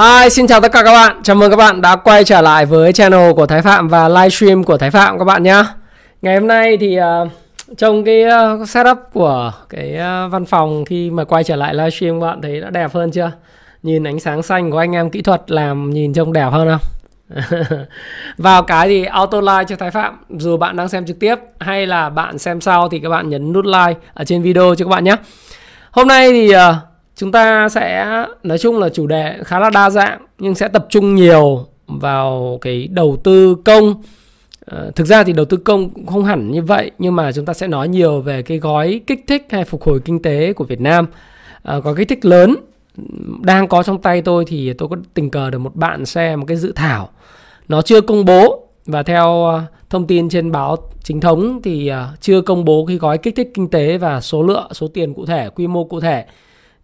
Hi, xin chào tất cả các bạn. Chào mừng các bạn đã quay trở lại với channel của Thái Phạm và livestream của Thái Phạm các bạn nhé. Ngày hôm nay thì ờ, uh, trong cái uh, setup của cái uh, văn phòng khi mà quay trở lại livestream các bạn thấy đã đẹp hơn chưa? Nhìn ánh sáng xanh của anh em kỹ thuật làm nhìn trông đẹp hơn không? vào cái thì auto like cho Thái Phạm dù bạn đang xem trực tiếp hay là bạn xem sau thì các bạn nhấn nút like ở trên video cho các bạn nhé. Hôm nay thì uh, chúng ta sẽ, nói chung là chủ đề khá là đa dạng, nhưng sẽ tập trung nhiều vào cái đầu tư công. Ờ, thực ra thì đầu tư công cũng không hẳn như vậy, nhưng mà chúng ta sẽ nói nhiều về cái gói kích thích hay phục hồi kinh tế của Việt Nam. Ờ, có kích thích lớn đang có trong tay tôi thì tôi có tình cờ được một bạn xem một cái dự thảo. Nó chưa công bố và theo ờ, thông tin trên báo chính thống thì chưa công bố cái gói kích thích kinh tế và số lượng, số tiền cụ thể, quy mô cụ thể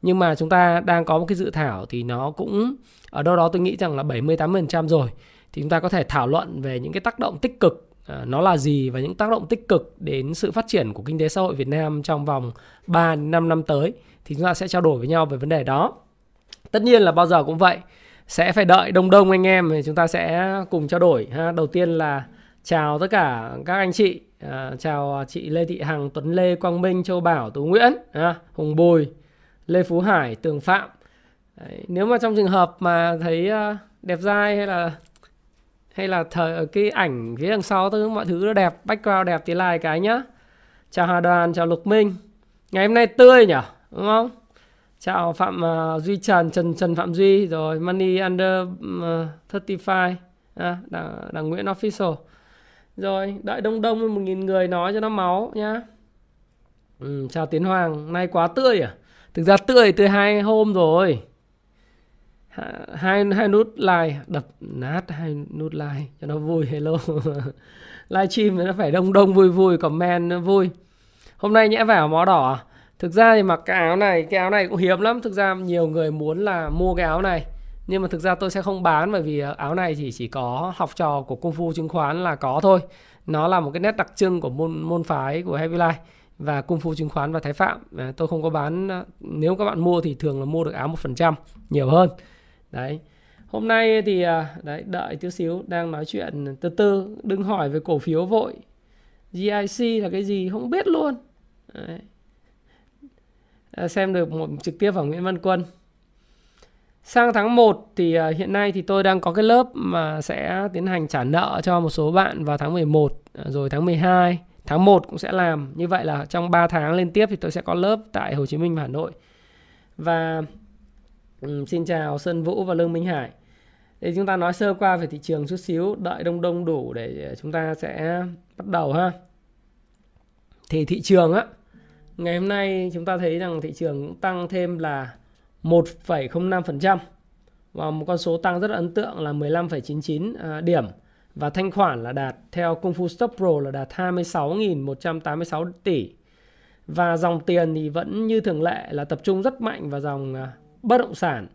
nhưng mà chúng ta đang có một cái dự thảo thì nó cũng ở đâu đó tôi nghĩ rằng là 70 80% rồi thì chúng ta có thể thảo luận về những cái tác động tích cực à, nó là gì và những tác động tích cực đến sự phát triển của kinh tế xã hội Việt Nam trong vòng 3 đến 5 năm tới thì chúng ta sẽ trao đổi với nhau về vấn đề đó. Tất nhiên là bao giờ cũng vậy, sẽ phải đợi đông đông anh em thì chúng ta sẽ cùng trao đổi ha. Đầu tiên là chào tất cả các anh chị, à, chào chị Lê Thị Hằng, Tuấn Lê, Quang Minh, Châu Bảo, Tú Nguyễn, à, Hùng Bùi, Lê Phú Hải, Tường Phạm. Đấy, nếu mà trong trường hợp mà thấy ờ, đẹp dai hay là hay là thời ờ, cái ảnh phía đằng sau tất mọi thứ nó đẹp, background đẹp thì like cái nhá. Chào Hà Đoàn, chào Lục Minh. Ngày hôm nay tươi nhỉ, đúng không? Chào Phạm uh, Duy Trần, Trần Trần Phạm Duy rồi Money Under uh, 35 à, đảng, đảng Nguyễn Official. Rồi, đợi đông đông một nghìn người nói cho nó máu nhá. Ừ, chào Tiến Hoàng, nay quá tươi à? Thực ra tươi từ hai hôm rồi. Hai hai nút like, đập nát hai nút like cho nó vui, hello. Live stream nó phải đông đông, vui vui, comment nó vui. Hôm nay nhẽ vào mó đỏ à? thực ra thì mặc cái áo này, cái áo này cũng hiếm lắm. Thực ra nhiều người muốn là mua cái áo này. Nhưng mà thực ra tôi sẽ không bán bởi vì ờ, áo này thì chỉ có học trò của công phu chứng khoán là có thôi. Nó là một cái nét đặc trưng của môn môn phái của Heavy Life và cung phu chứng khoán và thái phạm. À, tôi không có bán nếu các bạn mua thì thường là mua được áo một phần trăm nhiều hơn. Đấy. Hôm nay thì à, đấy đợi tí xíu đang nói chuyện từ từ đừng hỏi về cổ phiếu vội. GIC là cái gì không biết luôn. Đấy. À, xem được một trực tiếp vào Nguyễn Văn Quân. Sang tháng 1 thì à, hiện nay thì tôi đang có cái lớp mà sẽ tiến hành trả nợ cho một số bạn vào tháng 11 rồi tháng 12 tháng 1 cũng sẽ làm. Như vậy là trong 3 tháng liên tiếp thì tôi sẽ có lớp tại Hồ Chí Minh và Hà Nội. Và um, xin chào Sơn Vũ và Lương Minh Hải. Thì chúng ta nói sơ qua về thị trường chút xíu đợi đông đông đủ để chúng ta sẽ bắt đầu ha. Thì thị trường á ngày hôm nay chúng ta thấy rằng thị trường cũng tăng thêm là 1,05% và một con số tăng rất là ấn tượng là 15,99 à, điểm và thanh khoản là đạt theo Kung Fu Stop Pro là đạt 26.186 tỷ. Và dòng tiền thì vẫn như thường lệ là tập trung rất mạnh vào dòng à, bất động sản.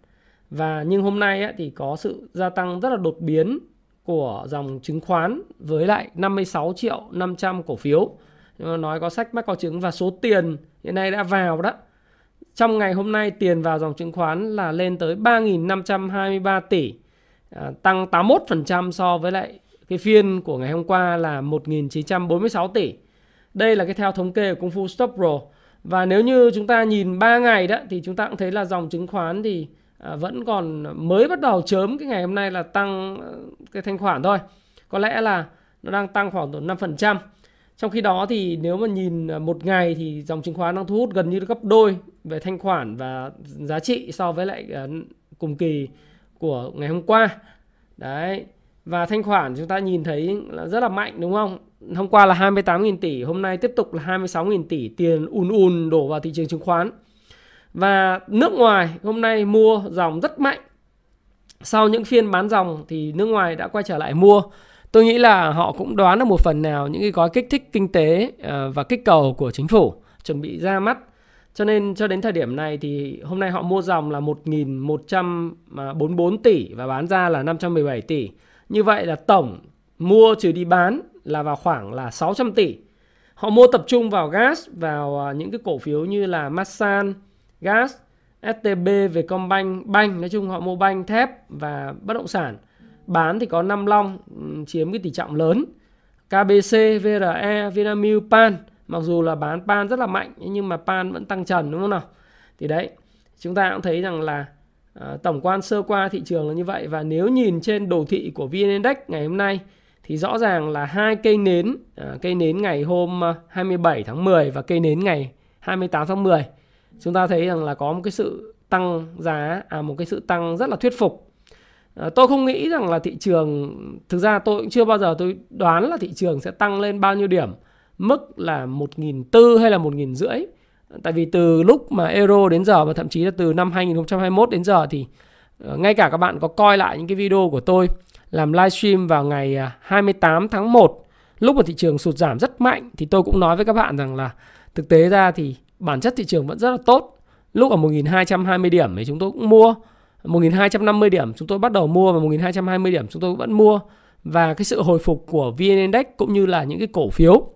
Và nhưng hôm nay ấy, thì có sự gia tăng rất là đột biến của dòng chứng khoán với lại 56 triệu 500 cổ phiếu. Nhưng mà nói có sách mắc có chứng và số tiền hiện nay đã vào đó. Trong ngày hôm nay tiền vào dòng chứng khoán là lên tới 3.523 tỷ, à, tăng 81% so với lại cái phiên của ngày hôm qua là 1.946 tỷ. Đây là cái theo thống kê của Kung Fu Stop Pro. Và nếu như chúng ta nhìn 3 ngày đó, thì chúng ta cũng thấy là dòng chứng khoán thì à, vẫn còn mới bắt đầu chớm cái ngày hôm nay là tăng ờ, cái thanh khoản thôi. Có lẽ là nó đang tăng khoảng độ 5%. Trong khi đó thì nếu mà nhìn à, một ngày thì dòng chứng khoán đang thu hút gần như gấp đôi về thanh khoản và giá trị so với lại à, cùng kỳ của ngày hôm qua. Đấy. Và thanh khoản chúng ta nhìn thấy là rất là mạnh đúng không? Hôm qua là 28.000 tỷ, hôm nay tiếp tục là 26.000 tỷ tiền ùn ùn đổ vào thị trường chứng khoán. Và nước ngoài hôm nay mua dòng rất mạnh. Sau những phiên bán dòng thì nước ngoài đã quay trở lại mua. Tôi nghĩ là họ cũng đoán được một phần nào những cái gói kích thích kinh tế ờ, và kích cầu của chính phủ chuẩn bị ra mắt. Cho nên cho đến thời điểm này thì hôm nay họ mua dòng là 1.144 tỷ và bán ra là 517 tỷ. Như vậy là tổng mua trừ đi bán là vào khoảng là 600 tỷ. Họ mua tập trung vào gas, vào à, những cái cổ phiếu như là Masan, gas, STB, Vietcombank, banh nói chung họ mua banh, thép và bất động sản. Bán thì có Nam Long chiếm cái tỷ trọng lớn. KBC, VRE, Vinamilk, Pan mặc dù là bán Pan rất là mạnh nhưng mà Pan vẫn tăng trần đúng không nào? Thì đấy, chúng ta cũng thấy rằng là à, tổng quan sơ qua thị trường là như vậy. Và nếu nhìn trên đồ thị của VN Index ngày hôm nay thì rõ ràng là hai cây nến, à, cây nến ngày hôm ờ, 27 tháng 10 và cây nến ngày 28 tháng 10 chúng ta thấy rằng là có một cái sự tăng giá à một cái sự tăng rất là thuyết phục. À, tôi không nghĩ rằng là thị trường thực ra tôi cũng chưa bao giờ tôi đoán là thị trường sẽ tăng lên bao nhiêu điểm. Mức là một nghìn tư hay là một nghìn rưỡi tại vì từ lúc mà euro đến giờ và thậm chí là từ năm 2021 đến giờ thì ờ, ngay cả các bạn có coi lại những cái video của tôi làm livestream vào ngày à, 28 tháng 1 lúc mà thị trường sụt giảm rất mạnh thì tôi cũng nói với các bạn rằng là thực tế ra thì bản chất thị trường vẫn rất là tốt. Lúc ở 1220 điểm thì chúng tôi cũng mua, 1250 điểm chúng tôi bắt đầu mua và 1220 điểm chúng tôi vẫn mua và cái sự hồi phục của VN Index cũng như là những cái cổ phiếu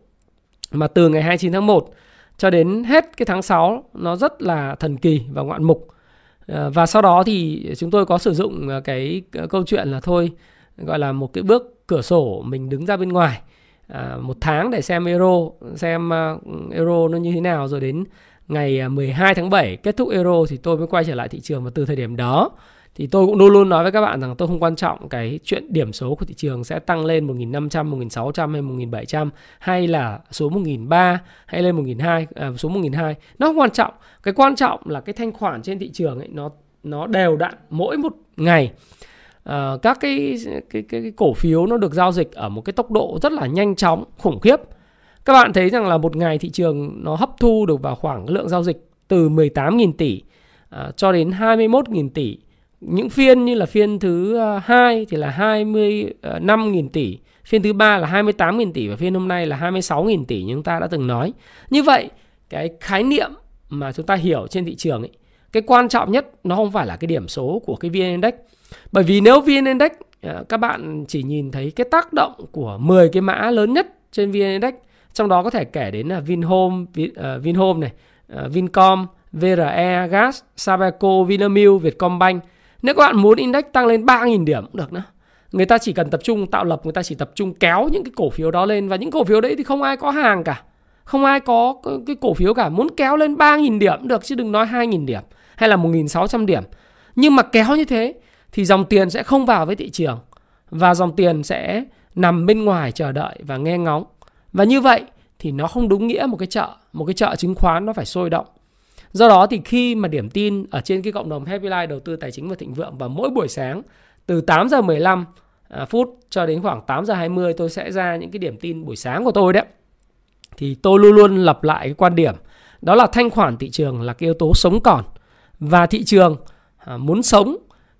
mà từ ngày 29 tháng 1 cho đến hết cái tháng 6 nó rất là thần kỳ và ngoạn mục. Ờ, và sau đó thì chúng tôi có sử dụng ờ, cái ờ, câu chuyện là thôi gọi là một cái bước cửa sổ mình đứng ra bên ngoài à, một tháng để xem euro xem euro nó như thế nào rồi đến ngày 12 tháng 7 kết thúc euro thì tôi mới quay trở lại thị trường và từ thời điểm đó thì tôi cũng luôn luôn nói với các bạn rằng tôi không quan trọng cái chuyện điểm số của thị trường sẽ tăng lên 1500, 1600 hay 1700 hay là số 1.300 hay lên 1.200 à, số 1.200 nó không quan trọng. Cái quan trọng là cái thanh khoản trên thị trường ấy nó nó đều đặn mỗi một ngày. À, các cái cái, cái cái cổ phiếu nó được giao dịch ở một cái tốc độ rất là nhanh chóng khủng khiếp. Các bạn thấy rằng là một ngày thị trường nó hấp thu được vào khoảng lượng giao dịch từ 18.000 tỷ à, cho đến 21.000 tỷ những phiên như là phiên thứ ờ, hai thì là 25.000 ờ, tỷ phiên thứ ba là 28.000 tỷ và phiên hôm nay là 26.000 tỷ như chúng ta đã từng nói như vậy cái khái niệm mà chúng ta hiểu trên thị trường ấy cái quan trọng nhất nó không phải là cái điểm số của cái VN Index bởi vì nếu VN Index ờ, các bạn chỉ nhìn thấy cái tác động của 10 cái mã lớn nhất trên VN Index trong đó có thể kể đến là Vinhome, Vinhome này, Vincom, VRE, Gas, Sabeco, Vinamilk, Vietcombank. Nếu các bạn muốn index tăng lên 3.000 điểm cũng được nữa. Người ta chỉ cần tập trung tạo lập, người ta chỉ tập trung kéo những cái cổ phiếu đó lên và những cổ phiếu đấy thì không ai có hàng cả. Không ai có cái cổ phiếu cả. Muốn kéo lên 3.000 điểm cũng được chứ đừng nói 2.000 điểm hay là 1.600 điểm. Nhưng mà kéo như thế thì dòng tiền sẽ không vào với thị trường và dòng tiền sẽ nằm bên ngoài chờ đợi và nghe ngóng. Và như vậy thì nó không đúng nghĩa một cái chợ, một cái chợ chứng khoán nó phải sôi động. Do đó thì khi mà điểm tin ở trên cái cộng đồng Happy Life đầu tư tài chính và thịnh vượng vào mỗi buổi sáng từ 8 giờ 15 à, phút cho đến khoảng 8 giờ 20 tôi sẽ ra những cái điểm tin buổi sáng của tôi đấy. Thì tôi luôn luôn lặp lại cái quan điểm, đó là thanh khoản thị trường là cái yếu tố sống còn và thị trường à, muốn sống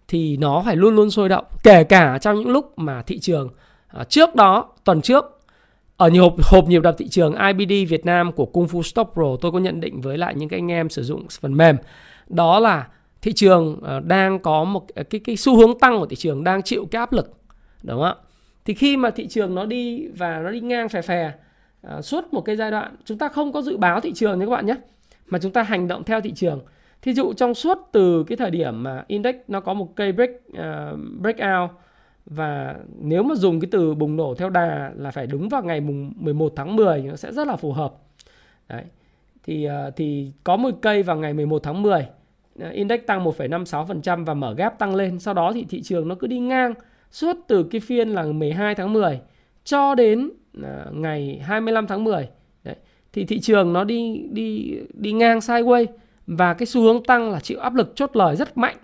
thì nó phải luôn luôn sôi động, kể cả trong những lúc mà thị trường à, trước đó, tuần trước ở nhiều hộp, hộp nhịp đập thị trường IBD Việt Nam của Kung Fu Stop Pro tôi có nhận định với lại những cái anh em sử dụng phần mềm. Đó là thị trường ờ, đang có một cái cái xu hướng tăng của thị trường đang chịu cái áp lực đúng không ạ? Thì khi mà thị trường nó đi và nó đi ngang phè phè à, suốt một cái giai đoạn chúng ta không có dự báo thị trường nha các bạn nhé mà chúng ta hành động theo thị trường. Thí dụ trong suốt từ cái thời điểm mà index nó có một cây break ờ, uh, breakout và nếu mà dùng cái từ bùng nổ theo đà là phải đúng vào ngày mùng 11 tháng 10 nó sẽ rất là phù hợp. Đấy. Thì ờ, thì có một cây vào ngày 11 tháng 10 ờ, index tăng 1,56% và mở gap tăng lên, sau đó thì thị trường nó cứ đi ngang suốt từ cái phiên là 12 tháng 10 cho đến ờ, ngày 25 tháng 10. Đấy. Thì thị trường nó đi đi đi ngang sideways và cái xu hướng tăng là chịu áp lực chốt lời rất mạnh.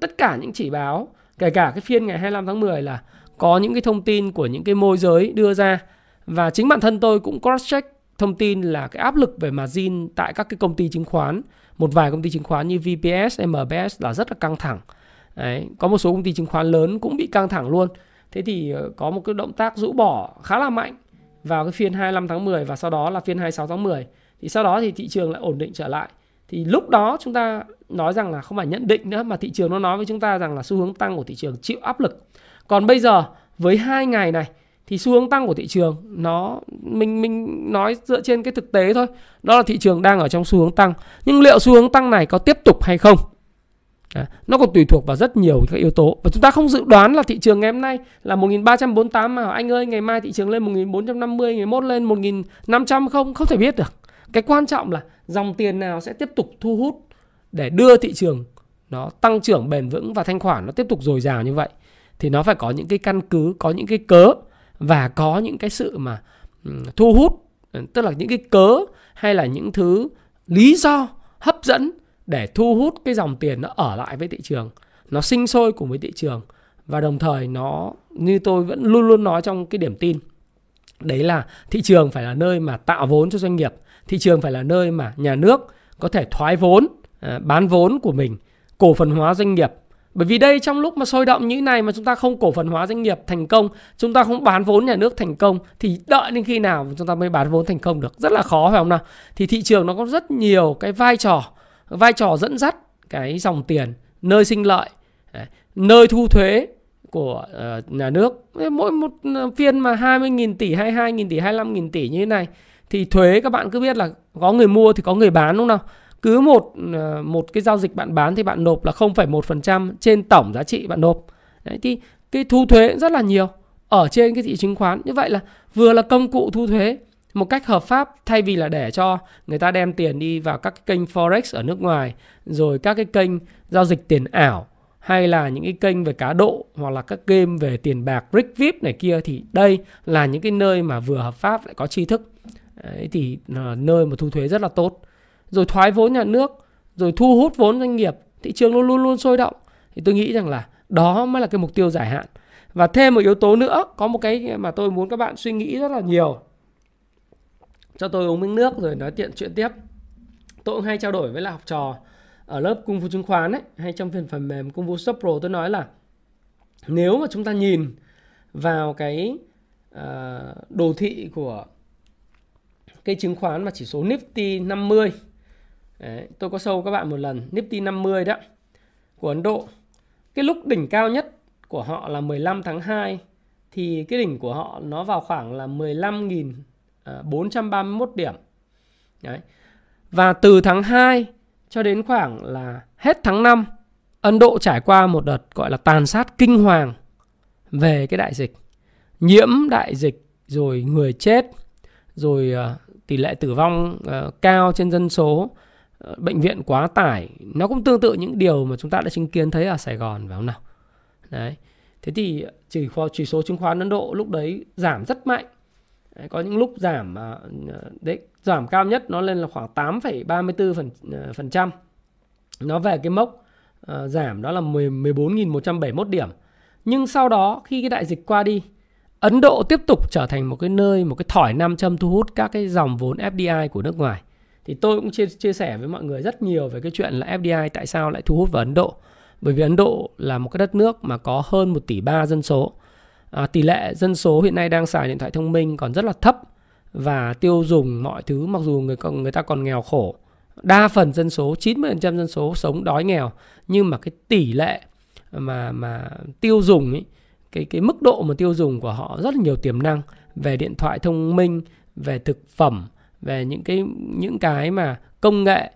Tất cả những chỉ báo, kể cả cái phiên ngày 25 tháng 10 là có những cái thông tin của những cái môi giới đưa ra và chính bản thân tôi cũng cross check thông tin là cái áp lực về margin tại các cái công ty chứng khoán, một vài công ty chứng khoán như VPS, MBS là rất là căng thẳng. Đấy, có một số công ty chứng khoán lớn cũng bị căng thẳng luôn. Thế thì ờ, có một cái động tác rũ bỏ khá là mạnh vào cái phiên 25 tháng 10 và sau đó là phiên 26 tháng 10. Thì sau đó thì thị trường lại ổn định trở lại. Thì lúc đó chúng ta nói rằng là không phải nhận định nữa mà thị trường nó nói với chúng ta rằng là xu hướng tăng của thị trường chịu áp lực. Còn bây giờ với hai ngày này thì xu hướng tăng của thị trường nó mình mình nói dựa trên cái thực tế thôi đó là thị trường đang ở trong xu hướng tăng. Nhưng liệu xu hướng tăng này có tiếp tục hay không? À, nó còn tùy thuộc vào rất nhiều các yếu tố. Và chúng ta không dự đoán là thị trường ngày hôm nay là 1348 mà. Anh ơi ngày mai thị trường lên 1450 ngày mốt lên 1500 không? Không thể biết được cái quan trọng là dòng tiền nào sẽ tiếp tục thu hút để đưa thị trường nó tăng trưởng bền vững và thanh khoản nó tiếp tục dồi dào như vậy, thì nó phải có những cái căn cứ, có những cái cớ và có những cái sự mà ừ, thu hút, tức là những cái cớ hay là những thứ lý do hấp dẫn để thu hút cái dòng tiền nó ở lại với thị trường, nó sinh sôi cùng với thị trường. Và đồng thời nó, như tôi vẫn luôn luôn nói trong cái điểm tin, đấy là thị trường phải là nơi mà tạo vốn cho doanh nghiệp thị trường phải là nơi mà nhà nước có thể thoái vốn à, bán vốn của mình cổ phần hóa doanh nghiệp bởi vì đây trong lúc mà sôi động như thế này mà chúng ta không cổ phần hóa doanh nghiệp thành công, chúng ta không bán vốn nhà nước thành công thì đợi đến khi nào chúng ta mới bán vốn thành công được. Rất là khó phải không nào? Thì thị trường nó có rất nhiều cái vai trò, vai trò dẫn dắt cái dòng tiền, nơi sinh lợi, à, nơi thu thuế của ờ, nhà nước. Mỗi một ờ, phiên mà 20.000 tỷ, 22.000 tỷ, 25.000 tỷ như thế này thì thuế các bạn cứ biết là có người mua thì có người bán đúng không nào? cứ một ờ, một cái giao dịch bạn bán thì bạn nộp là 0,1% trên tổng giá trị bạn nộp. Đấy thì cái thu thuế rất là nhiều ở trên cái thị chứng khoán. Như vậy là vừa là công cụ thu thuế một cách hợp pháp thay vì là để cho người ta đem tiền đi vào các cái kênh forex ở nước ngoài rồi các cái kênh giao dịch tiền ảo hay là những cái kênh về cá độ hoặc là các game về tiền bạc brick vip này kia thì đây là những cái nơi mà vừa hợp pháp lại có tri thức Đấy, thì là nơi mà thu thuế rất là tốt rồi thoái vốn nhà nước, rồi thu hút vốn doanh nghiệp, thị trường nó luôn luôn sôi động. Thì tôi nghĩ rằng là đó mới là cái mục tiêu dài hạn. Và thêm một yếu tố nữa, có một cái mà tôi muốn các bạn suy nghĩ rất là nhiều. Cho tôi uống miếng nước rồi nói chuyện chuyện tiếp. Tôi cũng hay trao đổi với là học trò ở lớp cung phu chứng khoán ấy, hay trong phần phần mềm cung phu shop pro tôi nói là nếu mà chúng ta nhìn vào cái uh, đồ thị của cái chứng khoán và chỉ số Nifty 50 Đấy, tôi có sâu các bạn một lần Nifty 50 đó của Ấn Độ. Cái lúc đỉnh cao nhất của họ là 15 tháng 2 thì cái đỉnh của họ nó vào khoảng là 15.431 điểm. Đấy. Và từ tháng 2 cho đến khoảng là hết tháng 5 Ấn Độ trải qua một đợt gọi là tàn sát kinh hoàng về cái đại dịch. Nhiễm đại dịch rồi người chết rồi ờ, tỷ lệ tử vong uh, cao trên dân số ờ, bệnh viện quá tải. Nó cũng tương tự những điều mà chúng ta đã chứng kiến thấy ở Sài Gòn phải không nào? Đấy. Thế thì chỉ chỉ số chứng khoán Ấn Độ lúc đấy giảm rất mạnh. Đấy, có những lúc giảm à, ờ, đấy giảm cao nhất nó lên là khoảng 8,34 phần, ờ, phần trăm. Nó về cái mốc uh, giảm đó là 10, 14.171 điểm. Nhưng sau đó khi cái đại dịch qua đi Ấn Độ tiếp tục trở thành một cái nơi một cái thỏi nam châm thu hút các cái dòng vốn FDI của nước ngoài. Thì tôi cũng chia, chia sẻ với mọi người rất nhiều về cái chuyện là FDI tại sao lại thu hút vào Ấn Độ. Bởi vì Ấn Độ là một cái đất nước mà có hơn 1 tỷ 3 dân số. À, tỷ lệ dân số hiện nay đang xài điện thoại thông minh còn rất là thấp và tiêu dùng mọi thứ mặc dù người người ta còn nghèo khổ. Đa phần dân số 90% dân số sống đói nghèo. Nhưng mà cái tỷ lệ mà mà tiêu dùng ấy cái cái mức độ mà tiêu dùng của họ rất là nhiều tiềm năng về điện thoại thông minh về thực phẩm về những cái những cái mà công nghệ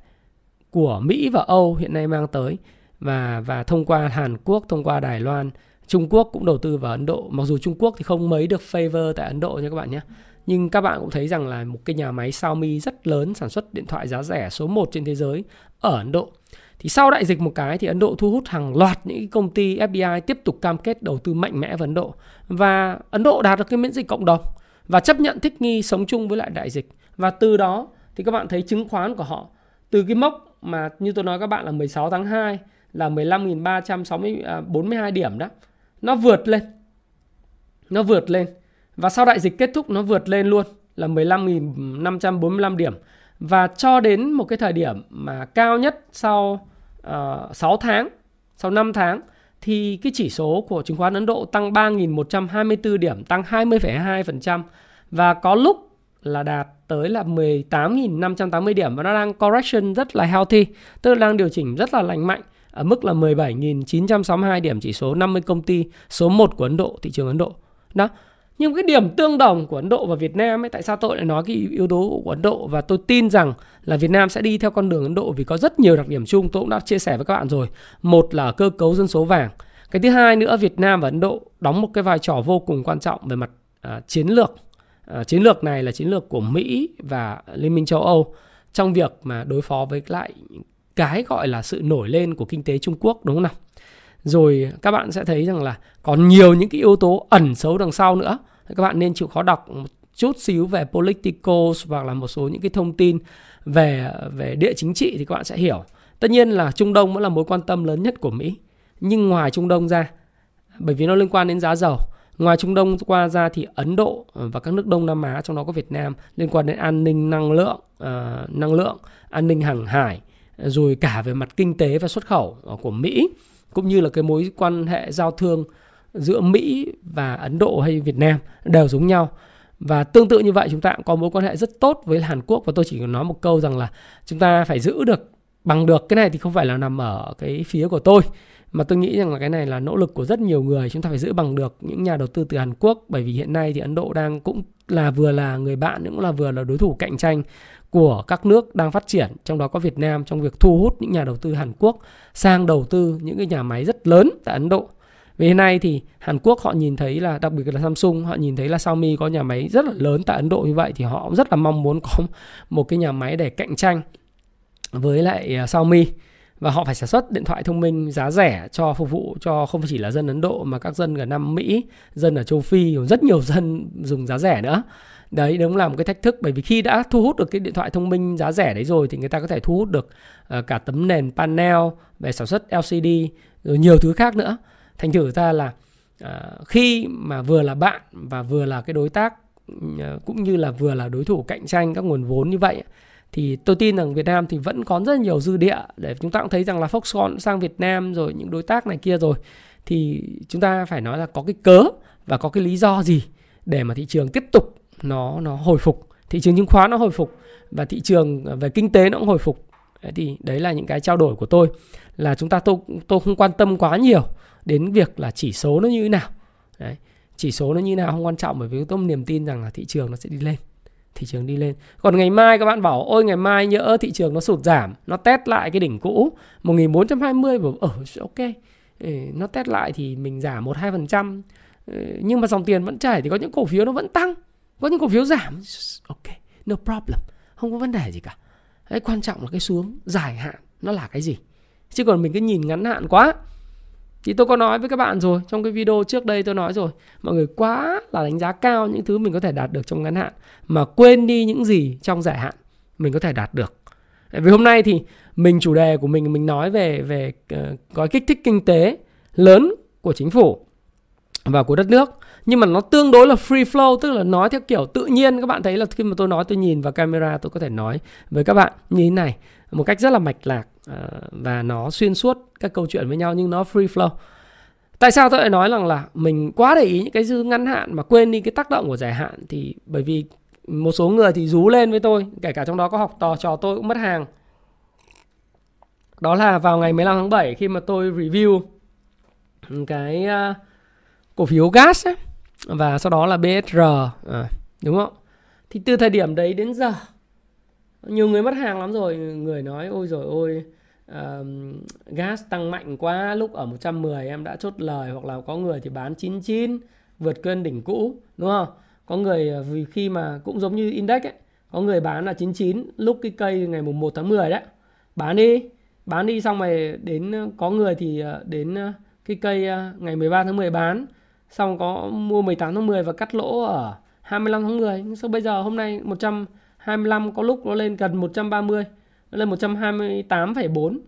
của Mỹ và Âu hiện nay mang tới và và thông qua Hàn Quốc, thông qua Đài Loan, Trung Quốc cũng đầu tư vào Ấn Độ. Mặc dù Trung Quốc thì không mấy được favor tại Ấn Độ nha các bạn nhé. Nhưng các bạn cũng thấy rằng là một cái nhà máy Xiaomi rất lớn sản xuất điện thoại giá rẻ số 1 trên thế giới ở Ấn Độ. Thì sau đại dịch một cái thì Ấn Độ thu hút hàng loạt những công ty FDI tiếp tục cam kết đầu tư mạnh mẽ vào Ấn Độ. Và Ấn Độ đạt được cái miễn dịch cộng đồng và chấp nhận thích nghi sống chung với lại đại dịch. Và từ đó thì các bạn thấy chứng khoán của họ, từ cái mốc mà như tôi nói các bạn là 16 tháng 2 là 15.342 à, điểm đó. Nó vượt lên. Nó vượt lên. Và sau đại dịch kết thúc, nó vượt lên luôn. là 15.545 điểm và cho đến một cái thời điểm mà cao nhất sau Ờ, uh, 6 tháng, sau 5 tháng thì cái chỉ số của chứng khoán Ấn Độ tăng 3.124 điểm, tăng 20,2% và có lúc là đạt tới là 18.580 điểm và nó đang correction rất là healthy, tức là đang điều chỉnh rất là lành mạnh ở mức là 17.962 điểm chỉ số 50 công ty số 1 của Ấn Độ, thị trường Ấn Độ. Đó. Nhưng cái điểm tương đồng của Ấn Độ và Việt Nam ấy, tại sao tôi lại nói cái yếu tố của Ấn Độ và tôi tin rằng là Việt Nam sẽ đi theo con đường Ấn Độ vì có rất nhiều đặc điểm chung tôi cũng đã chia sẻ với các bạn rồi. Một là cơ cấu dân số vàng. Cái thứ hai nữa Việt Nam và Ấn Độ đóng một cái vai trò vô cùng quan trọng về mặt uh, chiến lược. Uh, chiến lược này là chiến lược của Mỹ và Liên minh châu Âu trong việc mà đối phó với lại cái gọi là sự nổi lên của kinh tế Trung Quốc đúng không nào? Rồi các bạn sẽ thấy rằng là còn nhiều những cái yếu tố ẩn xấu đằng sau nữa. Các bạn nên chịu khó đọc một chút xíu về politicals hoặc là một số những cái thông tin về về địa chính trị thì các bạn sẽ hiểu. Tất nhiên là Trung Đông vẫn là mối quan tâm lớn nhất của Mỹ. Nhưng ngoài Trung Đông ra, bởi vì nó liên quan đến giá dầu, ngoài Trung Đông qua ra thì Ấn Độ và các nước Đông Nam Á trong đó có Việt Nam liên quan đến an ninh năng lượng, uh, năng lượng, an ninh hàng hải, rồi cả về mặt kinh tế và xuất khẩu của Mỹ cũng như là cái mối quan hệ giao thương giữa Mỹ và Ấn Độ hay Việt Nam đều giống nhau. Và tương tự như vậy, chúng ta cũng có mối quan hệ rất tốt với Hàn Quốc và tôi chỉ nói một câu rằng là chúng ta phải giữ được, bằng được cái này thì không phải là nằm ở cái phía của tôi, mà tôi nghĩ rằng là cái này là nỗ lực của rất nhiều người chúng ta phải giữ bằng được những nhà đầu tư từ Hàn Quốc, bởi vì hiện nay thì Ấn Độ đang cũng là vừa là người bạn, cũng là vừa là đối thủ cạnh tranh của các nước đang phát triển trong đó có Việt Nam trong việc thu hút những nhà đầu tư Hàn Quốc sang đầu tư những cái nhà máy rất lớn tại Ấn Độ. Vì hiện nay thì Hàn Quốc họ nhìn thấy là đặc biệt là Samsung họ nhìn thấy là Xiaomi có nhà máy rất là lớn tại Ấn Độ như vậy thì họ cũng rất là mong muốn có một cái nhà máy để cạnh tranh với lại à, Xiaomi và họ phải sản xuất điện thoại thông minh giá rẻ cho phục vụ cho không chỉ là dân Ấn Độ mà các dân ở Nam Mỹ, dân ở châu Phi, rất nhiều dân dùng giá rẻ nữa. Đấy đúng là một cái thách thức. Bởi vì khi đã thu hút được cái điện thoại thông minh giá rẻ đấy rồi thì người ta có thể thu hút được uh, cả tấm nền panel về sản xuất LCD rồi nhiều thứ khác nữa. Thành thử ra là uh, khi mà vừa là bạn và vừa là cái đối tác uh, cũng như là vừa là đối thủ cạnh tranh các nguồn vốn như vậy thì tôi tin rằng Việt Nam thì vẫn có rất nhiều dư địa. Để chúng ta cũng thấy rằng là Foxconn sang Việt Nam rồi những đối tác này kia rồi. Thì chúng ta phải nói là có cái cớ và có cái lý do gì để mà thị trường tiếp tục nó nó hồi phục thị trường chứng khoán nó hồi phục và thị trường à, về kinh tế nó cũng hồi phục đấy thì đấy là những cái trao đổi của tôi là chúng ta tôi tôi không quan tâm quá nhiều đến việc là chỉ số nó như thế nào đấy chỉ số nó như thế nào không quan trọng bởi vì tôi niềm tin rằng là thị trường nó sẽ đi lên thị trường đi lên. Còn ngày mai các bạn bảo ôi ngày mai nhỡ thị trường nó sụt giảm, nó test lại cái đỉnh cũ 1420 và ở ok. Nó test lại thì mình giảm 1 2%. Nhưng mà dòng tiền vẫn chảy thì có những cổ phiếu nó vẫn tăng, có những cổ phiếu giảm. Ok, no problem. Không có vấn đề gì cả. cái quan trọng là cái xuống dài hạn nó là cái gì. Chứ còn mình cứ nhìn ngắn hạn quá thì tôi có nói với các bạn rồi trong cái video trước đây tôi nói rồi mọi người quá là đánh giá cao những thứ mình có thể đạt được trong ngắn hạn mà quên đi những gì trong dài hạn mình có thể đạt được vì hôm nay thì mình chủ đề của mình mình nói về về ờ, gói kích thích kinh tế lớn của chính phủ và của đất nước nhưng mà nó tương đối là free flow tức là nói theo kiểu tự nhiên. Các bạn thấy là khi mà tôi nói tôi nhìn vào camera tôi có thể nói với các bạn như thế này. Một cách rất là mạch lạc ờ, và nó xuyên suốt các câu chuyện với nhau nhưng nó free flow. Tại sao tôi lại nói rằng là mình quá để ý những cái dư ngắn hạn mà quên đi cái tác động của dài hạn? Thì bởi vì một số người thì rú lên với tôi kể cả trong đó có học trò trò tôi cũng mất hàng. Đó là vào ngày 15 tháng 7 khi mà tôi review cái ờ, cổ phiếu gas ấy, và sau đó là BSR à, ờ, đúng không? Thì từ thời điểm đấy đến giờ nhiều người mất hàng lắm rồi. Người nói ôi rồi ôi uh, gas tăng mạnh quá lúc ở 110 em đã chốt lời hoặc là có người thì bán 99 vượt cơn đỉnh cũ. Đúng không? Có người ờ, vì khi mà cũng giống như index ấy có người bán là 99 lúc cái cây ngày mùng 1 tháng 10 đấy bán đi bán đi xong rồi đến ờ, có người thì đến cái cây ngày 13 tháng 10 bán xong có mua 18 tháng 10 và cắt lỗ ở 25 tháng 10 nhưng sau bây giờ hôm nay 125 có lúc nó lên gần 130 nó lên 128,4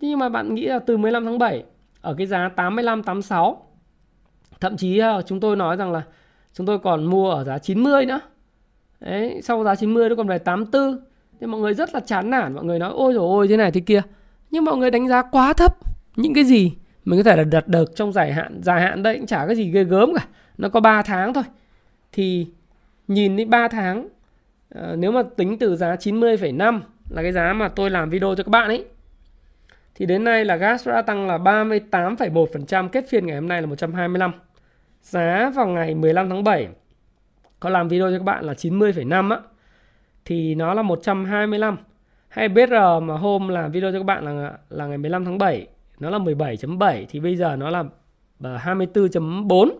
nhưng mà bạn nghĩ là từ 15 tháng 7 ở cái giá 85 86 thậm chí ờ, chúng tôi nói rằng là chúng tôi còn mua ở giá 90 nữa. Đấy, sau giá 90 nó còn về 84 thì mọi người rất là chán nản mọi người nói ôi rồi ôi thế này thế kia. Nhưng mọi người đánh giá quá thấp. Những cái gì mình có thể là đặt được trong dài hạn dài hạn đây cũng chả cái gì ghê gớm cả. Nó có 3 tháng thôi. Thì nhìn đến 3 tháng à, nếu mà tính từ giá 90,5 là cái giá mà tôi làm video cho các bạn ấy thì đến nay là gas đã tăng là 38,1% kết phiên ngày hôm nay là 125 giá vào ngày 15 tháng 7 có làm video cho các bạn là 90,5 á thì nó là 125 hay BR mà hôm làm video cho các bạn là là ngày 15 tháng 7 nó là 17.7 thì bây giờ nó là ờ, 24.4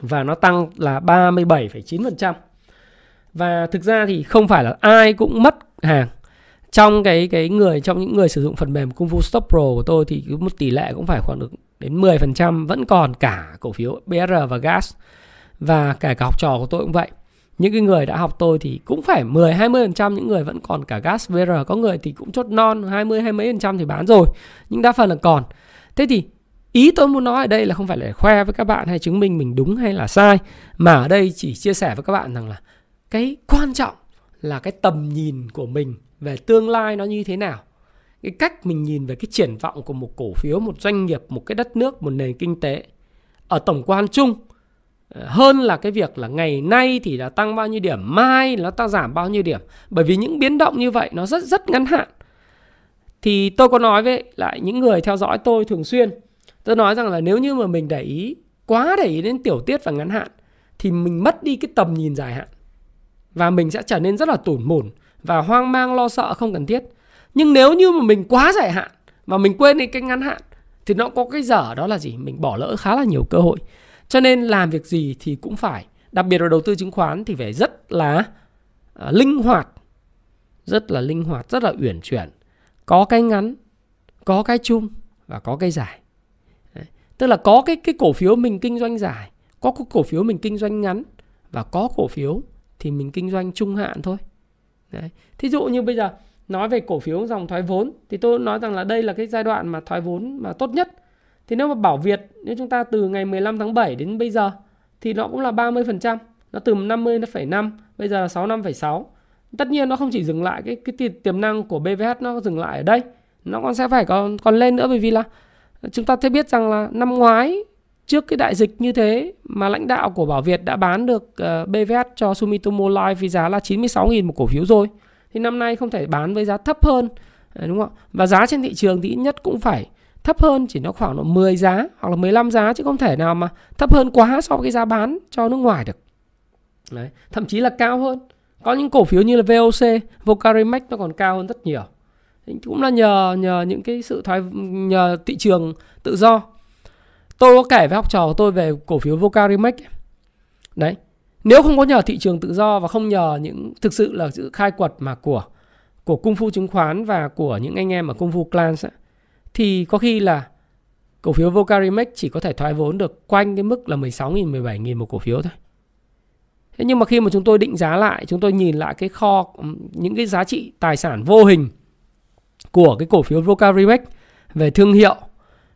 và nó tăng là 37,9%. Và thực ra thì không phải là ai cũng mất hàng. Trong cái cái người trong những người sử dụng phần mềm Kung Fu Stop Pro của tôi thì một tỷ lệ cũng phải khoảng được đến 10% vẫn còn cả cổ phiếu BR và gas. Và cả cả học trò của tôi cũng vậy. Những cái người đã học tôi thì cũng phải 10 20% những người vẫn còn cả gas VR, có người thì cũng chốt non 20 hai mấy phần trăm thì bán rồi. Nhưng đa phần là còn. Thế thì ý tôi muốn nói ở đây là không phải là khoe với các bạn hay chứng minh mình đúng hay là sai mà ở đây chỉ chia sẻ với các bạn rằng là cái quan trọng là cái tầm nhìn của mình về tương lai nó như thế nào cái cách mình nhìn về cái triển vọng của một cổ phiếu một doanh nghiệp một cái đất nước một nền kinh tế ở tổng quan chung hơn là cái việc là ngày nay thì đã tăng bao nhiêu điểm, mai nó ta giảm bao nhiêu điểm. Bởi vì những biến động như vậy nó rất rất ngắn hạn. Thì tôi có nói với lại những người theo dõi tôi thường xuyên. Tôi nói rằng là nếu như mà mình để ý, quá để ý đến tiểu tiết và ngắn hạn, thì mình mất đi cái tầm nhìn dài hạn. Và mình sẽ trở nên rất là tủn mủn và hoang mang, lo sợ, không cần thiết. Nhưng nếu như mà mình quá dài hạn mà mình quên đi cái ngắn hạn, thì nó có cái dở đó là gì? Mình bỏ lỡ khá là nhiều cơ hội cho nên làm việc gì thì cũng phải, đặc biệt là đầu tư chứng khoán thì phải rất là uh, linh hoạt, rất là linh hoạt, rất là uyển chuyển. Có cái ngắn, có cái chung và có cái dài. Đấy. Tức là có cái cái cổ phiếu mình kinh doanh dài, có cái cổ phiếu mình kinh doanh ngắn và có cổ phiếu thì mình kinh doanh trung hạn thôi. Đấy. Thí dụ như bây giờ nói về cổ phiếu dòng thoái vốn thì tôi nói rằng là đây là cái giai đoạn mà thoái vốn mà tốt nhất thì nếu mà bảo Việt nếu chúng ta từ ngày 15 tháng 7 đến bây giờ thì nó cũng là 30%. Nó từ 50,5 bây giờ là 65,6. Tất nhiên nó không chỉ dừng lại cái cái tiềm năng của BVH nó dừng lại ở đây. Nó còn sẽ phải còn còn lên nữa bởi vì là chúng ta thấy biết rằng là năm ngoái trước cái đại dịch như thế mà lãnh đạo của Bảo Việt đã bán được ờ, BVH cho Sumitomo Life với giá là 96.000 một cổ phiếu rồi. Thì năm nay không thể bán với giá thấp hơn ờ, đúng không Và giá trên thị trường thì ít nhất cũng phải thấp hơn chỉ nó khoảng độ 10 giá hoặc là 15 giá chứ không thể nào mà thấp hơn quá so với cái giá bán cho nước ngoài được. Đấy, thậm chí là cao hơn. Có những cổ phiếu như là VOC, Vocarimax nó còn cao hơn rất nhiều. Cũng là nhờ nhờ những cái sự thoái nhờ thị trường tự do. Tôi có kể với học trò của tôi về cổ phiếu Vocarimax. Đấy. Nếu không có nhờ thị trường tự do và không nhờ những thực sự là sự khai quật mà của của cung phu chứng khoán và của những anh em ở cung phu clans ấy, thì có khi là cổ phiếu Vocarimex chỉ có thể thoái vốn được quanh cái mức là 16.000, 17.000 một cổ phiếu thôi. Thế nhưng mà khi mà chúng tôi định giá lại, chúng tôi nhìn lại cái kho ừ, những cái giá trị tài sản vô hình của cái cổ phiếu Vocarimex về thương hiệu,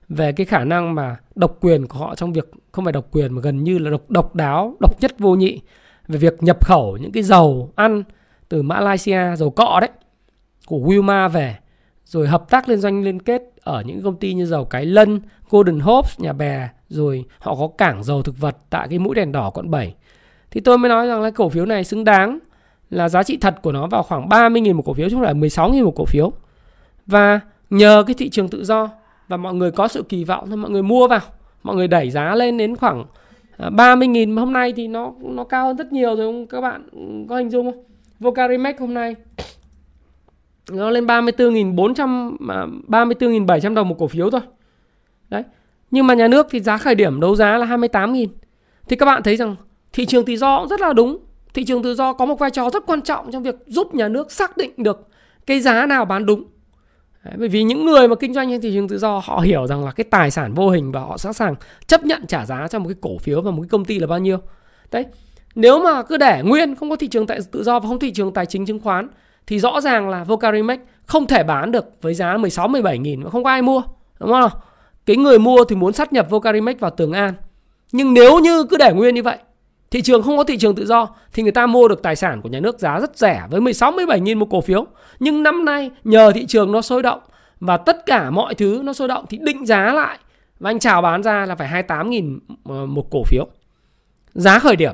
về cái khả năng mà độc quyền của họ trong việc không phải độc quyền mà gần như là độc độc đáo, độc nhất vô nhị về việc nhập khẩu những cái dầu ăn từ Malaysia, dầu cọ đấy của Wilma về rồi hợp tác liên doanh liên kết ở những công ty như dầu Cái Lân, Golden Hopes, nhà bè, rồi họ có cảng dầu thực vật tại cái mũi đèn đỏ quận 7. Thì tôi mới nói rằng là cổ phiếu này xứng đáng là giá trị thật của nó vào khoảng 30.000 một cổ phiếu chứ không phải 16.000 một cổ phiếu. Và nhờ cái thị trường tự do và mọi người có sự kỳ vọng thì mọi người mua vào, mọi người đẩy giá lên đến khoảng à, 30.000 mà hôm nay thì nó nó cao hơn rất nhiều rồi không các bạn có hình dung không? Vocarimex hôm nay nó lên 34.400 34.700 đồng một cổ phiếu thôi. Đấy. Nhưng mà nhà nước thì giá khởi điểm đấu giá là 28.000. Thì các bạn thấy rằng thị trường tự do cũng rất là đúng. Thị trường tự do có một vai trò rất quan trọng trong việc giúp nhà nước xác định được cái giá nào bán đúng. Đấy, bởi vì những người mà kinh doanh trên thị trường tự do họ hiểu rằng là cái tài sản vô hình và họ sẵn sàng chấp nhận trả giá cho một cái cổ phiếu và một cái công ty là bao nhiêu. Đấy. Nếu mà cứ để nguyên không có thị trường tại tự do và không thị trường tài chính chứng khoán thì rõ ràng là Vocarimex không thể bán được với giá 16 17 nghìn mà không có ai mua, đúng không? Cái người mua thì muốn sát nhập Vocarimex vào Tường An. Nhưng nếu như cứ để nguyên như vậy Thị trường không có thị trường tự do thì người ta mua được tài sản của nhà nước giá rất rẻ với 16 17 nghìn một cổ phiếu. Nhưng năm nay nhờ thị trường nó sôi động và tất cả mọi thứ nó sôi động thì định giá lại và anh chào bán ra là phải 28 nghìn ờ, một cổ phiếu. Giá khởi điểm.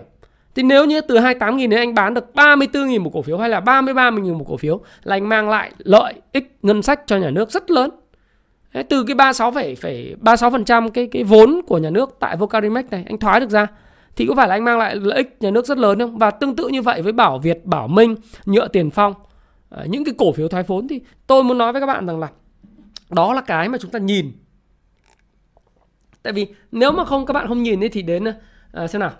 Thì nếu như từ 28 nghìn đến anh bán được 34 nghìn một cổ phiếu hay là 33 nghìn một cổ phiếu là anh mang lại lợi ích ngân sách cho nhà nước rất lớn. Từ cái 36 phải phải 36% cái cái vốn của nhà nước tại Vocarimex này anh thoái được ra thì có phải là anh mang lại lợi ích nhà nước rất lớn không? Và tương tự như vậy với Bảo Việt, Bảo Minh, Nhựa Tiền Phong, à, những cái cổ phiếu thoái vốn thì tôi muốn nói với các bạn rằng là đó là cái mà chúng ta nhìn. Tại vì nếu mà không các bạn không nhìn thì đến à, xem nào.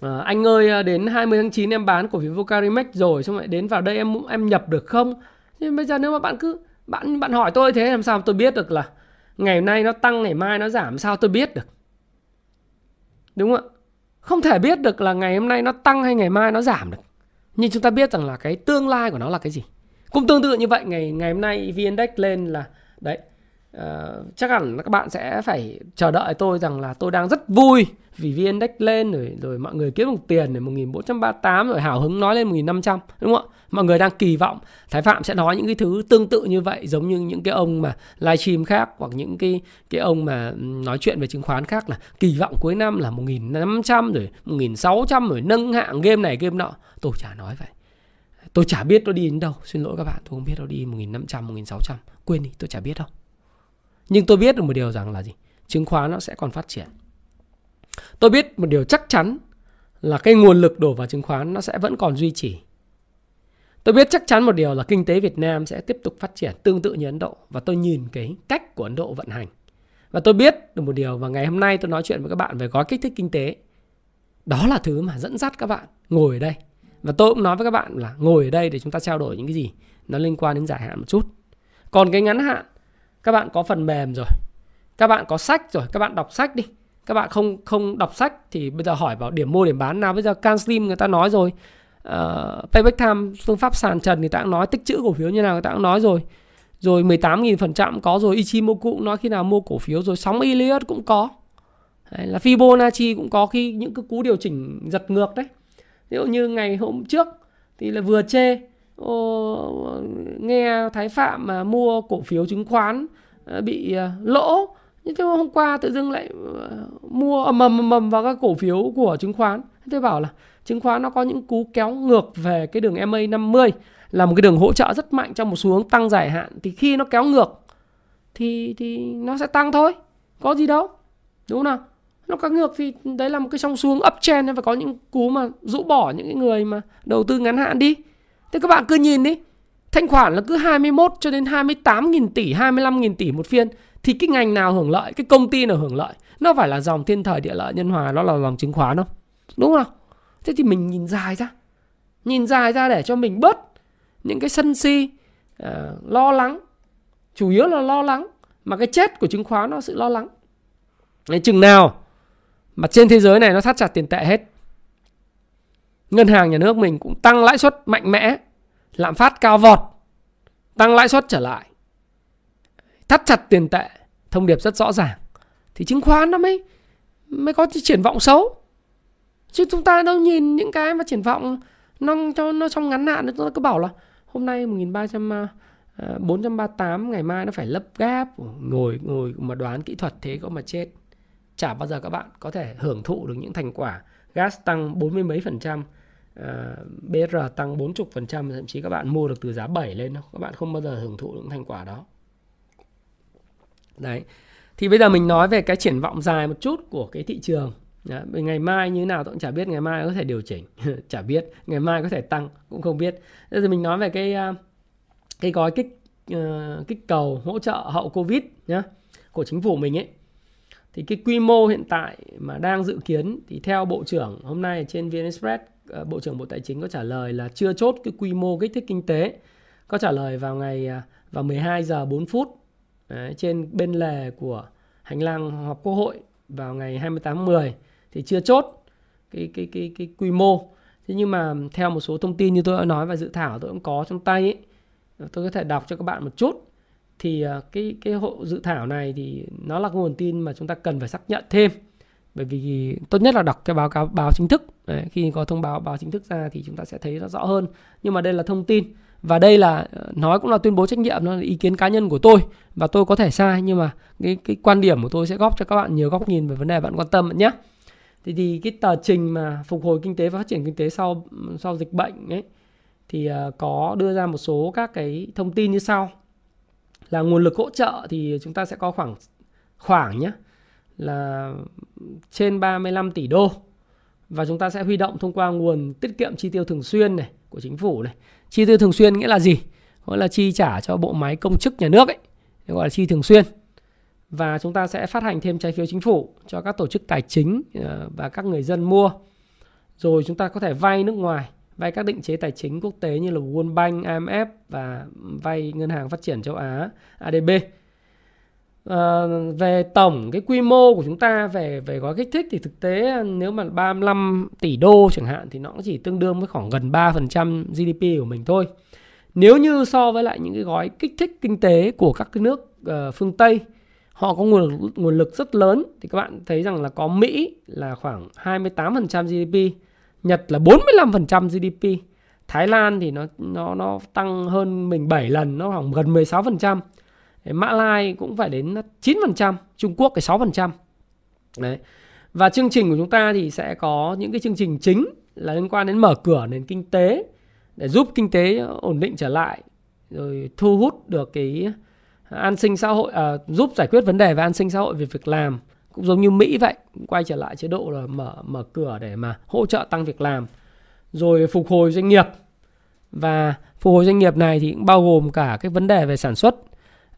À, anh ơi à, đến 20 tháng 9 em bán cổ phiếu Vocarimex rồi xong lại đến vào đây em em nhập được không? Nhưng bây giờ nếu mà bạn cứ bạn bạn hỏi tôi thế làm sao tôi biết được là ngày hôm nay nó tăng ngày mai nó giảm sao tôi biết được. Đúng không ạ? Không thể biết được là ngày hôm nay nó tăng hay ngày mai nó giảm được. Nhưng chúng ta biết rằng là cái tương lai của nó là cái gì. Cũng tương tự như vậy ngày ngày hôm nay VN Index lên là đấy uh, chắc hẳn các bạn sẽ phải chờ đợi tôi rằng là tôi đang rất vui vì VN Index lên rồi rồi mọi người kiếm được tiền rồi 1438 rồi hào hứng nói lên 1500 đúng không ạ? Mọi người đang kỳ vọng Thái Phạm sẽ nói những cái thứ tương tự như vậy giống như những cái ông mà livestream khác hoặc những cái cái ông mà ừ, nói chuyện về chứng khoán khác là kỳ vọng cuối năm là 1500 rồi 1600 rồi nâng hạng game này game nọ. Tôi chả nói vậy. Tôi chả biết nó đi đến đâu. Xin lỗi các bạn, tôi không biết nó đi 1500, 1600. Quên đi, tôi chả biết đâu. Nhưng tôi biết được một điều rằng là gì? Chứng khoán nó sẽ còn phát triển. Tôi biết một điều chắc chắn là cái nguồn lực đổ vào chứng khoán nó sẽ vẫn còn duy trì. Tôi biết chắc chắn một điều là kinh tế Việt Nam sẽ tiếp tục phát triển tương tự như Ấn Độ và tôi nhìn cái cách của Ấn Độ vận hành. Và tôi biết được một điều và ngày hôm nay tôi nói chuyện với các bạn về gói kích thích kinh tế. Đó là thứ mà dẫn dắt các bạn ngồi ở đây. Và tôi cũng nói với các bạn là ngồi ở đây để chúng ta trao đổi những cái gì nó liên quan đến dài hạn một chút. Còn cái ngắn hạn các bạn có phần mềm rồi. Các bạn có sách rồi, các bạn đọc sách đi. Các bạn không không đọc sách thì bây giờ hỏi vào điểm mua điểm bán. Nào bây giờ can slim người ta nói rồi. Uh, Payback Time phương pháp sàn trần người ta cũng nói. Tích chữ cổ phiếu như nào người ta cũng nói rồi. Rồi 18.000% có rồi. Ichimoku cũng nói khi nào mua cổ phiếu rồi. Sóng Elliott cũng có. Đấy, là Fibonacci cũng có khi những cái cú điều chỉnh giật ngược đấy. Ví dụ như ngày hôm trước thì là vừa chê ô, nghe Thái Phạm mà mua cổ phiếu chứng khoán ờ, bị ờ, lỗ. Nhưng thế hôm qua tự dưng lại ờ, mua ầm ầm ầm vào các cổ phiếu của chứng khoán. Tôi bảo là chứng khoán nó có những cú kéo ngược về cái đường MA 50 là một cái đường hỗ trợ rất mạnh trong một xu hướng tăng dài hạn. Thì khi nó kéo ngược thì thì nó sẽ tăng thôi có gì đâu đúng không nào? Nó kéo ngược thì đấy là một cái trong xu hướng uptrend phải có những cú mà rũ bỏ những cái người mà đầu tư ngắn hạn đi thế các bạn cứ nhìn đi. Thanh khoản là cứ 21 cho đến 28 nghìn tỷ 25 nghìn tỷ một phiên. Thì cái ngành nào hưởng lợi cái công ty nào hưởng lợi? Nó phải là dòng thiên thời địa lợi nhân hòa nó là dòng chứng khoán không? Đúng không? Thế thì mình nhìn dài ra. Nhìn dài ra để cho mình bớt những cái sân si uh, lo lắng. Chủ yếu là lo lắng. Mà cái chết của chứng khoán nó sự lo lắng. Đấy, chừng nào mà trên thế giới này nó thắt chặt tiền tệ hết ngân hàng nhà nước mình cũng tăng lãi suất mạnh mẽ, lạm phát cao vọt, tăng lãi suất trở lại. Thắt chặt tiền tệ, thông điệp rất rõ ràng. Thì chứng khoán nó mới mới có triển vọng xấu. Chứ chúng ta đâu nhìn những cái mà triển vọng nó, cho nó trong ngắn hạn chúng ta cứ bảo là hôm nay 1300 438 à, à, ngày mai nó phải lấp gáp, ngồi ngồi mà đoán kỹ thuật thế có mà chết. Chả bao giờ các bạn có thể hưởng thụ được những thành quả gas tăng 40 mấy phần trăm Ờ, uh, BR tăng 40 phần trăm thậm chí các bạn mua được từ giá 7 lên đâu các bạn không bao giờ hưởng thụ những thành quả đó. Đấy. Thì bây giờ mình nói về cái triển vọng dài một chút của cái thị trường. Đấy, ngày mai như thế nào tôi cũng chả biết ngày mai có thể điều chỉnh. Chả biết ngày mai có thể tăng cũng không biết. Bây giờ mình nói về cái ờ, cái gói kích uh, kích cầu hỗ trợ hậu covid nhá của chính phủ mình ấy. Thì cái quy mô hiện tại mà đang dự kiến thì theo bộ trưởng hôm nay trên VN Express Ờ, bộ trưởng bộ tài chính có trả lời là chưa chốt cái quy mô kích thích kinh tế có trả lời vào ngày ờ, vào 12 giờ 4 phút Đấy, trên bên lề của hành lang họp quốc hội vào ngày 28 tháng 10 thì chưa chốt cái cái cái cái quy mô. Thế nhưng mà theo một số thông tin như tôi đã nói và dự thảo tôi cũng có trong tay ấy, ờ, tôi có thể đọc cho các bạn một chút. Thì cái cái hộ dự thảo này thì nó là nguồn tin mà chúng ta cần phải xác nhận thêm. Bởi vì tốt nhất là đọc cái báo cáo báo chính thức. Đấy, khi có thông báo báo chính thức ra thì chúng ta sẽ thấy nó rõ hơn. Nhưng mà đây là thông tin. Và đây là ờ, nói cũng là tuyên bố trách nhiệm nó là ý kiến cá nhân của tôi. Và tôi có thể sai nhưng mà cái cái quan điểm của tôi sẽ góp cho các bạn nhiều góc nhìn về vấn đề bạn quan tâm nhé thì thì cái tờ trình mà phục hồi kinh tế và phát triển kinh tế sau sau dịch bệnh ấy thì ờ, có đưa ra một số các cái thông tin như sau. Là nguồn lực hỗ trợ thì chúng ta sẽ có khoảng khoảng nhé là trên 35 tỷ đô và chúng ta sẽ huy động thông qua nguồn tiết kiệm chi tiêu thường xuyên này của chính phủ này. Chi tiêu thường xuyên nghĩa là gì? Gọi là chi trả cho bộ máy công chức nhà nước ấy, gọi là chi thường xuyên. Và chúng ta sẽ phát hành thêm trái phiếu chính phủ cho các tổ chức tài chính ờ, và các người dân mua. Rồi chúng ta có thể vay nước ngoài, vay các định chế tài chính quốc tế như là World Bank, IMF và vay Ngân hàng Phát triển châu Á, ADB Ờ, về tổng cái quy mô của chúng ta về về gói kích thích thì thực tế nếu mà 35 tỷ đô chẳng hạn thì nó cũng chỉ tương đương với khoảng gần 3% GDP của mình thôi. Nếu như so với lại những cái gói kích thích kinh tế của các cái nước uh, phương Tây họ có nguồn nguồn lực rất lớn thì các bạn thấy rằng là có Mỹ là khoảng 28% GDP, Nhật là 45% GDP, Thái Lan thì nó nó nó tăng hơn mình 7 lần, nó khoảng gần 16%. Mã Lai cũng phải đến 9%, Trung Quốc cái 6%. Đấy. Và chương trình của chúng ta thì sẽ có những cái chương trình chính là liên quan đến mở cửa nền kinh tế để giúp kinh tế ổn định trở lại rồi thu hút được cái an sinh xã hội à, giúp giải quyết vấn đề về an sinh xã hội về việc làm cũng giống như Mỹ vậy quay trở lại chế độ là mở mở cửa để mà hỗ trợ tăng việc làm rồi phục hồi doanh nghiệp và phục hồi doanh nghiệp này thì cũng bao gồm cả cái vấn đề về sản xuất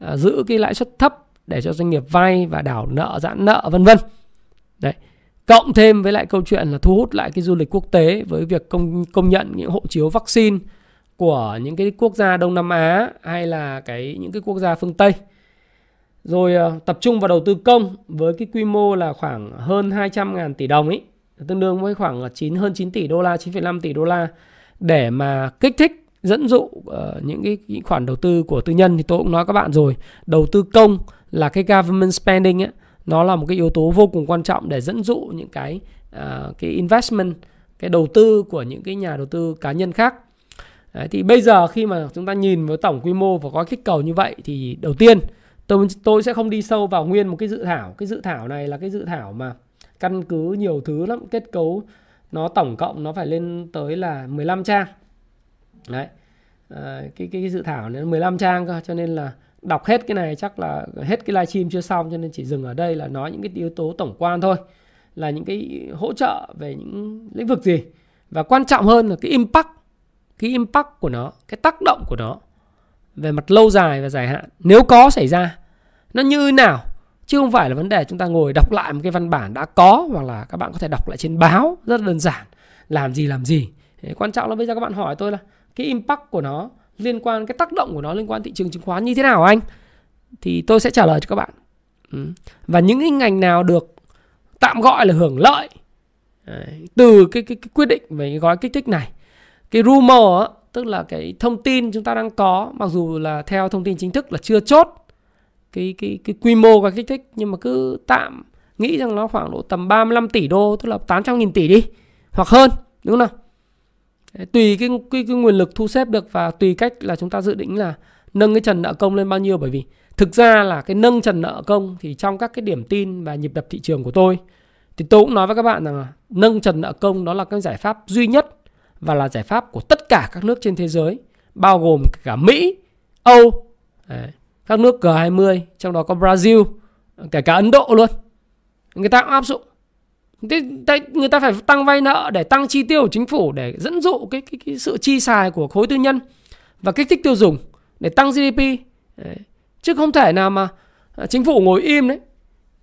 Ờ, giữ cái lãi suất thấp để cho doanh nghiệp vay và đảo nợ giãn nợ vân vân. Đấy. Cộng thêm với lại câu chuyện là thu hút lại cái du lịch quốc tế với việc công công nhận những hộ chiếu vaccine của những cái quốc gia Đông Nam Á hay là cái những cái quốc gia phương Tây. Rồi ờ, tập trung vào đầu tư công với cái quy mô là khoảng hơn 200 ngàn tỷ đồng ấy tương đương với khoảng 9 hơn 9 tỷ đô la 9,5 tỷ đô la để mà kích thích dẫn dụ uh, những cái những khoản đầu tư của tư nhân thì tôi cũng nói các bạn rồi. Đầu tư công là cái government spending ấy nó là một cái yếu tố vô cùng quan trọng để dẫn dụ những cái uh, cái investment cái đầu tư của những cái nhà đầu tư cá nhân khác. Đấy, thì bây giờ khi mà chúng ta nhìn với tổng quy mô và gói kích cầu như vậy thì đầu tiên tôi tôi sẽ không đi sâu vào nguyên một cái dự thảo. Cái dự thảo này là cái dự thảo mà căn cứ nhiều thứ lắm kết cấu nó tổng cộng nó phải lên tới là 15 trang đấy. À, cái, cái cái dự thảo nó 15 trang cơ cho nên là đọc hết cái này chắc là hết cái livestream chưa xong cho nên chỉ dừng ở đây là nói những cái yếu tố tổng quan thôi. Là những cái hỗ trợ về những lĩnh vực gì. Và quan trọng hơn là cái impact cái impact của nó cái tác động của nó về mặt lâu dài và dài hạn nếu có xảy ra nó như nào? Chứ không phải là vấn đề chúng ta ngồi đọc lại một cái văn bản đã có hoặc là các bạn có thể đọc lại trên báo rất đơn giản. Làm gì làm gì? Quan trọng là bây giờ các bạn hỏi tôi là cái impact của nó liên quan cái tác động của nó liên quan thị trường chứng khoán như thế nào anh? Thì tôi sẽ trả lời cho các bạn. Ừ. và những cái ngành nào được tạm gọi là hưởng lợi từ cái, cái, cái quyết định về cái gói kích thích này? Cái rumor tức là cái thông tin chúng ta đang có mặc dù là theo thông tin chính thức là chưa chốt cái cái cái quy mô gói kích thích nhưng mà cứ tạm nghĩ rằng nó khoảng độ tầm 35 tỷ đô tức là 800 nghìn tỷ đi hoặc hơn đúng không nào? Tùy cái, cái cái nguồn lực thu xếp được và tùy cách là chúng ta dự định là nâng cái trần nợ công lên bao nhiêu bởi vì thực ra là cái nâng trần nợ công thì trong các cái điểm tin và nhịp đập thị trường của tôi thì tôi cũng nói với các bạn rằng là nâng trần nợ công đó là cái giải pháp duy nhất và là giải pháp của tất cả các nước trên thế giới bao gồm cả Mỹ, Âu, các nước G20 trong đó có Brazil, kể cả Ấn Độ luôn. Người ta cũng áp dụng Thế, người ta phải tăng vay nợ để tăng chi tiêu của chính phủ để dẫn dụ cái, cái, cái sự chi xài của khối tư nhân và kích thích tiêu dùng để tăng GDP đấy. chứ không thể nào mà à, chính phủ ngồi im đấy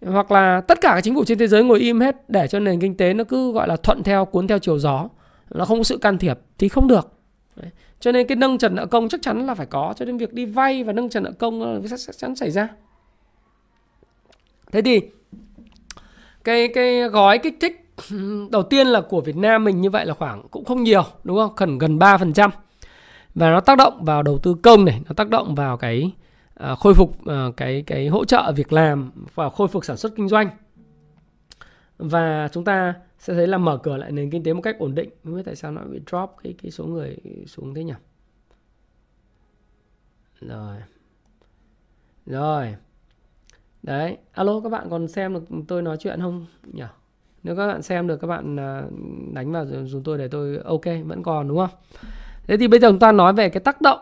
hoặc là tất cả các chính phủ trên thế giới ngồi im hết để cho nền kinh tế nó cứ gọi là thuận theo cuốn theo chiều gió nó không có sự can thiệp thì không được đấy. cho nên cái nâng trần nợ công chắc chắn là phải có cho nên việc đi vay và nâng trần nợ công chắc chắn xảy ra thế thì cái cái gói kích thích đầu tiên là của Việt Nam mình như vậy là khoảng cũng không nhiều đúng không? Cần gần 3%. Và nó tác động vào đầu tư công này, nó tác động vào cái uh, khôi phục uh, cái cái hỗ trợ việc làm và khôi phục sản xuất kinh doanh. và chúng ta sẽ thấy là mở cửa lại nền kinh tế một cách ổn định không biết tại sao nó bị drop cái cái số người xuống thế nhỉ rồi rồi đấy. Alo các bạn còn xem được tôi nói chuyện không? Nhỉ? Nếu các bạn xem được các bạn à, đánh vào dùng tôi để tôi ok vẫn còn đúng không? Thế thì bây giờ chúng ta nói về cái tác động.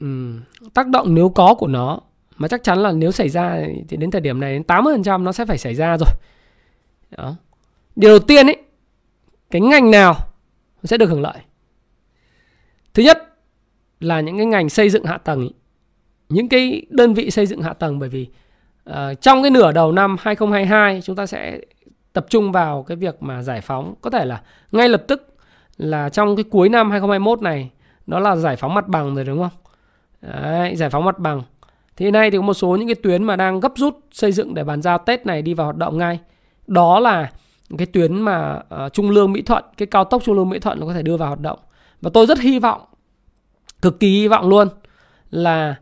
Ừ, tác động nếu có của nó mà chắc chắn là nếu xảy ra thì đến thời điểm này đến 80% nó sẽ phải xảy ra rồi. Đó. điều đầu tiên ấy cái ngành nào sẽ được hưởng lợi? Thứ nhất là những cái ngành xây dựng hạ tầng. Ý. những cái đơn vị xây dựng hạ tầng bởi vì uh, trong cái nửa đầu năm 2022 chúng ta sẽ tập trung vào cái việc mà giải phóng có thể là ngay lập tức là trong cái cuối năm 2021 này nó là giải phóng mặt bằng rồi đúng không? Đấy, giải phóng mặt bằng. Thì nay thì có một số những cái tuyến mà đang gấp rút xây dựng để bàn giao Tết này đi vào hoạt động ngay. Đó là cái tuyến mà uh, Trung Lương Mỹ Thuận, cái cao tốc Trung Lương Mỹ Thuận nó có thể đưa vào hoạt động. Và tôi rất hy vọng, cực kỳ hy vọng luôn là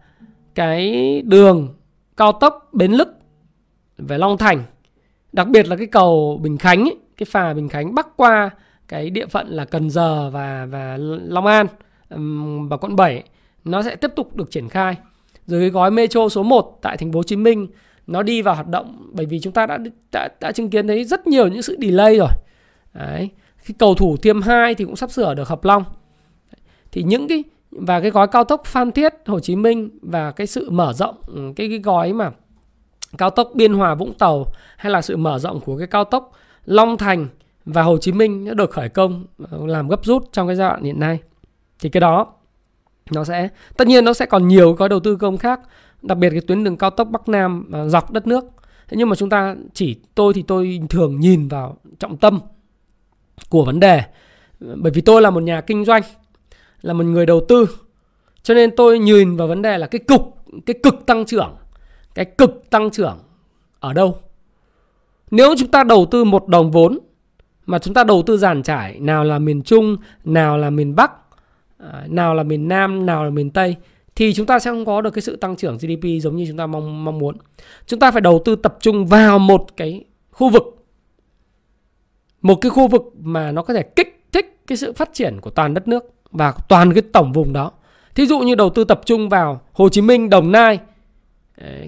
cái đường cao tốc Bến Lức về Long Thành Đặc biệt là cái cầu Bình Khánh ấy, cái phà Bình Khánh bắc qua cái địa phận là Cần Giờ và và Long An và quận 7 nó sẽ tiếp tục được triển khai. Rồi cái gói metro số 1 tại thành phố Hồ Chí Minh nó đi vào hoạt động bởi vì chúng ta đã đã, đã chứng kiến thấy rất nhiều những sự delay rồi. Đấy. Cái cầu thủ tiêm 2 thì cũng sắp sửa được hợp long. Thì những cái và cái gói cao tốc Phan Thiết, Hồ Chí Minh và cái sự mở rộng ừ, cái cái gói mà cao tốc Biên Hòa Vũng Tàu hay là sự mở rộng của cái cao tốc Long Thành và Hồ Chí Minh đã được khởi công ờ, làm gấp rút trong cái giai đoạn hiện nay. Thì cái đó, nó sẽ, tất nhiên nó sẽ còn nhiều gói đầu tư công khác, đặc biệt cái tuyến đường cao tốc Bắc Nam ờ, dọc đất nước. Thế nhưng mà chúng ta chỉ, tôi thì tôi thường nhìn vào trọng tâm của vấn đề. Bởi vì tôi là một nhà kinh doanh là một người đầu tư cho nên tôi nhìn vào vấn đề là cái cục, cái cực tăng trưởng, cái cực tăng trưởng ở đâu nếu chúng ta đầu tư một đồng vốn, mà chúng ta đầu tư giàn trải nào là miền trung, nào là miền bắc à, nào là miền nam, nào là miền tây, thì chúng ta sẽ không có được cái sự tăng trưởng GDP giống như chúng ta mong mong muốn. Chúng ta phải đầu tư tập trung vào một cái khu vực. Một cái khu vực mà nó có thể kích thích cái sự phát triển của toàn đất nước và toàn cái tổng vùng đó. Thí dụ như đầu tư tập trung vào Hồ Chí Minh, Đồng Nai,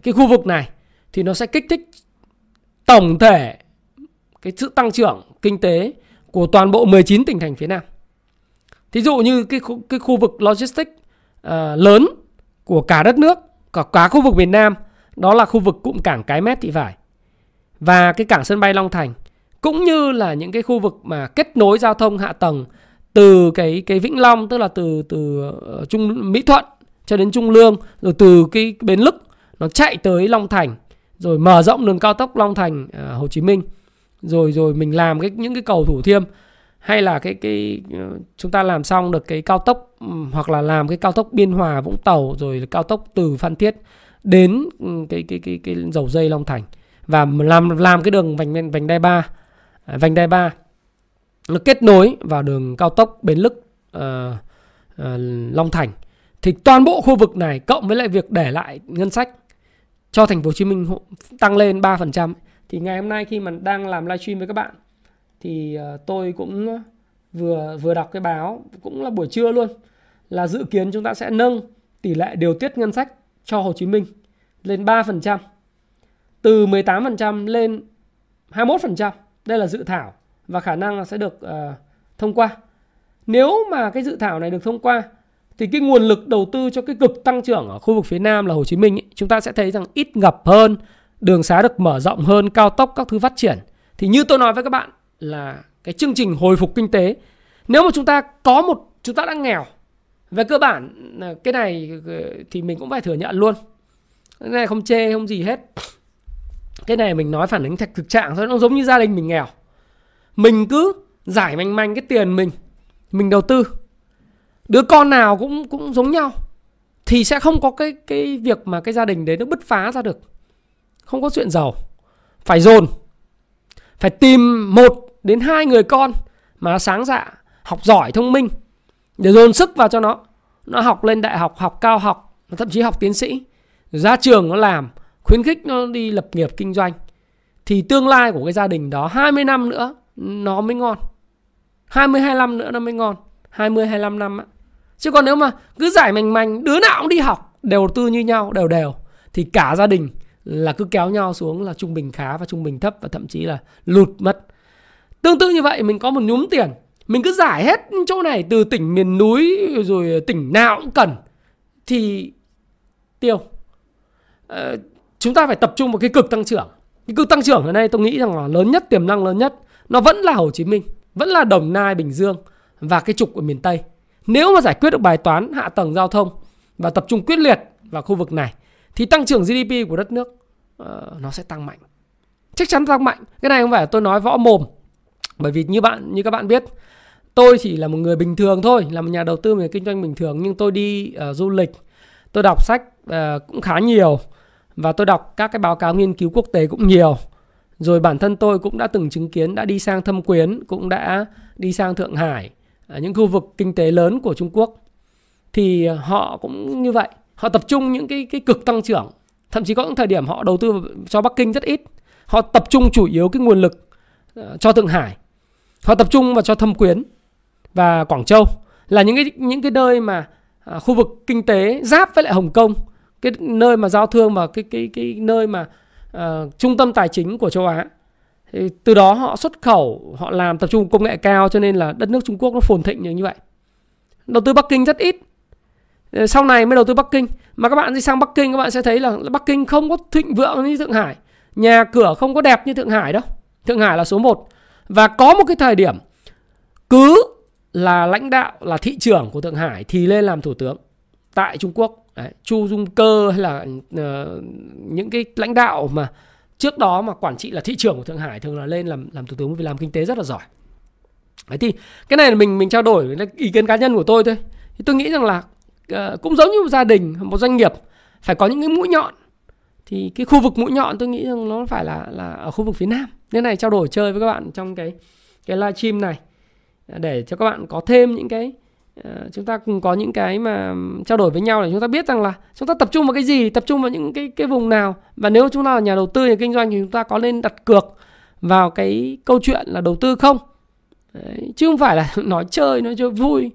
cái khu vực này thì nó sẽ kích thích tổng thể cái sự tăng trưởng kinh tế của toàn bộ 19 tỉnh thành phía Nam. Thí dụ như cái khu, cái khu vực logistics uh, lớn của cả đất nước, cả cả khu vực miền Nam, đó là khu vực cụm cảng Cái Mét Thị Vải và cái cảng sân bay Long Thành cũng như là những cái khu vực mà kết nối giao thông hạ tầng từ cái cái Vĩnh Long tức là từ từ uh, Trung Mỹ Thuận cho đến Trung Lương rồi từ cái bến Lức nó chạy tới Long Thành rồi mở rộng đường cao tốc Long Thành ờ, Hồ Chí Minh rồi rồi mình làm cái những cái cầu Thủ Thiêm hay là cái cái ờ, chúng ta làm xong được cái cao tốc ừ, hoặc là làm cái cao tốc Biên Hòa Vũng Tàu rồi cao tốc từ Phan Thiết đến ừ, cái cái cái cái dầu dây Long Thành và làm làm cái đường vành vành đai 3 à, vành đai 3 nó kết nối vào đường cao tốc Bến Lức uh, uh, Long Thành thì toàn bộ khu vực này cộng với lại việc để lại ngân sách cho thành phố Hồ Chí Minh tăng lên 3% thì ngày hôm nay khi mà đang làm livestream với các bạn thì ờ, tôi cũng vừa vừa đọc cái báo cũng là buổi trưa luôn là dự kiến chúng ta sẽ nâng tỷ lệ điều tiết ngân sách cho Hồ Chí Minh lên 3%. Từ 18% lên 21%. Đây là dự thảo và khả năng sẽ được uh, thông qua. Nếu mà cái dự thảo này được thông qua thì cái nguồn lực đầu tư cho cái cực tăng trưởng ở khu vực phía Nam là Hồ Chí Minh ấy, chúng ta sẽ thấy rằng ít ngập hơn, đường xá được mở rộng hơn, cao tốc các thứ phát triển. Thì như tôi nói với các bạn là cái chương trình hồi phục kinh tế nếu mà chúng ta có một chúng ta đã nghèo về cơ bản ờ, cái này ờ, thì mình cũng phải thừa nhận luôn cái này không chê không gì hết cái này mình nói phản ánh thật thực trạng thôi nó giống như gia đình mình nghèo mình cứ giải manh manh cái tiền mình mình đầu tư. Đứa con nào cũng cũng giống nhau, thì sẽ không có cái cái việc mà cái gia đình đấy nó bứt phá ra được. Không có chuyện giàu. Phải dồn, phải tìm một đến hai người con mà sáng dạ học giỏi, thông minh, để dồn sức vào cho nó. Nó học lên đại học học cao học, thậm chí học tiến sĩ. Ra trường nó làm, khuyến khích nó đi lập nghiệp, kinh doanh. Thì tương lai của cái gia đình đó 20 năm nữa nó mới ngon. 20 25 nữa nó mới ngon. 20 25 năm á. Chứ còn nếu mà cứ giải mành mành đứa nào cũng đi học đều tư như nhau đều đều thì cả gia đình là cứ kéo nhau xuống là trung bình khá và trung bình thấp và thậm chí là lụt mất. Tương tự như vậy mình có một nhúm tiền mình cứ giải hết chỗ này từ tỉnh miền núi rồi tỉnh nào cũng cần thì tiêu. Ờ, chúng ta phải tập trung vào cái cực tăng trưởng. Cái cực tăng trưởng ở đây tôi nghĩ rằng là lớn nhất tiềm năng lớn nhất nó vẫn là Hồ Chí Minh vẫn là Đồng Nai Bình Dương và cái trục của miền Tây. Nếu mà giải quyết được bài toán hạ tầng giao thông và tập trung quyết liệt vào khu vực này thì tăng trưởng GDP của đất nước uh, nó sẽ tăng mạnh. Chắc chắn tăng mạnh. Cái này không phải là tôi nói võ mồm. Bởi vì như bạn như các bạn biết tôi chỉ là một người bình thường thôi là một nhà đầu tư về kinh doanh bình thường. Nhưng tôi đi uh, du lịch tôi đọc sách uh, cũng khá nhiều. Và tôi đọc các cái báo cáo nghiên cứu quốc tế cũng nhiều rồi bản thân tôi cũng đã từng chứng kiến đã đi sang thâm quyến cũng đã đi sang thượng hải những khu vực kinh tế lớn của trung quốc. Thì họ cũng như vậy. Họ tập trung những cái cái cực tăng trưởng. Thậm chí có những thời điểm họ đầu tư cho bắc kinh rất ít. Họ tập trung chủ yếu cái nguồn lực ờ, cho thượng hải. Họ tập trung vào cho thâm quyến và quảng châu. Là những cái những cái nơi mà à, khu vực kinh tế giáp với lại hồng kông. Cái nơi mà giao thương và cái cái cái nơi mà uh, trung tâm tài chính của châu Á. Thì từ đó họ xuất khẩu họ làm tập trung công nghệ cao cho nên là đất nước Trung Quốc nó phồn thịnh như vậy. Đầu tư Bắc Kinh rất ít. Ờ, sau này mới đầu tư Bắc Kinh. Mà các bạn đi sang Bắc Kinh các bạn sẽ thấy là Bắc Kinh không có thịnh vượng như Thượng Hải. Nhà cửa không có đẹp như Thượng Hải đâu. Thượng Hải là số 1 và có một cái thời điểm cứ là lãnh đạo là thị trưởng của Thượng Hải thì lên làm thủ tướng tại Trung Quốc. Đấy, Chu Dung Cơ hay là uh, những cái lãnh đạo mà trước đó mà quản trị là thị trưởng của Thượng Hải thường là lên làm làm thủ tướng vì làm kinh tế rất là giỏi. Đấy thì cái này là mình mình trao đổi ý kiến cá nhân của tôi thôi. Thì tôi nghĩ rằng là uh, cũng giống như một gia đình, một doanh nghiệp phải có những cái mũi nhọn. Thì cái khu vực mũi nhọn tôi nghĩ rằng nó phải là là ở khu vực phía Nam. Nên này trao đổi chơi với các bạn trong cái cái livestream này để cho các bạn có thêm những cái Ờ, chúng ta cùng có những cái mà trao đổi với nhau để chúng ta biết rằng là chúng ta tập trung vào cái gì tập trung vào những cái cái vùng nào. Và nếu chúng ta là nhà đầu tư nhà kinh doanh thì chúng ta có nên đặt cược vào cái câu chuyện là đầu tư không? Đấy, chứ không phải là nói chơi nói chơi vui.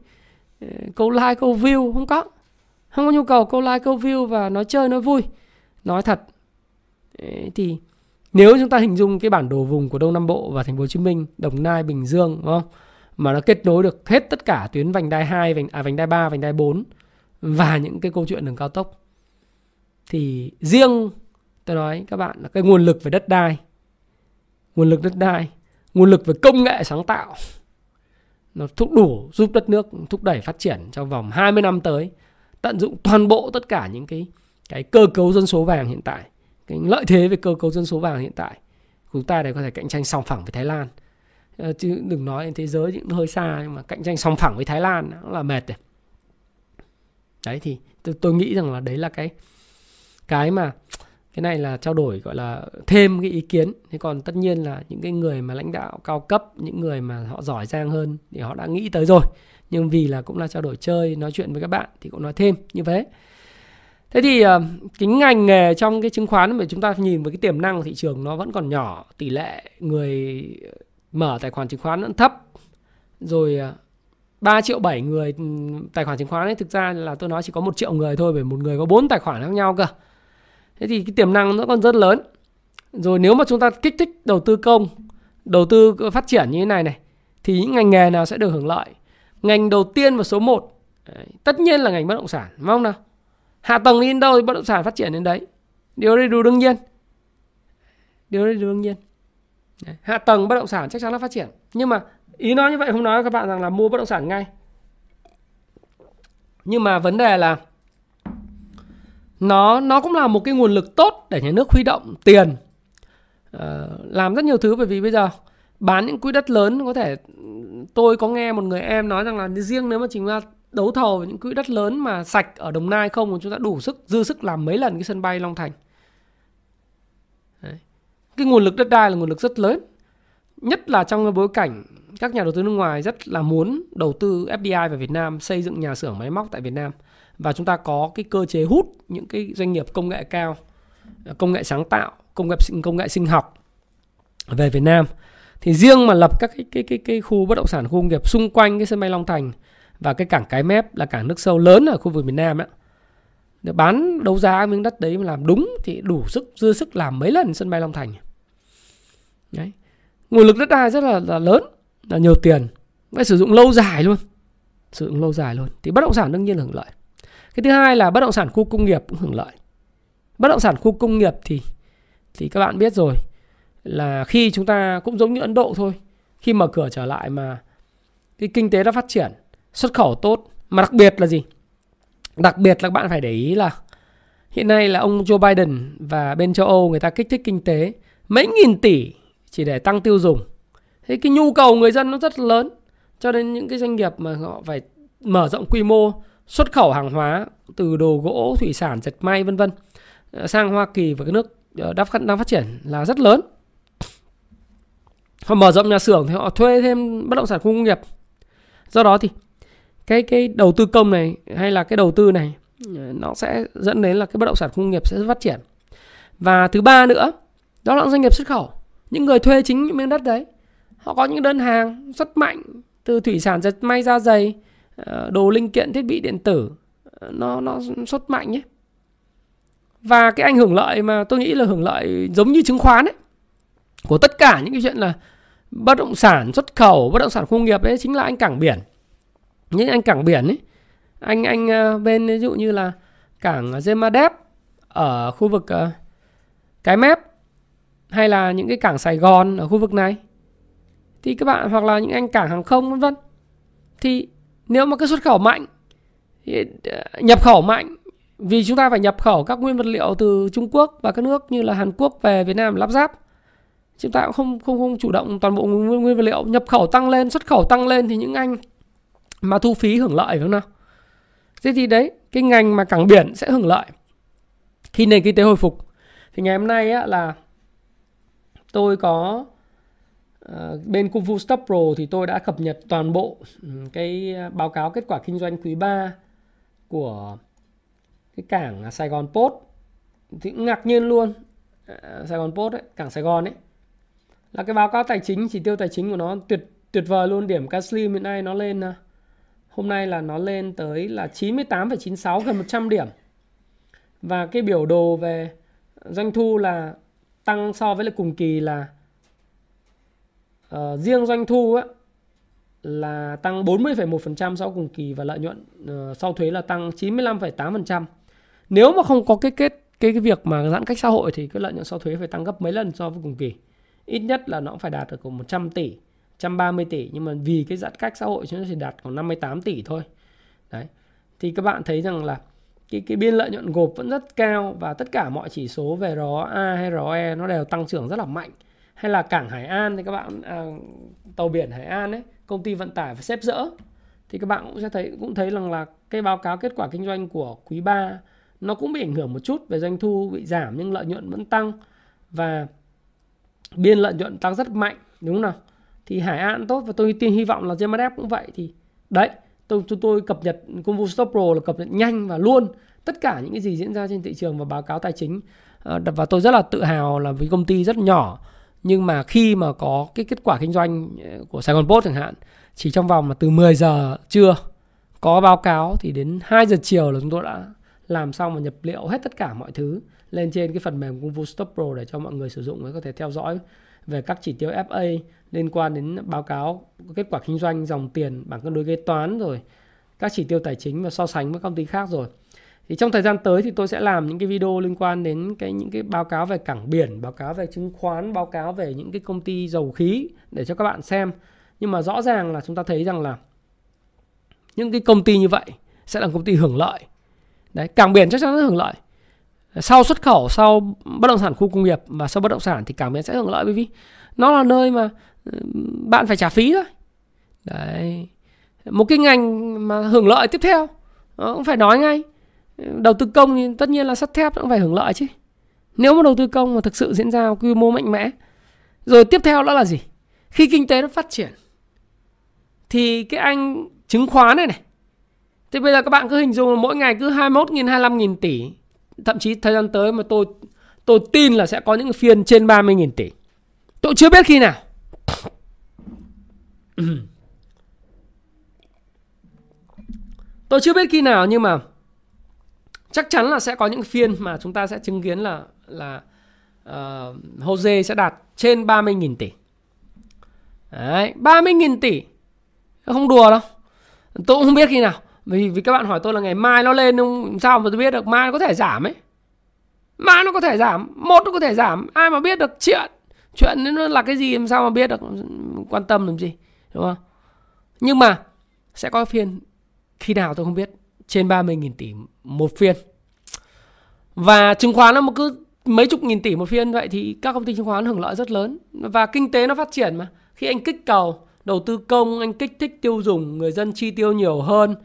Ờ, câu like câu view không có. Không có nhu cầu câu like câu view và nói chơi nói vui. Nói thật. Đấy, thì nếu chúng ta hình dung cái bản đồ vùng của Đông Nam Bộ và Thành phố Hồ Chí Minh, Đồng Nai, Bình Dương đúng không? Mà nó kết nối được hết tất cả tuyến vành đai 2, vành à vành đai 3, vành đai 4 và những cái câu chuyện đường cao tốc. Thì riêng tôi nói các bạn là cái nguồn lực về đất đai, nguồn lực đất đai, nguồn lực về công nghệ sáng tạo. Nó thúc đủ giúp đất nước thúc đẩy phát triển trong vòng 20 năm tới, tận dụng toàn bộ tất cả những cái cái cơ cấu dân số vàng hiện tại, cái lợi thế về cơ cấu dân số vàng hiện tại. Chúng ta để có thể cạnh tranh song phẳng với Thái Lan. Ờ, chứ đừng nói thế giới những hơi xa nhưng mà cạnh tranh song phẳng với Thái Lan cũng là mệt rồi. Đấy thì tôi, tôi nghĩ rằng là đấy là cái cái mà cái này là trao đổi gọi là thêm cái ý kiến. Thế còn tất nhiên là những cái người mà lãnh đạo cao cấp những người mà họ giỏi giang hơn thì họ đã nghĩ tới rồi. Nhưng vì là cũng là trao đổi chơi nói chuyện với các bạn thì cũng nói thêm như thế. Thế thì ờ, cái ngành nghề trong cái chứng khoán mà chúng ta nhìn với cái tiềm năng của thị trường nó vẫn còn nhỏ tỷ lệ người mở tài khoản chứng khoán vẫn thấp. Rồi à, 3 triệu 7 người ừ, tài khoản chứng khoán ấy thực ra là tôi nói chỉ có một triệu người thôi bởi một người có bốn tài khoản khác nhau cơ. Thế thì cái tiềm năng nó còn rất lớn. Rồi nếu mà chúng ta kích thích đầu tư công đầu tư phát triển như thế này này thì những ngành nghề nào sẽ được hưởng lợi? Ngành đầu tiên và số 1 đấy, tất nhiên là ngành bất động sản đúng không nào? Hạ tầng đi đến đâu thì bất động sản phát triển đến đấy. Điều đấy đủ đương nhiên. Điều đấy đủ đương nhiên hạ tầng bất động sản chắc chắn là phát triển. Nhưng mà ý nói như vậy không nói với các bạn rằng là mua bất động sản ngay. Nhưng mà vấn đề là nó nó cũng là một cái nguồn lực tốt để nhà nước huy động tiền uh, làm rất nhiều thứ. Bởi vì bây giờ bán những quỹ đất lớn có thể tôi có nghe một người em nói rằng là riêng nếu mà chúng ta đấu thầu những quỹ đất lớn mà sạch ở Đồng Nai không chúng ta đủ sức dư sức làm mấy lần cái sân bay Long Thành cái nguồn lực đất đai là nguồn lực rất lớn nhất là trong cái bối cảnh các nhà đầu tư nước ngoài rất là muốn đầu tư FDI vào Việt Nam xây dựng nhà xưởng máy móc tại Việt Nam. Và chúng ta có cái cơ chế hút những cái doanh nghiệp công nghệ cao công nghệ sáng tạo công nghệ công nghệ sinh học về Việt Nam. Thì riêng mà lập các cái cái cái cái khu bất động sản khu công nghiệp xung quanh cái sân bay Long Thành và cái cảng Cái Mép là cảng nước sâu lớn ở khu vực miền Nam ấy, để bán đấu giá miếng đất đấy mà làm đúng thì đủ sức dư sức làm mấy lần sân bay Long Thành đấy. Nguồn lực đất đai rất là, là lớn là nhiều tiền. Phải sử dụng lâu dài luôn. Sử dụng lâu dài luôn. Thì bất động sản đương nhiên là hưởng lợi. Cái thứ hai là bất động sản khu công nghiệp cũng hưởng lợi. Bất động sản khu công nghiệp thì thì các bạn biết rồi là khi chúng ta cũng giống như Ấn Độ thôi khi mở cửa trở lại mà cái kinh tế đã phát triển xuất khẩu tốt mà đặc biệt là gì? Đặc biệt là các bạn phải để ý là hiện nay là ông Joe Biden và bên châu Âu người ta kích thích kinh tế mấy nghìn tỷ chỉ để tăng tiêu dùng. Thế cái nhu cầu người dân nó rất lớn cho nên những cái doanh nghiệp mà họ phải mở rộng quy mô xuất khẩu hàng hóa từ đồ gỗ thủy sản dệt may vân vân ờ, sang Hoa Kỳ và các nước ờ, đang đang phát triển là rất lớn. Họ mở rộng nhà xưởng thì họ thuê thêm bất động sản khu công nghiệp. Do đó thì cái cái đầu tư công này hay là cái đầu tư này ờ, nó sẽ dẫn đến là cái bất động sản khu công nghiệp sẽ phát triển. Và thứ ba nữa đó là doanh nghiệp xuất khẩu những người thuê chính những miếng đất đấy, họ có những đơn hàng rất mạnh, từ thủy sản dệt may da dày ờ, đồ linh kiện, thiết bị điện tử ờ, nó nó xuất mạnh nhé. Và cái anh hưởng lợi mà tôi nghĩ là hưởng lợi giống như chứng khoán ấy, của tất cả những cái chuyện là bất động sản xuất khẩu, bất động sản công nghiệp đấy chính là anh cảng biển. Những anh cảng biển ấy, anh anh ờ, bên ví dụ như là cảng Gemadep ở khu vực cái mép hay là những cái cảng Sài Gòn ở khu vực này? Thì các bạn hoặc là những anh cảng hàng không vân vân. Thì nếu mà cái xuất khẩu mạnh ờ, nhập khẩu mạnh vì chúng ta phải nhập khẩu các nguyên vật liệu từ Trung Quốc và các nước như là Hàn Quốc về Việt Nam lắp ráp. Chúng ta cũng không không không chủ động toàn bộ nguyên, nguyên vật liệu. Nhập khẩu tăng lên xuất khẩu tăng lên thì những anh mà thu phí hưởng lợi đúng không nào? Thế thì đấy cái ngành mà cảng biển sẽ hưởng lợi khi nền kinh tế hồi phục. Thì ngày hôm nay á, là tôi có uh, bên Kung Fu Stop Pro thì tôi đã cập nhật toàn bộ ừ, cái ờ, báo cáo kết quả kinh doanh quý 3 của cái cảng Sài Gòn Post thì cũng ngạc nhiên luôn ờ, Sài Gòn Post ấy, cảng Sài Gòn ấy. Là cái báo cáo tài chính chỉ tiêu tài chính của nó tuyệt tuyệt vời luôn điểm Caslim hiện nay nó lên hôm nay là nó lên tới là 98,96 gần 100 điểm. Và cái biểu đồ về doanh thu là tăng so với lại cùng kỳ là uh, riêng doanh thu á, là tăng 40,1% so với cùng kỳ và lợi nhuận uh, sau thuế là tăng 95,8%. Nếu mà không có cái kết cái cái việc mà giãn cách xã hội thì cái lợi nhuận sau thuế phải tăng gấp mấy lần so với cùng kỳ. Ít nhất là nó cũng phải đạt được 100 tỷ, 130 tỷ nhưng mà vì cái giãn cách xã hội chúng nó chỉ đạt khoảng 58 tỷ thôi. Đấy. Thì các bạn thấy rằng là cái cái biên lợi nhuận gộp vẫn rất cao và tất cả mọi chỉ số về ROA hay ROE nó đều tăng trưởng rất là mạnh. Hay là cảng Hải An thì các bạn à, tàu biển Hải An ấy công ty vận tải phải xếp dỡ. Thì các bạn cũng sẽ thấy cũng thấy rằng là cái báo cáo kết quả kinh doanh của quý 3 nó cũng bị ảnh hưởng một chút về doanh thu bị giảm nhưng lợi nhuận vẫn tăng và biên lợi nhuận tăng rất mạnh đúng không nào? Thì Hải An tốt và tôi tin hy vọng là Gemadep cũng vậy thì đấy tôi chúng tôi cập nhật công vụ Stop Pro là cập nhật nhanh và luôn tất cả những cái gì diễn ra trên thị trường và báo cáo tài chính. Ờ, và tôi rất là tự hào là với công ty rất nhỏ, nhưng mà khi mà có cái kết quả kinh doanh ờ, của Sài Gòn Post chẳng hạn, chỉ trong vòng là từ 10 giờ trưa có báo cáo thì đến 2 giờ chiều là chúng tôi đã làm xong và nhập liệu hết tất cả mọi thứ lên trên cái phần mềm Kung Fu Stop Pro để cho mọi người sử dụng và có thể theo dõi về các chỉ tiêu FA liên quan đến báo cáo kết quả kinh doanh, dòng tiền, bảng cân đối kế toán rồi các chỉ tiêu tài chính và so sánh với công ty khác rồi. Thì trong thời gian tới thì tôi sẽ làm những cái video liên quan đến cái những cái báo cáo về cảng biển, báo cáo về chứng khoán, báo cáo về những cái công ty dầu khí để cho các bạn xem. Nhưng mà rõ ràng là chúng ta thấy rằng là những cái công ty như vậy sẽ là công ty hưởng lợi. Đấy, cảng biển chắc chắn nó hưởng lợi. Sau xuất khẩu, sau bất động sản khu công nghiệp và sau bất động sản thì cảng biển sẽ hưởng lợi bởi vì nó là nơi mà bạn phải trả phí thôi. Đấy. Một cái ngành mà hưởng lợi tiếp theo nó cũng phải nói ngay. Đầu tư công thì tất nhiên là sắt thép cũng phải hưởng lợi chứ. Nếu mà đầu tư công mà thực sự diễn ra quy mô mạnh mẽ. Rồi tiếp theo đó là gì? Khi kinh tế nó phát triển thì cái anh chứng khoán này này thì bây giờ các bạn cứ hình dung là mỗi ngày cứ 21 nghìn 25 nghìn tỷ thậm chí thời gian tới mà tôi tôi tin là sẽ có những phiên trên 30.000 tỷ tôi chưa biết khi nào tôi chưa biết khi nào nhưng mà chắc chắn là sẽ có những phiên mà chúng ta sẽ chứng kiến là là uh, Jose sẽ đạt trên 30.000 tỷ. Đấy, 30.000 tỷ. Không đùa đâu. Tôi cũng không biết khi nào. Vì vì các bạn hỏi tôi là ngày mai nó lên không sao mà tôi biết được mai nó có thể giảm ấy. Mai nó có thể giảm, một nó có thể giảm, ai mà biết được chuyện. Chuyện nó là cái gì làm sao mà biết được quan tâm làm gì, đúng không? Nhưng mà sẽ có phiên khi nào tôi không biết trên 30.000 tỷ một phiên. Và chứng khoán nó một cứ mấy chục nghìn tỷ một phiên vậy thì các công ty chứng khoán hưởng lợi rất lớn và kinh tế nó phát triển mà khi anh kích cầu đầu tư công anh kích thích tiêu dùng người dân chi tiêu nhiều hơn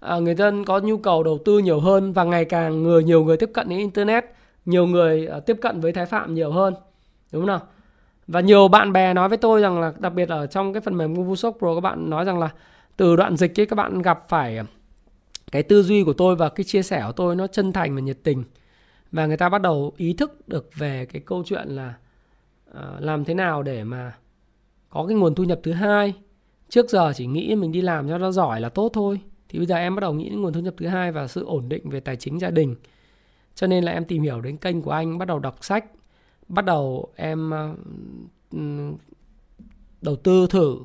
à, người dân có nhu cầu đầu tư nhiều hơn và ngày càng người nhiều người tiếp cận đến internet nhiều người à, tiếp cận với thái phạm nhiều hơn. Đúng không nào? Và nhiều bạn bè nói với tôi rằng là đặc biệt ở trong cái phần mềm Google Pro các bạn nói rằng là từ đoạn dịch ấy các bạn gặp phải à, cái tư duy của tôi và cái chia sẻ của tôi nó chân thành và nhiệt tình. Và người ta bắt đầu ý thức được về cái câu chuyện là uh, làm thế nào để mà có cái nguồn thu nhập thứ hai. Trước giờ chỉ nghĩ mình đi làm cho nó giỏi là tốt thôi thì bây giờ em bắt đầu nghĩ đến nguồn thu nhập thứ hai và sự ổn định về tài chính gia đình. Cho nên là em tìm hiểu đến kênh của anh, bắt đầu đọc sách, bắt đầu em ừ, đầu tư thử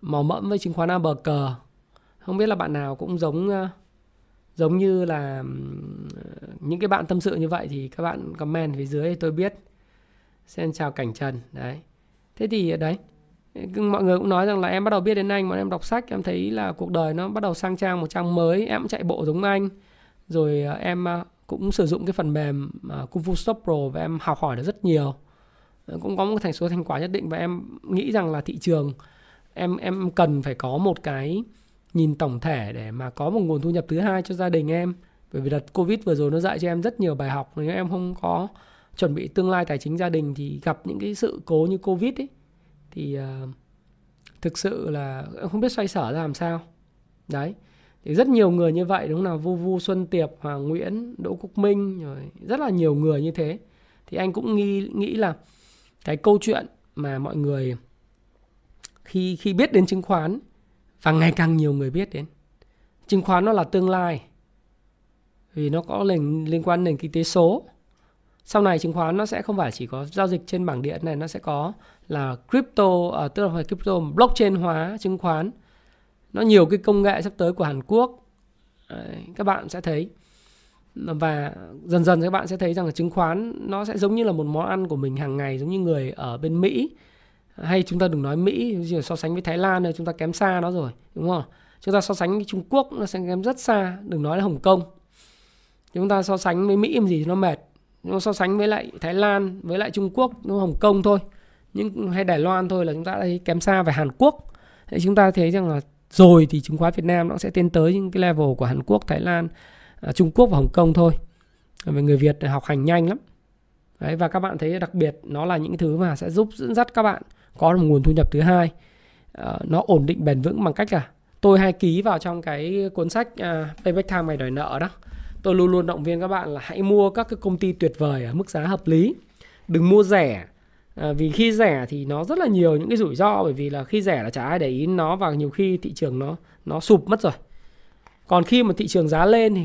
mò mẫm với chứng khoán A bờ cờ không biết là bạn nào cũng giống ờ, giống như là ừ, những cái bạn tâm sự như vậy thì các bạn comment phía dưới tôi biết. Xin chào cảnh trần. Đấy. Thế thì ờ, đấy mọi người cũng nói rằng là em bắt đầu biết đến anh mà em đọc sách, em thấy là cuộc đời nó bắt đầu sang trang một trang mới, em cũng chạy bộ giống anh. Rồi à, em à, cũng sử dụng cái phần mềm à, Kung Fu Stop Pro và em học hỏi được rất nhiều. Ờ, cũng có một thành số thành quả nhất định và em nghĩ rằng là thị trường, em em cần phải có một cái nhìn tổng thể để mà có một nguồn thu nhập thứ hai cho gia đình em. Bởi vì đợt covid vừa rồi nó dạy cho em rất nhiều bài học. Nếu em không có chuẩn bị tương lai tài chính gia đình thì gặp những cái sự cố như covid ấy thì uh, thực sự là không biết xoay sở ra làm sao. Đấy. Thì rất nhiều người như vậy đúng không nào? Vu vu xuân tiệp hoàng nguyễn đỗ quốc minh rồi rất là nhiều người như thế. Thì anh cũng nghi nghĩ là cái câu chuyện mà mọi người khi khi biết đến chứng khoán và ngày càng nhiều người biết đến. Chứng khoán nó là tương lai vì nó có liên, liên quan đến kinh tế số sau này chứng khoán nó sẽ không phải chỉ có giao dịch trên bảng điện này nó sẽ có là crypto à, tức là phải crypto blockchain hóa chứng khoán. Nó nhiều cái công nghệ sắp tới của Hàn Quốc. Đấy, các bạn sẽ thấy. Và dần dần các bạn sẽ thấy rằng là chứng khoán nó sẽ giống như là một món ăn của mình hàng ngày giống như người ở bên Mỹ. Hay chúng ta đừng nói Mỹ so sánh với Thái Lan này chúng ta kém xa nó rồi đúng không? Chúng ta so sánh với Trung Quốc nó sẽ kém rất xa đừng nói là Hồng Kông. Chúng ta so sánh với Mỹ làm gì nó mệt nếu so sánh với lại Thái Lan với lại Trung Quốc nó Hồng Kông thôi nhưng hay Đài Loan thôi là chúng ta thấy kém xa về Hàn Quốc thì chúng ta thấy rằng là rồi thì chứng khoán Việt Nam nó sẽ tiến tới những cái level của Hàn Quốc, Thái Lan, à, Trung Quốc và Hồng Kông thôi. Về người Việt học hành nhanh lắm. Đấy, và các bạn thấy đặc biệt nó là những thứ mà sẽ giúp dẫn dắt các bạn có một nguồn thu nhập thứ hai ờ, nó ổn định bền vững bằng cách là tôi hay ký vào trong cái cuốn sách uh, Payback Time mày đòi nợ đó tôi luôn luôn động viên các bạn là hãy mua các cái công ty tuyệt vời ở mức giá hợp lý. Đừng mua rẻ. À, vì khi rẻ thì nó rất là nhiều những cái rủi ro bởi vì là khi rẻ là chả ai để ý nó và nhiều khi thị trường nó nó sụp mất rồi. Còn khi mà thị trường giá lên thì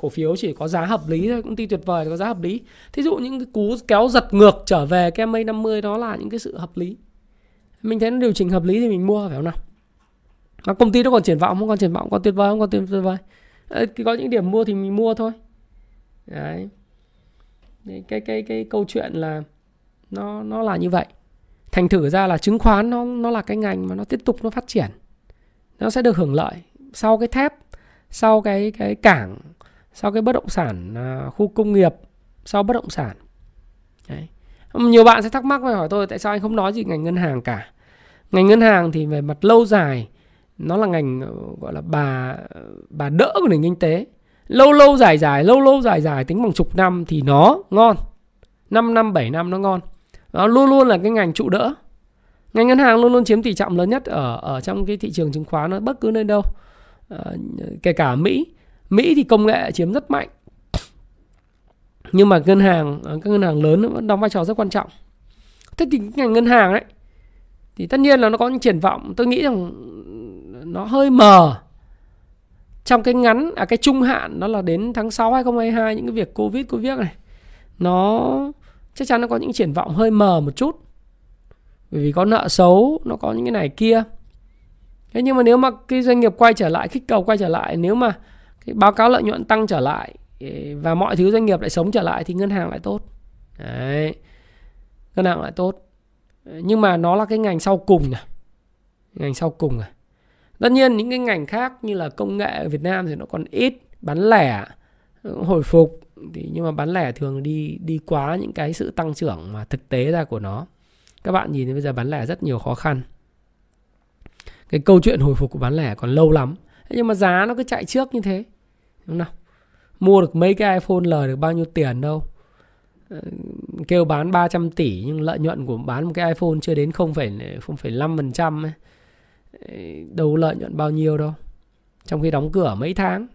cổ phiếu chỉ có giá hợp lý thôi công ty tuyệt vời có giá hợp lý. Thí dụ những cái cú kéo giật ngược trở về cái mây 50 đó là những cái sự hợp lý. Mình thấy nó điều chỉnh hợp lý thì mình mua phải không nào? Mà công ty nó còn triển vọng không? Còn triển vọng còn tuyệt vời không? Còn tuyệt vời. Ờ, có những điểm mua thì mình mua thôi. Đấy. Cái cái cái, cái câu chuyện là nó nó là như vậy. Thành thử ra là chứng khoán nó nó là cái ngành mà nó tiếp tục nó phát triển. Nó sẽ được hưởng lợi sau cái thép sau cái cái cảng sau cái bất động sản à, khu công nghiệp sau bất động sản. Đấy. nhiều bạn sẽ thắc mắc và hỏi tôi tại sao anh không nói gì ngành ngân hàng cả. Ngành ngân hàng thì về mặt lâu dài nó là ngành ờ, gọi là bà bà đỡ của nền kinh tế. Lâu lâu dài dài lâu lâu dài dài tính bằng chục năm thì nó ngon. 5 năm 7 năm nó ngon. Nó luôn luôn là cái ngành trụ đỡ. Ngành ngân hàng luôn luôn chiếm tỷ trọng lớn nhất ở ở trong cái thị trường chứng khoán nó bất cứ nơi đâu. À, kể cả Mỹ. Mỹ thì công nghệ chiếm rất mạnh. Nhưng mà ngân hàng ờ, các ngân hàng lớn vẫn đóng vai trò rất quan trọng. Thế thì ngành ngân hàng đấy thì tất nhiên là nó có những triển vọng. Tôi nghĩ rằng nó hơi mờ. Trong cái ngắn à cái trung hạn nó là đến tháng 6 2022 những cái việc covid covid này, nó chắc chắn nó có những triển vọng hơi mờ một chút. Bởi vì có nợ xấu, nó có những cái này kia. Thế nhưng mà nếu mà cái doanh nghiệp quay trở lại, kích cầu quay trở lại, nếu mà cái báo cáo lợi nhuận tăng trở lại và mọi thứ doanh nghiệp lại sống trở lại thì ngân hàng lại tốt. Đấy, ngân hàng lại tốt. Nhưng mà nó là cái ngành sau cùng này ngành sau cùng này tất nhiên những cái ngành khác như là công nghệ ở Việt Nam thì nó còn ít bán lẻ hồi phục. Thì nhưng mà bán lẻ thường đi đi quá những cái sự tăng trưởng mà thực tế ra của nó. Các bạn nhìn thấy bây giờ bán lẻ rất nhiều khó khăn. Cái câu chuyện hồi phục của bán lẻ còn lâu lắm. Nhưng mà giá nó cứ chạy trước như thế. Đúng không mua được mấy cái iPhone lời được bao nhiêu tiền đâu. Ờ, kêu bán 300 tỷ nhưng lợi nhuận của bán một cái iPhone chưa đến 0,5% ấy đâu lợi nhuận bao nhiêu đâu. Trong khi đóng cửa mấy tháng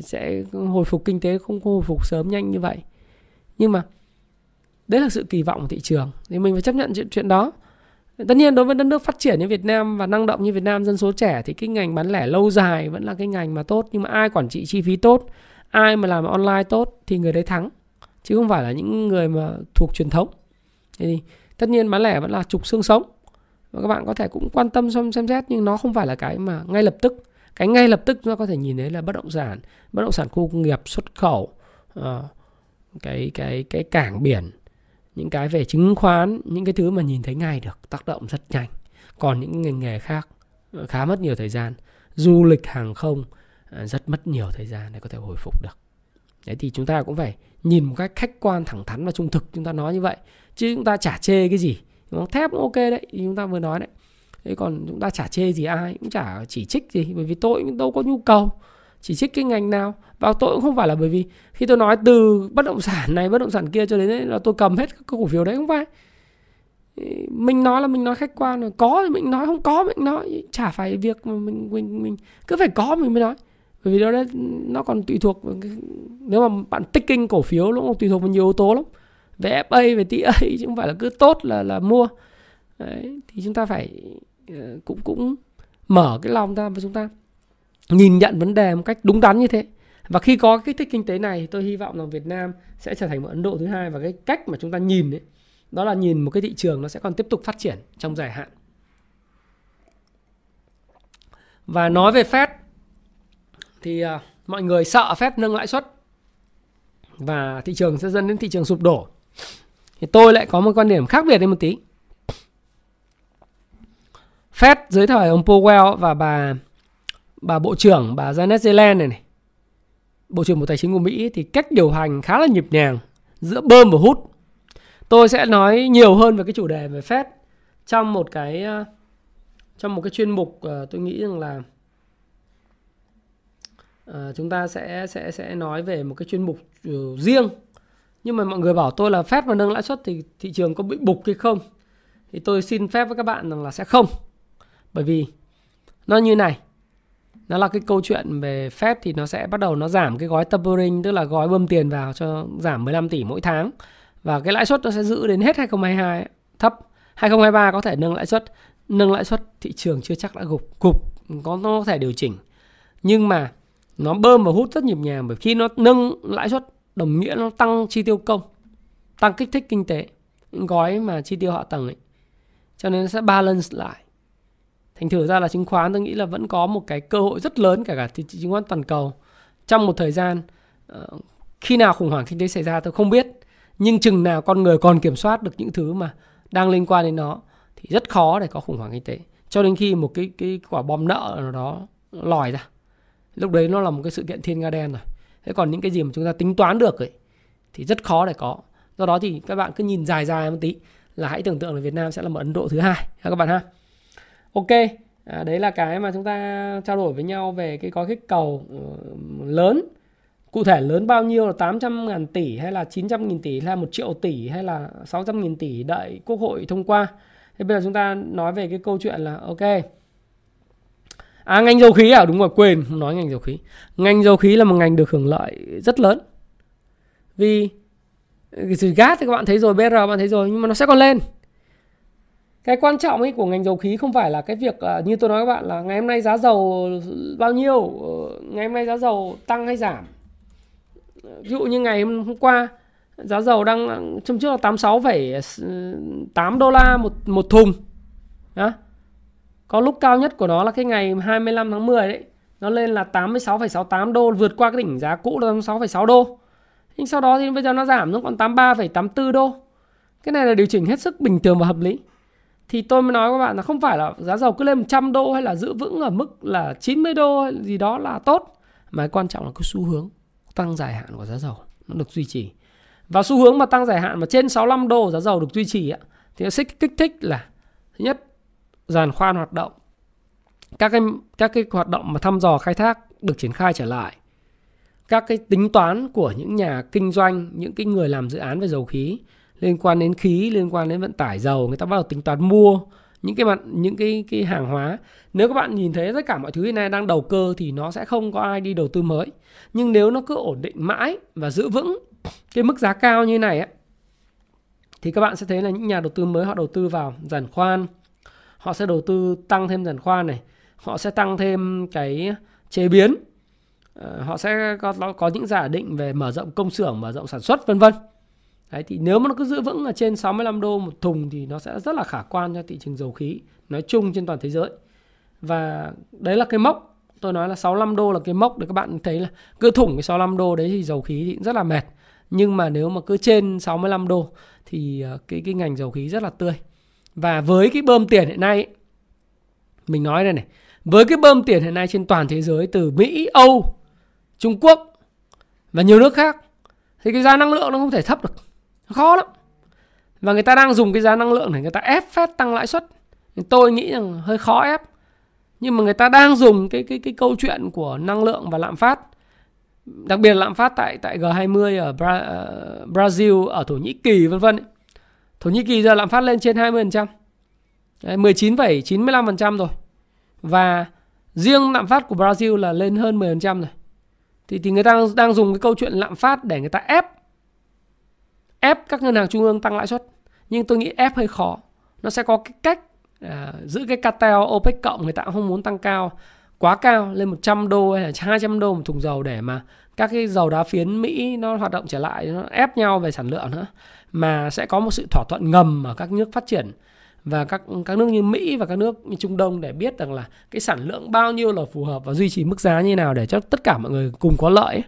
sẽ hồi phục kinh tế không hồi phục sớm nhanh như vậy. Nhưng mà đấy là sự kỳ vọng của thị trường. Thì mình phải chấp nhận chuyện chuyện đó. Tất nhiên đối với đất nước phát triển như Việt Nam và năng động như Việt Nam, dân số trẻ thì cái ngành bán lẻ lâu dài vẫn là cái ngành mà tốt. Nhưng mà ai quản trị chi phí tốt, ai mà làm online tốt thì người đấy thắng. Chứ không phải là những người mà thuộc truyền thống. Thì tất nhiên bán lẻ vẫn là trục xương sống và các bạn có thể cũng quan tâm xem xem xét nhưng nó không phải là cái mà ngay lập tức cái ngay lập tức chúng ta có thể nhìn thấy là bất động sản bất động sản khu công nghiệp xuất khẩu uh, cái cái cái cảng biển những cái về chứng khoán những cái thứ mà nhìn thấy ngay được tác động rất nhanh. Còn những ngành nghề khác ờ, khá mất nhiều thời gian. Du lịch hàng không ờ, rất mất nhiều thời gian để có thể hồi phục được. Đấy thì chúng ta cũng phải nhìn một cách khách quan thẳng thắn và trung thực. Chúng ta nói như vậy chứ chúng ta chả chê cái gì thép cũng ok đấy chúng ta vừa nói đấy. Thế còn chúng ta chả chê gì ai, cũng chả chỉ trích gì, bởi vì tôi cũng đâu có nhu cầu chỉ trích cái ngành nào. Và tôi cũng không phải là bởi vì khi tôi nói từ bất động sản này, bất động sản kia cho đến đấy là tôi cầm hết các cổ phiếu đấy, không phải. Mình nói là mình nói khách quan là có thì mình nói, không có mình nói. Chả phải việc mà mình mình mình cứ phải có mình mới nói. Bởi vì đó đấy, nó còn tùy thuộc nếu mà bạn tích kinh cổ phiếu nó còn tùy thuộc vào nhiều yếu tố lắm về FA về TA chứ không phải là cứ tốt là là mua. Đấy, thì chúng ta phải ờ, cũng cũng mở cái lòng ra và chúng ta nhìn nhận vấn đề một cách đúng đắn như thế. Và khi có kích thích kinh tế này tôi hy vọng rằng Việt Nam sẽ trở thành một Ấn Độ thứ hai. Và cái cách mà chúng ta nhìn ấy, đó là nhìn một cái thị trường nó sẽ còn tiếp tục phát triển trong dài hạn. Và nói về Fed thì uh, mọi người sợ Fed nâng lãi suất và thị trường sẽ dẫn đến thị trường sụp đổ thì tôi lại có một quan điểm khác biệt đi một tí. Fed dưới thời ông Powell và bà bà bộ trưởng, bà Janet Yellen này này, bộ trưởng bộ tài chính của Mỹ thì cách điều hành khá là nhịp nhàng, giữa bơm và hút. Tôi sẽ nói nhiều hơn về cái chủ đề về Fed trong một cái ờ, trong một cái chuyên mục ờ, tôi nghĩ rằng là ờ, chúng ta sẽ sẽ sẽ nói về một cái chuyên mục ừ, riêng nhưng mà mọi người bảo tôi là phép và nâng lãi suất thì thị trường có bị bục hay không? Thì tôi xin phép với các bạn rằng là sẽ không. Bởi vì, nó như này. Nó là cái câu chuyện về Fed thì nó sẽ bắt đầu nó giảm cái gói tapering, tức là gói bơm tiền vào cho giảm 15 tỷ mỗi tháng. Và cái lãi suất nó sẽ giữ đến hết 2022 thấp. 2023 có thể nâng lãi suất, nâng lãi suất thị trường chưa chắc đã gục. Gục, có, nó có thể điều chỉnh. Nhưng mà nó bơm và hút rất nhịp nhàng bởi khi nó nâng lãi suất đồng nghĩa nó tăng chi tiêu công, tăng kích thích kinh tế, những gói mà chi tiêu hạ tầng ấy. Cho nên nó sẽ balance lại. Thành thử ra là chứng khoán tôi nghĩ là vẫn có một cái cơ hội rất lớn cả cả thị trường chứng khoán toàn cầu. Trong một thời gian ờ, khi nào khủng hoảng kinh tế xảy ra tôi không biết. Nhưng chừng nào con người còn kiểm soát được những thứ mà đang liên quan đến nó, thì rất khó để có khủng hoảng kinh tế. Cho đến khi một cái cái quả bom nợ nào đó lòi ra. Lúc đấy nó là một cái sự kiện thiên nga đen rồi thế còn những cái gì mà chúng ta tính toán được ấy thì rất khó để có. Do đó thì các bạn cứ nhìn dài dài một tí là hãy tưởng tượng là Việt Nam sẽ là một Ấn Độ thứ hai các bạn ha. Ok à, đấy là cái mà chúng ta trao đổi với nhau về cái gói kích cầu ừ, lớn. Cụ thể lớn bao nhiêu là 800 ngàn tỷ hay là 900 nghìn tỷ hay là 1 triệu tỷ hay là 600 nghìn tỷ đợi quốc hội thông qua. Thế bây giờ chúng ta nói về cái câu chuyện là ok À ngành dầu khí à đúng rồi quên không nói ngành dầu khí. Ngành dầu khí là một ngành được hưởng lợi rất lớn. Vì gas thì các bạn thấy rồi, BR bạn thấy rồi nhưng mà nó sẽ còn lên. cái quan trọng ấy của ngành dầu khí không phải là cái việc là như tôi nói các bạn là ngày hôm nay giá dầu bao nhiêu ờ, ngày hôm nay giá dầu tăng hay giảm ví dụ như ngày hôm qua giá dầu đang trong trước là 86,8 đô la một một thùng đó có lúc cao nhất của nó là cái ngày 25 tháng 10 đấy. Nó lên là 86,68 đô vượt qua cái đỉnh giá cũ là 86,6 đô. Nhưng sau đó thì bây giờ nó giảm xuống còn 83,84 đô. Cái này là điều chỉnh hết sức bình thường và hợp lý. Thì tôi mới nói các bạn là không phải là giá dầu cứ lên 100 đô hay là giữ vững ở mức là 90 đô hay gì đó là tốt. Mà quan trọng là cái xu hướng tăng dài hạn của giá dầu nó được duy trì. Và xu hướng mà tăng dài hạn mà trên 65 đô giá dầu được duy trì á thì nó sẽ kích thích là thứ nhất giàn khoan hoạt động. Các cái các cái hoạt động mà thăm dò khai thác được triển khai trở lại. Các cái tính toán của những nhà kinh doanh những cái người làm dự án về dầu khí liên quan đến khí liên quan đến vận tải dầu người ta bắt đầu tính toán mua những cái mặt những cái cái hàng hóa. Nếu các bạn nhìn thấy tất cả mọi thứ hiện nay đang đầu cơ thì nó sẽ không có ai đi đầu tư mới. Nhưng nếu nó cứ ổn định mãi và giữ vững cái mức giá cao như này ấy, thì các bạn sẽ thấy là những nhà đầu tư mới họ đầu tư vào giàn khoan họ sẽ đầu tư tăng thêm giàn khoan này họ sẽ tăng thêm cái chế biến ờ, họ sẽ có có những giả định về mở rộng công xưởng mở rộng sản xuất vân vân Đấy, thì nếu mà nó cứ giữ vững ở trên 65 đô một thùng thì nó sẽ rất là khả quan cho thị trường dầu khí nói chung trên toàn thế giới. Và đấy là cái mốc. Tôi nói là 65 đô là cái mốc để các bạn thấy là cứ thủng cái 65 đô đấy thì dầu khí thì rất là mệt. Nhưng mà nếu mà cứ trên 65 đô thì ờ, cái cái ngành dầu khí rất là tươi. Và với cái bơm tiền hiện nay mình nói đây này, với cái bơm tiền hiện nay trên toàn thế giới từ Mỹ, Âu, Trung Quốc và nhiều nước khác thì cái giá năng lượng nó không thể thấp được. Khó lắm. Và người ta đang dùng cái giá năng lượng để người ta ép phép tăng lãi suất. Tôi nghĩ rằng hơi khó ép. Nhưng mà người ta đang dùng cái cái cái câu chuyện của năng lượng và lạm phát đặc biệt là lạm phát tại tại G20 ở Bra, ờ, Brazil ở Thổ Nhĩ Kỳ vân vân Thổ Nhĩ Kỳ giờ lạm phát lên trên 20%. Đấy, 19,95% rồi. Và riêng lạm phát của Brazil là lên hơn 10% rồi. Thì thì người ta đang, đang dùng cái câu chuyện lạm phát để người ta ép ép các ngân hàng trung ương tăng lãi suất nhưng tôi nghĩ ép hơi khó nó sẽ có cái cách à, giữ cái cartel OPEC cộng người ta cũng không muốn tăng cao quá cao lên 100 đô hay là 200 đô một thùng dầu để mà các cái dầu đá phiến Mỹ nó hoạt động trở lại nó ép nhau về sản lượng nữa mà sẽ có một sự thỏa thuận ngầm ở các nước phát triển và các các nước như Mỹ và các nước như Trung Đông để biết rằng là cái sản lượng bao nhiêu là phù hợp và duy trì mức giá như nào để cho tất cả mọi người cùng có lợi.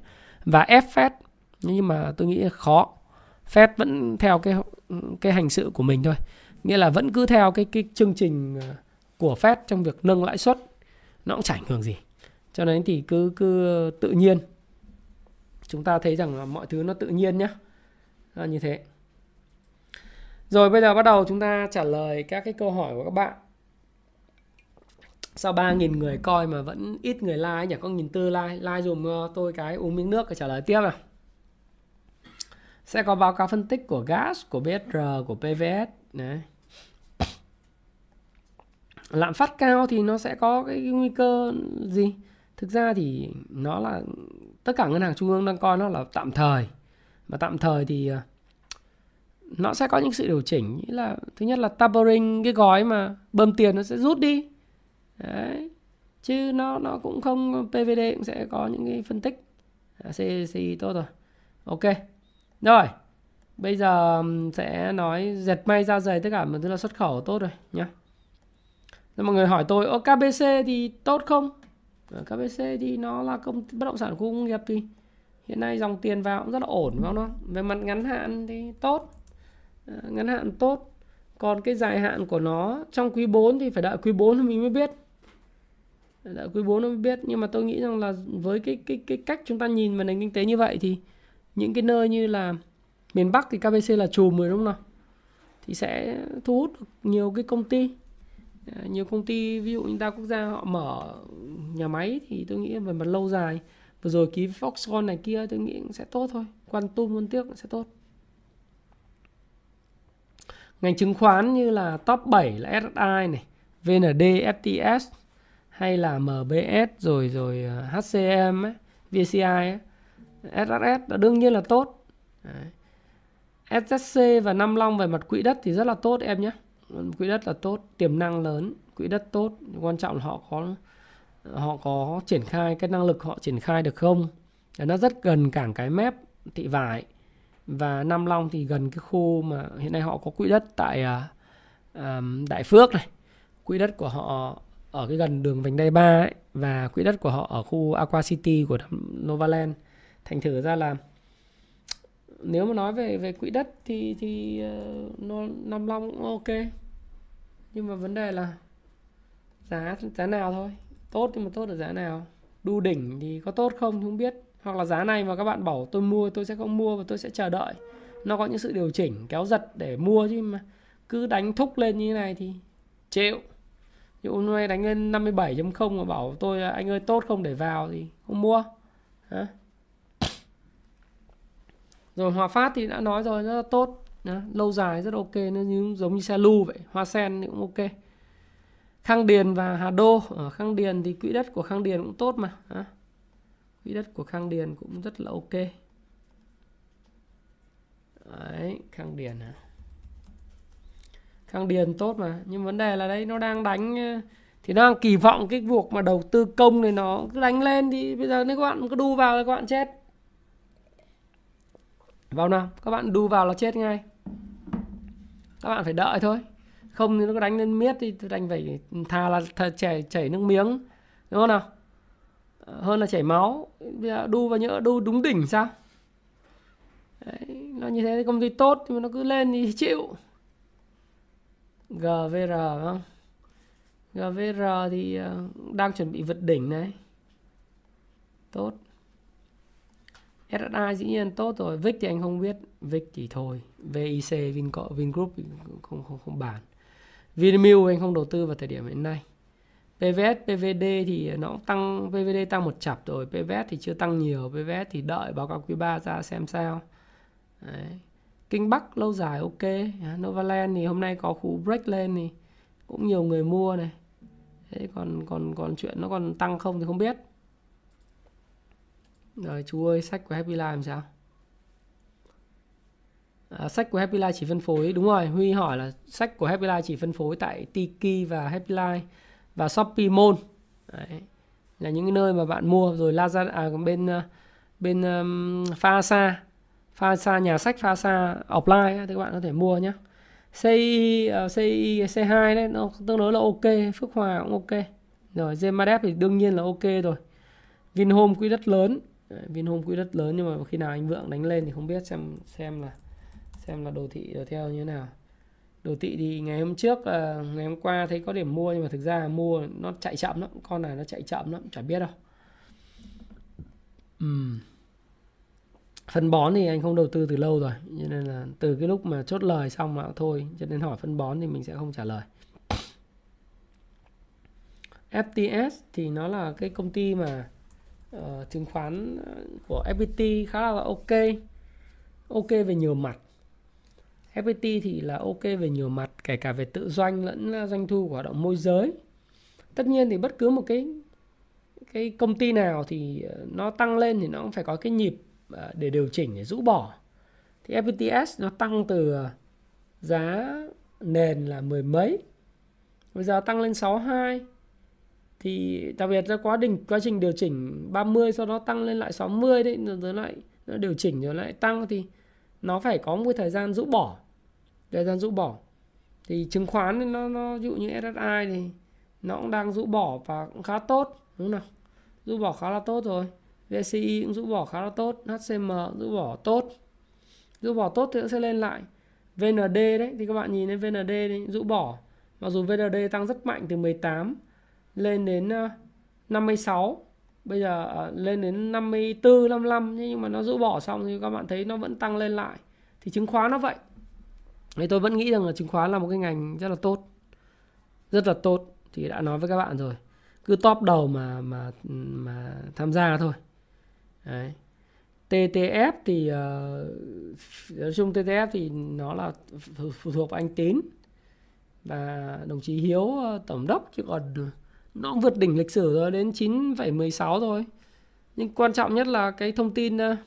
Và ép Fed nhưng mà tôi nghĩ là khó. Fed vẫn theo cái cái hành sự của mình thôi. Nghĩa là vẫn cứ theo cái cái chương trình ờ, của Fed trong việc nâng lãi suất. Nó cũng chẳng ảnh hưởng gì. Cho nên thì cứ cứ tự nhiên. Chúng ta thấy rằng là mọi thứ nó tự nhiên nhá. À, như thế rồi bây giờ bắt đầu chúng ta trả lời các cái câu hỏi của các bạn. Sau 3.000 người coi mà vẫn ít người like nhỉ? Có nghìn tư like. Like dùm ờ, tôi cái uống miếng nước và trả lời tiếp nào. Sẽ có báo cáo phân tích của gas của BSR của PVS đấy. Lạm phát cao thì nó sẽ có cái nguy cơ gì? Thực ra thì nó là tất cả ngân hàng trung ương đang coi nó là tạm thời. Mà tạm thời thì uh, nó sẽ có những sự điều chỉnh như là thứ nhất là tapering cái gói mà bơm tiền nó sẽ rút đi. Đấy. Chứ nó nó cũng không PVD cũng sẽ có những cái phân tích. À, CCI tốt rồi. Ok. Rồi. Bây giờ sẽ nói dệt may da dày tất cả mọi thứ là xuất khẩu tốt rồi nhá. Nên mọi người hỏi tôi ô KBC thì tốt không? Ờ, KBC thì nó là công bất động sản khu công nghiệp thì hiện nay dòng tiền vào cũng rất là ổn phải không? Về mặt ngắn hạn thì tốt. Ờ, ngắn hạn tốt. Còn cái dài hạn của nó, trong quý 4 thì phải đợi quý 4 mình mới biết. Đợi quý 4 mới biết. Nhưng mà tôi nghĩ rằng là với cái cái cái cách chúng ta nhìn vào nền kinh tế như vậy thì những cái nơi như là miền Bắc thì KBC là chùm rồi, đúng không nào? Thì sẽ thu hút được nhiều cái công ty. Ờ, nhiều công ty, ví dụ như đa quốc gia họ mở nhà máy thì tôi nghĩ về mặt lâu dài. Vừa rồi ký Foxconn này kia tôi nghĩ sẽ tốt thôi. Quan tum muốn tiếc sẽ tốt ngành chứng khoán như là top 7 là SSI này VND FTS hay là MBS rồi rồi ờ, HCM ấy, VCI ấy, SSS là đương nhiên là tốt. Đấy. SSC và Nam Long về mặt quỹ đất thì rất là tốt em nhé. Quỹ đất là tốt tiềm năng lớn quỹ đất tốt. Quan trọng là họ có họ có triển khai cái năng lực họ triển khai được không. Nó rất gần cảng cái mép thị vải và Nam Long thì gần cái khu mà hiện nay họ có quỹ đất tại uh, Đại Phước này. Quỹ đất của họ ở cái gần đường vành đai 3 ấy, và quỹ đất của họ ở khu Aqua City của Novaland thành thử ra là nếu mà nói về về quỹ đất thì thì uh, Nam Long cũng ok. Nhưng mà vấn đề là giá giá nào thôi. Tốt nhưng mà tốt ở giá nào? Đu đỉnh thì có tốt không? Thì không biết hoặc là giá này mà các bạn bảo tôi mua tôi sẽ không mua và tôi sẽ chờ đợi. Nó có những sự điều chỉnh kéo giật để mua chứ mà cứ đánh thúc lên như thế này thì chịu. Ví dụ hôm nay đánh lên 57.0 mà bảo tôi anh ơi tốt không để vào thì không mua. Hả? rồi hòa phát thì đã nói rồi rất là tốt Đó, lâu dài rất ok nó như giống như xe lu vậy hoa sen thì cũng ok. Khang điền và hà đô ở khang điền thì quỹ đất của khang điền cũng tốt mà Đó quỹ đất của khang điền cũng rất là ok. Đấy, khang điền hả? Khang điền tốt mà, nhưng vấn đề là đấy nó đang đánh ờ, thì nó đang kỳ vọng cái việc mà đầu tư công này nó cứ đánh lên thì bây giờ nếu các bạn cứ đu vào là các bạn chết. Vào nào, các bạn đu vào là chết ngay. Các bạn phải đợi thôi. Không thì nó có đánh lên miết thì đánh phải thà là thà chảy chảy nước miếng. Đúng không nào? Hơn là chảy máu. Bây giờ đu vào nhỡ đu đúng đỉnh sao? Đấy, nó như thế công ty tốt nhưng mà nó cứ lên thì chịu. GVR không? GVR thì ờ, đang chuẩn bị vượt đỉnh này. Tốt. SSI dĩ nhiên tốt rồi. VIX thì anh không biết. VIX thì thôi. VIC Vinco Vingroup không không không bàn. Vinamilk anh không đầu tư vào thời điểm hiện nay. PVS PVD thì nó tăng PVD tăng một chập rồi PVS thì chưa tăng nhiều PVS thì đợi báo cáo quý 3 ra xem sao. Đấy. Kinh Bắc lâu dài ok Novaland thì hôm nay có khu break lên thì cũng nhiều người mua này. Thế còn còn còn chuyện nó còn tăng không thì không biết. Rồi chú ơi sách của Happy Life làm sao? À, sách của Happy Life chỉ phân phối đúng rồi Huy hỏi là sách của Happy Life chỉ phân phối tại Tiki và Happy Life và Shopee Mall. Đấy. là những cái nơi mà bạn mua rồi Lazada à, bên à, bên um, Fasa Fasa nhà sách Fasa offline thì các bạn có thể mua nhé CI uh, ờ, CI C2 đấy nó tương đối là ok Phước Hòa cũng ok. Rồi Zemadep thì đương nhiên là ok rồi. Vinhome quỹ đất lớn. Vinhome quỹ đất lớn nhưng mà khi nào anh Vượng đánh lên thì không biết xem xem là xem là đồ thị theo như thế nào đồ thị thì ngày hôm trước là ngày hôm qua thấy có điểm mua nhưng mà thực ra mua nó chạy chậm lắm con này nó chạy chậm lắm chả biết đâu. Uhm. phân bón thì anh không đầu tư từ lâu rồi cho nên là từ cái lúc mà chốt lời xong mà thôi cho nên hỏi phân bón thì mình sẽ không trả lời. FTS thì nó là cái công ty mà uh, chứng khoán ờ, của FPT khá là ok. Ok về nhiều mặt. FPT thì là ok về nhiều mặt, kể cả về tự doanh lẫn doanh thu của hoạt động môi giới. Tất nhiên thì bất cứ một cái cái công ty nào thì ờ, nó tăng lên thì nó cũng phải có cái nhịp ờ, để điều chỉnh, để rũ bỏ. Thì FPTS nó tăng từ ờ, giá nền là mười mấy, bây giờ tăng lên 62 thì đặc biệt ra quá trình quá trình điều chỉnh 30 sau đó tăng lên lại 60 đấy, rồi lại, nó điều chỉnh rồi lại tăng thì nó phải có một thời gian rũ bỏ thời gian rũ bỏ. Thì chứng khoán nó nó dụ như SSI thì nó cũng đang rũ bỏ và cũng khá tốt đúng không nào? Rũ bỏ khá là tốt rồi. VCI cũng rũ bỏ khá là tốt HCM rũ bỏ tốt. Rũ bỏ tốt thì nó sẽ lên lại. VND đấy thì các bạn nhìn thấy VND đấy, rũ bỏ. Mặc dù VND tăng rất mạnh từ 18 lên đến ờ, 56 bây giờ ờ, lên đến 54 55 nhưng mà nó rũ bỏ xong thì các bạn thấy nó vẫn tăng lên lại. Thì chứng khoán nó vậy thì tôi vẫn nghĩ rằng là chứng khoán là một cái ngành rất là tốt rất là tốt thì đã nói với các bạn rồi. Cứ top đầu mà mà mà tham gia thôi. Đấy. TTF thì uh, nói chung TTF thì nó là phụ thuộc vào anh Tín và đồng chí Hiếu uh, tổng đốc chứ còn nó cũng vượt đỉnh lịch sử rồi đến 9,16 rồi nhưng quan trọng nhất là cái thông tin uh,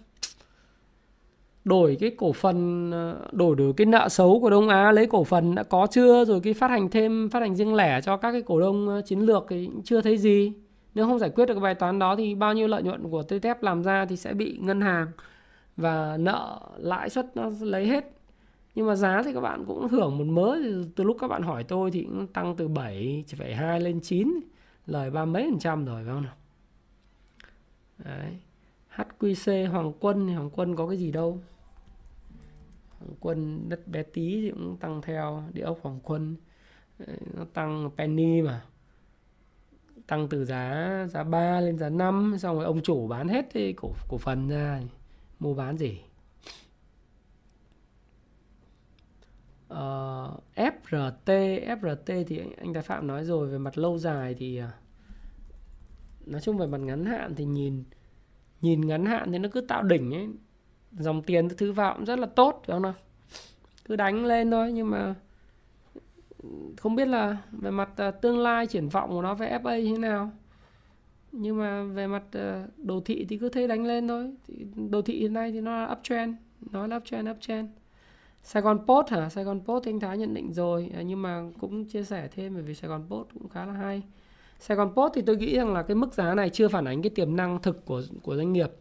đổi cái cổ phần ờ, đổi đổi cái nợ xấu của Đông Á lấy cổ phần đã có chưa? Rồi cái phát hành thêm phát hành riêng lẻ cho các cái cổ đông ờ, chiến lược thì chưa thấy gì. Nếu không giải quyết được cái bài toán đó thì bao nhiêu lợi nhuận của TTF làm ra thì sẽ bị ngân hàng và nợ lãi suất nó lấy hết. Nhưng mà giá thì các bạn cũng hưởng một mớ. Từ lúc các bạn hỏi tôi thì cũng tăng từ 7,2 lên 9 lời ba mấy phần trăm rồi phải không nào? Đấy. HQC Hoàng Quân thì Hoàng Quân có cái gì đâu? Quân đất bé tí thì cũng tăng theo địa ốc Hoàng Quân. Nó tăng penny mà. Tăng từ giá giá 3 lên giá 5 xong rồi ông chủ bán hết cái cổ cổ phần ra mua bán gì? Ờ, uh, FRT FRT thì anh anh Tài Phạm nói rồi về mặt lâu dài thì à, nói chung về mặt ngắn hạn thì nhìn nhìn ngắn hạn thì nó cứ tạo đỉnh ấy dòng tiền thứ vào cũng rất là tốt phải không nào? Cứ đánh lên thôi nhưng mà không biết là về mặt à, tương lai triển vọng của nó với FA như thế nào. Nhưng mà về mặt à, đồ thị thì cứ thế đánh lên thôi. Đồ thị hiện nay thì nó là uptrend nó là uptrend uptrend. Gòn Post hả? Sài Gòn Post thì anh Thái nhận định rồi. À, nhưng mà cũng chia sẻ thêm bởi vì Sài Gòn Post cũng khá là hay. Sài Gòn Post thì tôi nghĩ rằng là cái mức giá này chưa phản ánh cái tiềm năng thực của của doanh nghiệp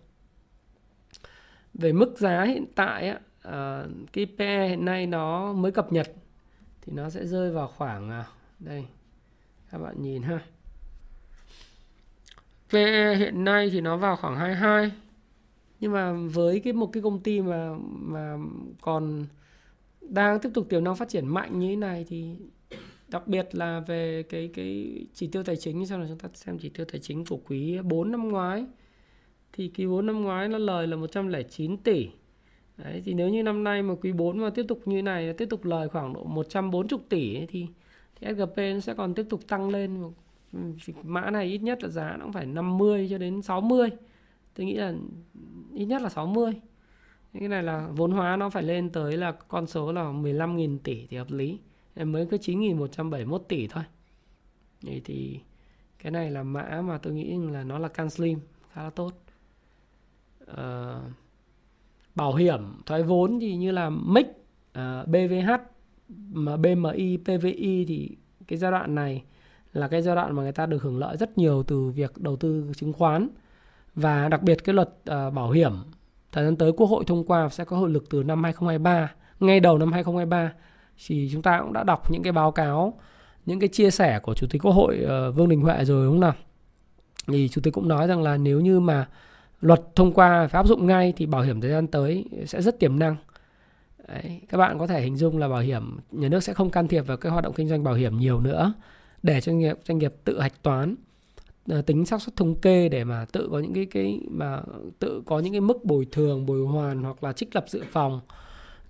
về mức giá hiện tại á, ờ, cái PE hiện nay nó mới cập nhật thì nó sẽ rơi vào khoảng à, đây các bạn nhìn ha. PE hiện nay thì nó vào khoảng 22 nhưng mà với cái một cái công ty mà mà còn đang tiếp tục tiềm năng phát triển mạnh như thế này thì đặc biệt là về cái cái chỉ tiêu tài chính sau này chúng ta xem chỉ tiêu tài chính của quý 4 năm ngoái thì quý 4 năm ngoái nó lời là 109 tỷ. Đấy, thì nếu như năm nay mà quý 4 mà tiếp tục như này tiếp tục lời khoảng độ 140 tỷ ấy, thì thì SGP nó sẽ còn tiếp tục tăng lên. Ừ, mã này ít nhất là giá nó cũng phải 50 cho đến 60 tôi nghĩ là ít nhất là 60 cái này là vốn hóa nó phải lên tới là con số là 15.000 tỷ thì hợp lý. Mới có 9.171 tỷ thôi. Thì, thì cái này là mã mà tôi nghĩ là nó là can slim khá là tốt uh, bảo hiểm thoái vốn thì như là MIC, uh, ờ, BVH, mà BMI, PVI thì cái giai đoạn này là cái giai đoạn mà người ta được hưởng lợi rất nhiều từ việc đầu tư chứng khoán. Và đặc biệt cái luật uh, bảo hiểm thời gian tới Quốc hội thông qua sẽ có hiệu lực từ năm 2023 ngay đầu năm 2023 thì chúng ta cũng đã đọc những cái báo cáo những cái chia sẻ của chủ tịch Quốc hội uh, Vương Đình Huệ rồi đúng không nào? Thì chủ tịch cũng nói rằng là nếu như mà luật thông qua phải áp dụng ngay thì bảo hiểm thời gian tới sẽ rất tiềm năng. Đấy, các bạn có thể hình dung là bảo hiểm nhà nước sẽ không can thiệp vào cái hoạt động kinh doanh bảo hiểm nhiều nữa để cho doanh nghiệp doanh nghiệp tự hạch toán ờ, tính xác suất thống kê để mà tự có những cái cái mà tự có những cái mức bồi thường bồi hoàn hoặc là trích lập dự phòng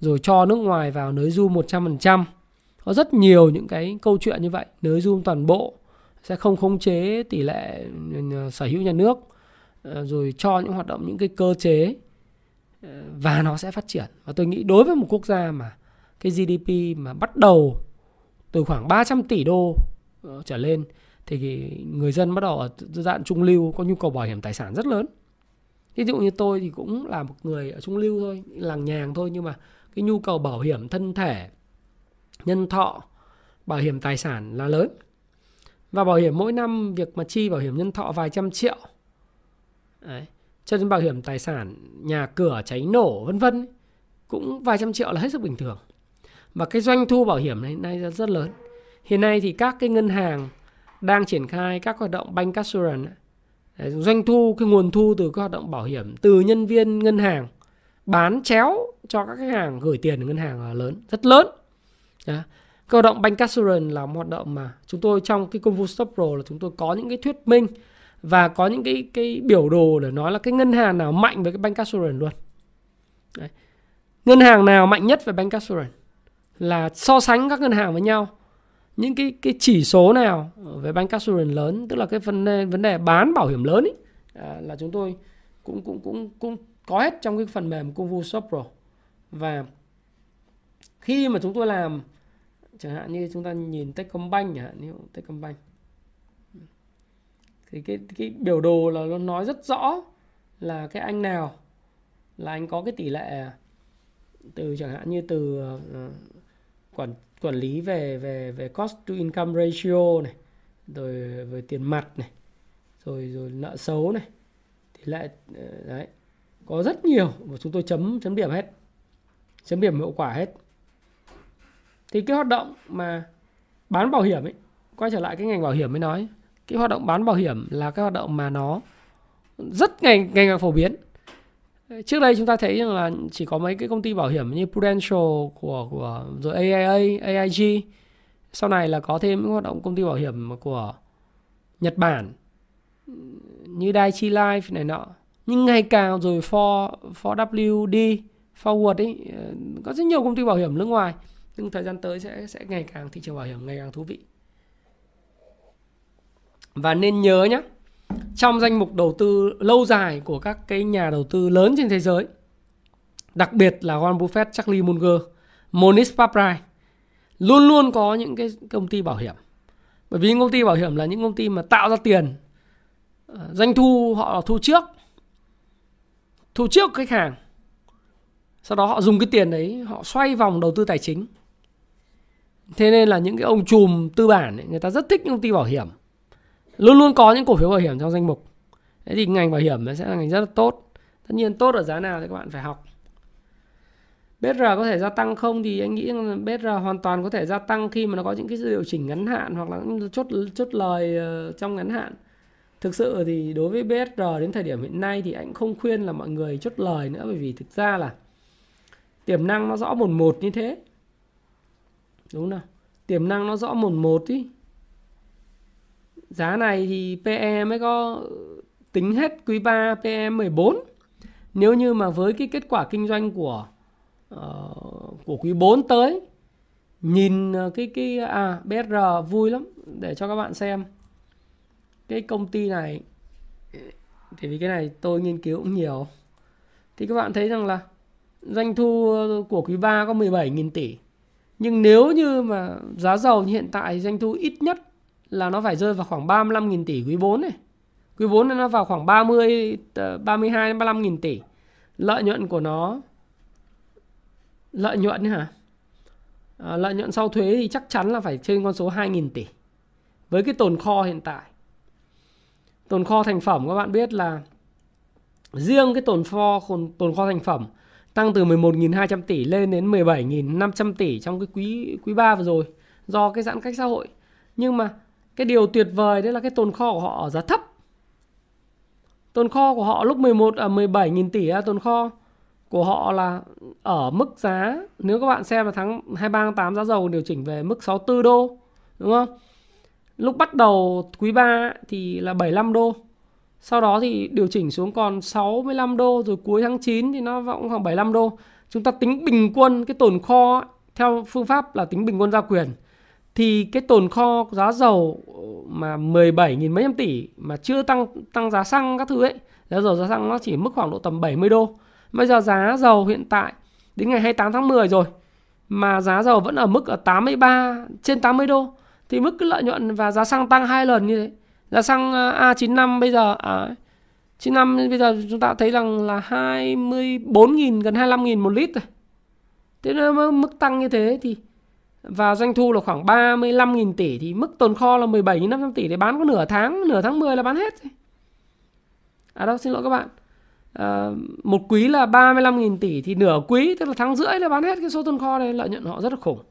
rồi cho nước ngoài vào nới zoom 100% có rất nhiều những cái câu chuyện như vậy nới zoom toàn bộ sẽ không khống chế tỷ lệ ừ, sở hữu nhà nước. Ờ, rồi cho những hoạt động, những cái cơ chế ờ, và nó sẽ phát triển. Và tôi nghĩ đối với một quốc gia mà cái GDP mà bắt đầu từ khoảng 300 tỷ đô ờ, trở lên, thì người dân bắt đầu ở dạng trung lưu, có nhu cầu bảo hiểm, tài sản rất lớn. Ví dụ như tôi thì cũng là một người ở trung lưu thôi, làng nhàng thôi, nhưng mà cái nhu cầu bảo hiểm thân thể, nhân thọ, bảo hiểm tài sản là lớn. Và bảo hiểm mỗi năm, việc mà chi bảo hiểm nhân thọ vài trăm triệu Đấy. Cho nên bảo hiểm tài sản, nhà cửa cháy nổ vân vân cũng vài trăm triệu là hết sức bình thường. Và cái doanh thu bảo hiểm này nay rất lớn. Hiện nay thì các cái ngân hàng đang triển khai các hoạt động bank assurance doanh thu cái nguồn thu từ các hoạt động bảo hiểm từ nhân viên ngân hàng bán chéo cho các khách hàng gửi tiền ở ngân hàng là lớn rất lớn Đó. Cái hoạt động bank assurance là một hoạt động mà chúng tôi trong cái công vụ stop pro là chúng tôi có những cái thuyết minh và có những cái cái biểu đồ để nói là cái ngân hàng nào mạnh với cái bank assurance luôn. Đấy. ngân hàng nào mạnh nhất về bank assurance là so sánh các ngân hàng với nhau. Những cái cái chỉ số nào về bank assurance lớn? Tức là cái vấn đề vấn đề bán bảo hiểm lớn ý, à, là chúng tôi cũng cũng cũng cũng có hết trong cái phần mềm Kung Fu Shop Pro và khi mà chúng tôi làm chẳng hạn như chúng ta nhìn Techcombank chẳng hạn như Techcombank thì cái cái biểu đồ là nó nói rất rõ là cái anh nào là anh có cái tỷ lệ từ chẳng hạn như từ uh, quản quản lý về về về cost to income ratio này rồi về tiền mặt này rồi rồi nợ xấu này thì lại ờ, đấy. Có rất nhiều và chúng tôi chấm chấm điểm hết chấm điểm hiệu quả hết. Thì cái hoạt động mà bán bảo hiểm ấy quay trở lại cái ngành bảo hiểm mới nói cái hoạt động bán bảo hiểm là cái hoạt động mà nó rất ngày ngày càng phổ biến. Trước đây chúng ta thấy rằng là chỉ có mấy cái công ty bảo hiểm như Prudential của của rồi AIA, AIG sau này là có thêm những hoạt động công ty bảo hiểm của Nhật Bản như Daiichi Life này nọ. Nhưng ngày càng rồi for for WD forward ấy có rất nhiều công ty bảo hiểm nước ngoài. Nhưng thời gian tới sẽ sẽ ngày càng thị trường bảo hiểm ngày càng thú vị và nên nhớ nhé trong danh mục đầu tư lâu dài của các cái nhà đầu tư lớn trên thế giới đặc biệt là Warren Buffett, Charlie Munger, Monish Paprai luôn luôn có những cái công ty bảo hiểm. Bởi vì những công ty bảo hiểm là những công ty mà tạo ra tiền ờ, doanh thu họ thu trước thu trước khách hàng. Sau đó họ dùng cái tiền đấy họ xoay vòng đầu tư tài chính. Thế nên là những cái ông chùm tư bản ấy, người ta rất thích những công ty bảo hiểm luôn luôn có những cổ phiếu bảo hiểm trong danh mục. Thế thì ngành bảo hiểm nó sẽ là ngành rất là tốt. Tất nhiên tốt ở giá nào thì các bạn phải học. BR có thể gia tăng không thì anh nghĩ BR hoàn toàn có thể gia tăng khi mà nó có những cái điều chỉnh ngắn hạn hoặc là chốt chốt lời ờ, trong ngắn hạn. Thực sự thì đối với BR đến thời điểm hiện nay thì anh không khuyên là mọi người chốt lời nữa, bởi vì thực ra là tiềm năng nó rõ một một như thế. Đúng không tiềm năng nó rõ một một ý giá này thì PE mới có tính hết quý 3 PE 14 nếu như mà với cái kết quả kinh doanh của uh, của quý 4 tới nhìn ờ, cái cái à BR vui lắm để cho các bạn xem. Cái công ty này thì vì cái này tôi nghiên cứu cũng nhiều. Thì các bạn thấy rằng là doanh thu của quý 3 có 17.000 tỷ. Nhưng nếu như mà giá dầu như hiện tại doanh thu ít nhất là nó phải rơi vào khoảng 35.000 tỷ quý 4 này. Quý 4 nó vào khoảng 30 32 35.000 tỷ. Lợi nhuận của nó lợi nhuận hả? À, lợi nhuận sau thuế thì chắc chắn là phải trên con số 2.000 tỷ. Với cái tồn kho hiện tại. Tồn kho thành phẩm các bạn biết là riêng cái tồn kho tồn kho thành phẩm tăng từ 11.200 tỷ lên đến 17.500 tỷ trong cái quý quý 3 vừa rồi do cái giãn cách xã hội. Nhưng mà cái điều tuyệt vời đấy là cái tồn kho của họ ở giá thấp. Tồn kho của họ lúc 11 à 17.000 tỷ tồn kho của họ là ở mức giá, nếu các bạn xem là tháng 23 tháng 8 giá dầu điều chỉnh về mức 64 đô, đúng không? Lúc bắt đầu quý 3 thì là 75 đô. Sau đó thì điều chỉnh xuống còn 65 đô, rồi cuối tháng 9 thì nó cũng khoảng 75 đô. Chúng ta tính bình quân, cái tồn kho theo phương pháp là tính bình quân gia quyền thì cái tồn kho giá dầu ờ, mà 17.000 mấy trăm tỷ mà chưa tăng tăng giá xăng các thứ ấy, giá dầu giá xăng nó chỉ mức khoảng độ tầm 70 đô. Bây giờ giá dầu hiện tại đến ngày 28 tháng 10 rồi mà giá dầu vẫn ở mức ở 83 trên 80 đô thì mức lợi nhuận và giá xăng tăng hai lần như thế. Giá xăng ờ, A95 bây giờ à, 95 bây giờ chúng ta thấy rằng là 24.000 gần 25.000 một lít rồi. Thế nên mức tăng như thế thì và doanh thu là khoảng 35.000 tỷ thì mức tồn kho là 17.500 tỷ để bán có nửa tháng, nửa tháng 10 là bán hết. À đâu xin lỗi các bạn. À, một quý là 35.000 tỷ thì nửa quý tức là tháng rưỡi là bán hết cái số tồn kho này lợi nhuận họ rất là khủng.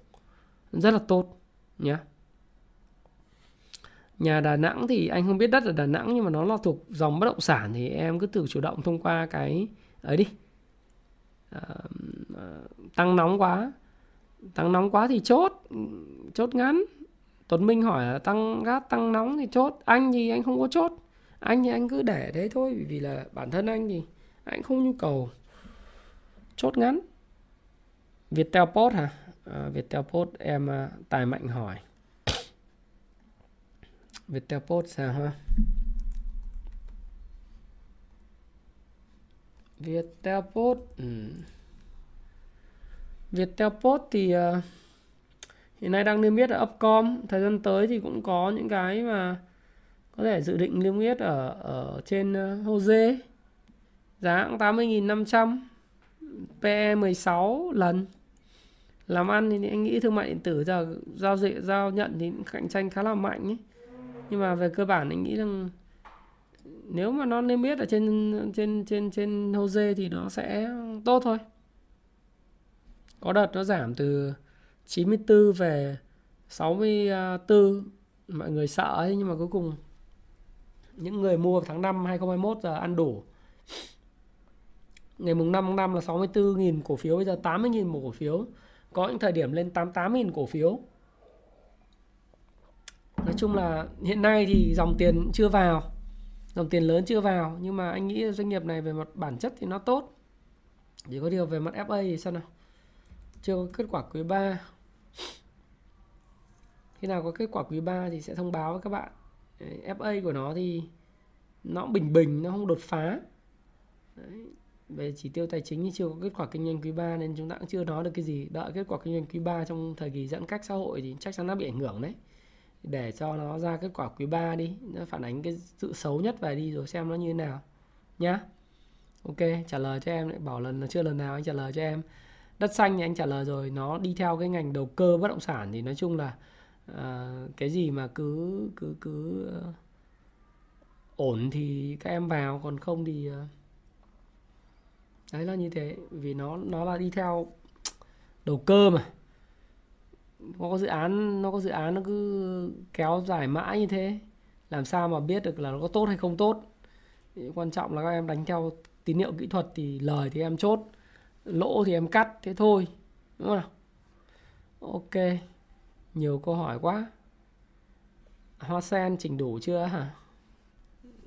Rất là tốt nhé. Nhà Đà Nẵng thì anh không biết đất ở Đà Nẵng nhưng mà nó là thuộc dòng bất động sản thì em cứ tự chủ động thông qua cái ấy đi. À, tăng nóng quá tăng nóng quá thì chốt. Chốt ngắn. Tuấn Minh hỏi là tăng gas tăng nóng thì chốt. Anh thì anh không có chốt. Anh thì anh cứ để đấy thôi vì là bản thân anh thì anh không nhu cầu chốt ngắn. Viettel Post hả? À, Viettel Post em à, tài mạnh hỏi. Viettel Post sao ha? Viettel Post ừ. Viettel Post thì uh, hiện nay đang niêm yết ở Upcom. Thời gian tới thì cũng có những cái mà có thể dự định niêm yết ở ở trên uh, Jose. Giá cũng 80.500 PE 16 lần. Làm ăn thì anh nghĩ thương mại điện tử giờ giao dịch giao nhận thì cạnh tranh khá là mạnh ấy. nhưng mà về cơ bản anh nghĩ rằng nếu mà nó niêm yết ở trên trên trên trên Jose thì nó sẽ tốt thôi có đợt nó giảm từ 94 về 64 mọi người sợ ấy, nhưng mà cuối cùng những người mua tháng 5 2021 giờ ăn đủ. Ngày mùng 5 tháng 5 là 64.000 cổ phiếu, bây giờ 80.000 một cổ phiếu. Có những thời điểm lên 88.000 cổ phiếu. Nói chung là hiện nay thì dòng tiền chưa vào, dòng tiền lớn chưa vào, nhưng mà anh nghĩ doanh nghiệp này về mặt bản chất thì nó tốt. Chỉ có điều về mặt FA thì sao nào? Chưa có kết quả quý 3 khi nào có kết quả quý 3 thì sẽ thông báo với các bạn. FA của nó thì nó bình bình, nó không đột phá. Đấy. về chỉ tiêu tài chính thì chưa có kết quả kinh doanh quý 3 nên chúng ta cũng chưa nói được cái gì. Đợi kết quả kinh doanh quý 3 trong thời kỳ giãn cách xã hội thì chắc chắn nó bị ảnh hưởng đấy. Để cho nó ra kết quả quý 3 đi, nó phản ánh cái sự xấu nhất về đi rồi xem nó như thế nào nhá. Ok, trả lời cho em lại, bảo lần, chưa lần nào anh trả lời cho em đất xanh thì anh trả lời rồi nó đi theo cái ngành đầu cơ bất động sản thì nói chung là uh, cái gì mà cứ cứ cứ uh, ổn thì các em vào còn không thì uh, đấy là như thế vì nó nó là đi theo đầu cơ mà. Nó có dự án nó có dự án nó cứ kéo dài mãi như thế làm sao mà biết được là nó có tốt hay không tốt. Quan trọng là các em đánh theo tín hiệu kỹ thuật thì lời thì em chốt lỗ thì em cắt thế thôi đúng không ok nhiều câu hỏi quá. Hoa sen chỉnh đủ chưa hả?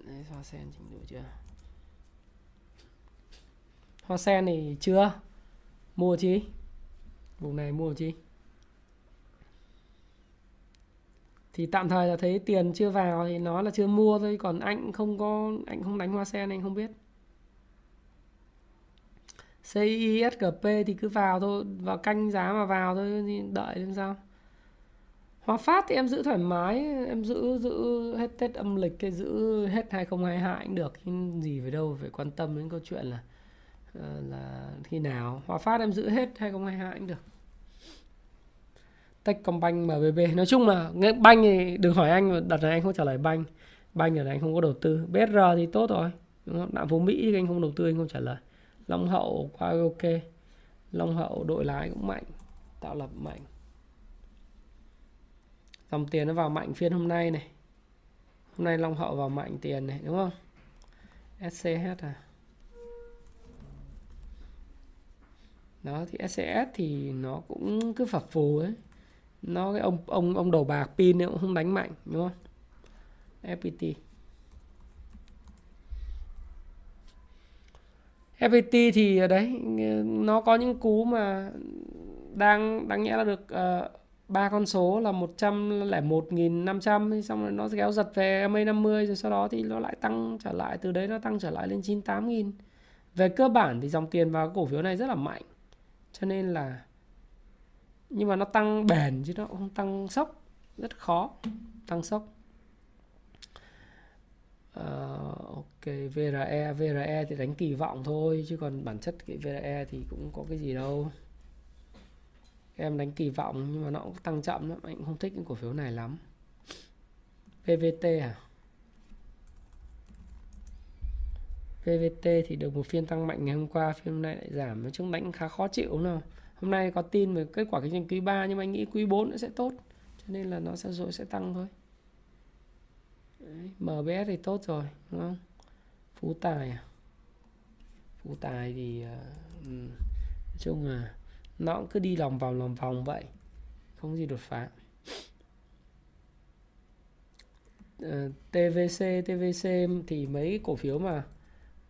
Đấy, hoa sen chỉnh đủ chưa? Hoa sen thì chưa. Mua chi? Vùng này mua chi? Thì tạm thời là thấy tiền chưa vào thì nó là chưa mua thôi còn anh không có anh không đánh hoa sen anh không biết CISGP thì cứ vào thôi, vào canh giá mà vào thôi, thì đợi làm sao. Hòa Phát thì em giữ thoải mái, em giữ giữ hết Tết âm lịch cái giữ hết 2022 cũng được, nhưng gì phải đâu, phải quan tâm đến câu chuyện là ờ, là khi nào. Hòa Phát em giữ hết 2022 cũng được. Techcombank MBB nói chung là banh thì đừng hỏi anh đặt là anh không trả lời banh. Banh ở này anh không có đầu tư. BR thì tốt rồi, đúng không? Đạm Phú Mỹ thì anh không đầu tư, anh không trả lời. Long Hậu qua ok. Long Hậu đội lái cũng mạnh, tạo lập mạnh. Dòng tiền nó vào mạnh phiên hôm nay này. Hôm nay Long Hậu vào mạnh tiền này, đúng không? SCH à? Đó, thì SCS thì nó cũng cứ phập phù ấy. Nó cái ông ông ông đầu bạc pin cũng không đánh mạnh, đúng không? FPT FPT thì ờ, đấy nó có những cú mà đang đáng nhẽ là được uh, ba con số là 101.500 xong rồi nó kéo giật về MA50 rồi sau đó thì nó lại tăng trở lại từ đấy nó tăng trở lại lên 98.000 về cơ bản thì dòng tiền vào cổ phiếu này rất là mạnh cho nên là nhưng mà nó tăng bền chứ nó không tăng sốc rất khó tăng sốc uh, ok VRE VRE thì đánh kỳ vọng thôi chứ còn bản chất cái VRE thì cũng có cái gì đâu. Em đánh kỳ vọng nhưng mà nó cũng tăng chậm lắm anh không thích cái cổ phiếu này lắm. PVT à? PVT thì được một phiên tăng mạnh ngày hôm qua phiên hôm nay lại giảm. Nói chung đánh khá khó chịu nào hôm nay có tin về kết quả kinh doanh quý 3 nhưng mà anh nghĩ quý 4 nó sẽ tốt cho nên là nó sẽ rồi sẽ tăng thôi. Đấy, MBS thì tốt rồi đúng không? Phú Tài à? Phú Tài thì uh, nói chung là nó cũng cứ đi lòng vòng lòng vòng vậy không gì đột phá. Ờ, uh, TVC TVC thì mấy cổ phiếu mà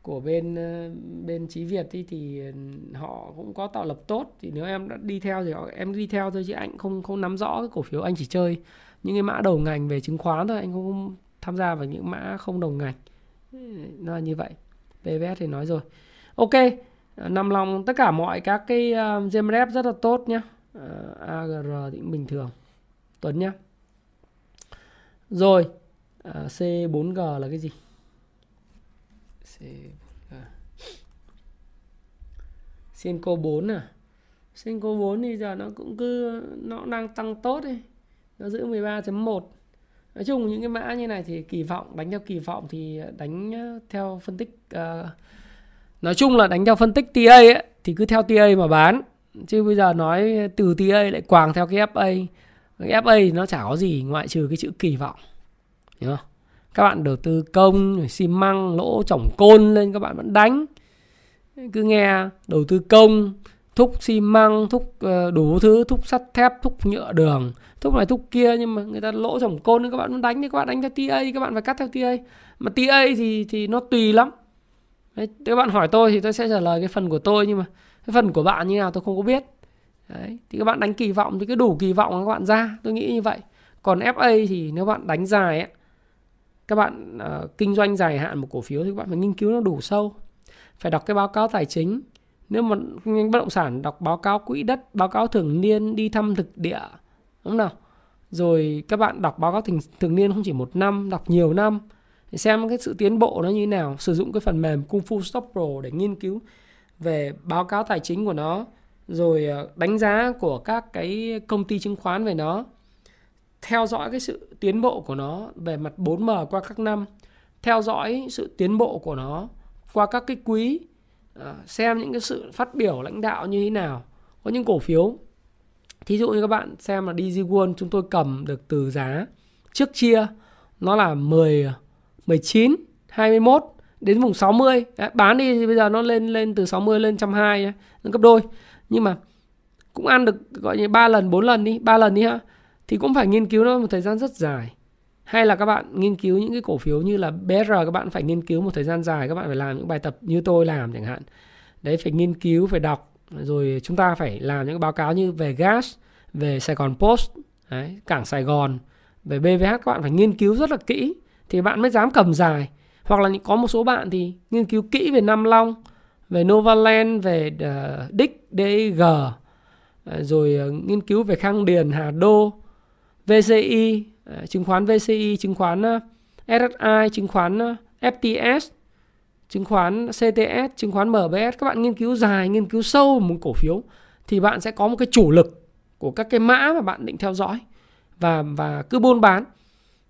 của bên uh, bên Chí Việt thì, thì họ cũng có tạo lập tốt. Thì nếu em đã đi theo thì họ, em đi theo thôi chứ anh không không nắm rõ cái cổ phiếu anh chỉ chơi những cái mã đầu ngành về chứng khoán thôi anh không tham gia vào những mã không đồng ngành nó là như vậy. PVS thì nói rồi. Ok nằm lòng tất cả mọi các cái uh, GMRF rất là tốt nhá. Uh, AGR thì cũng bình thường. Tuấn nhá. Rồi uh, C4G là cái gì? C4G Senco 4 à? Senco 4 thì giờ nó cũng cứ nó đang tăng tốt đi. Nó giữ 13.1 nói chung những cái mã như này thì kỳ vọng đánh theo kỳ vọng thì đánh ờ, theo phân tích uh, nói chung là đánh theo phân tích TA ấy, thì cứ theo TA mà bán. Chứ bây giờ nói từ TA lại quàng theo cái FA cái FA nó chả có gì ngoại trừ cái chữ kỳ vọng. Đúng không? Các bạn đầu tư công xi măng lỗ chổng côn lên các bạn vẫn đánh. Cứ nghe đầu tư công thúc xi măng thúc ờ, đủ thứ thúc sắt thép thúc nhựa đường thúc này thúc kia nhưng mà người ta lỗ trồng côn nên các bạn muốn đánh thì các bạn đánh theo TA các bạn phải cắt theo TA mà TA thì thì nó tùy lắm. Đấy, các bạn hỏi tôi thì tôi sẽ trả lời cái phần của tôi nhưng mà cái phần của bạn như nào tôi không có biết. Đấy, thì các bạn đánh kỳ vọng thì cứ đủ kỳ vọng các bạn ra tôi nghĩ như vậy. Còn FA thì nếu bạn đánh dài ấy, các bạn uh, kinh doanh dài hạn một cổ phiếu thì các bạn phải nghiên cứu nó đủ sâu. Phải đọc cái báo cáo tài chính. Nếu mà ngành bất động sản đọc báo cáo quỹ đất báo cáo thường niên đi thăm thực địa đúng không nào. Rồi các bạn đọc báo cáo thường, thường niên không chỉ một năm đọc nhiều năm. Để xem cái sự tiến bộ nó như thế nào. Sử dụng cái phần mềm Kung Fu Stop Pro để nghiên cứu về báo cáo tài chính của nó. Rồi ờ, đánh giá của các cái công ty chứng khoán về nó. Theo dõi cái sự tiến bộ của nó về mặt 4M qua các năm. Theo dõi sự tiến bộ của nó qua các cái quý. Ờ, xem những cái sự phát biểu lãnh đạo như thế nào. Có những cổ phiếu thí dụ như các bạn xem là DigiWon chúng tôi cầm được từ giá trước chia nó là 10 19 21 đến vùng 60 Đấy, bán đi thì bây giờ nó lên lên từ 60 lên 120 nó gấp đôi. Nhưng mà cũng ăn được gọi như 3 lần 4 lần đi 3 lần đi ha. Thì cũng phải nghiên cứu nó một thời gian rất dài. Hay là các bạn nghiên cứu những cái cổ phiếu như là BR các bạn phải nghiên cứu một thời gian dài các bạn phải làm những bài tập như tôi làm chẳng hạn. Đấy phải nghiên cứu phải đọc rồi chúng ta phải làm những báo cáo như về gas về Sài Gòn Post đấy, cảng Sài Gòn. Về BVH các bạn phải nghiên cứu rất là kỹ thì bạn mới dám cầm dài. Hoặc là có một số bạn thì nghiên cứu kỹ về Nam Long về Novaland về uh, Dick DG rồi uh, nghiên cứu về Khang Điền Hà Đô VCI uh, ờ, chứng khoán VCI chứng khoán ờ, uh, SSI chứng khoán uh, FTS chứng khoán CTS chứng khoán MBS các bạn nghiên cứu dài, nghiên cứu sâu một cổ phiếu, thì bạn sẽ có một cái chủ lực của các cái mã mà bạn định theo dõi và và cứ buôn bán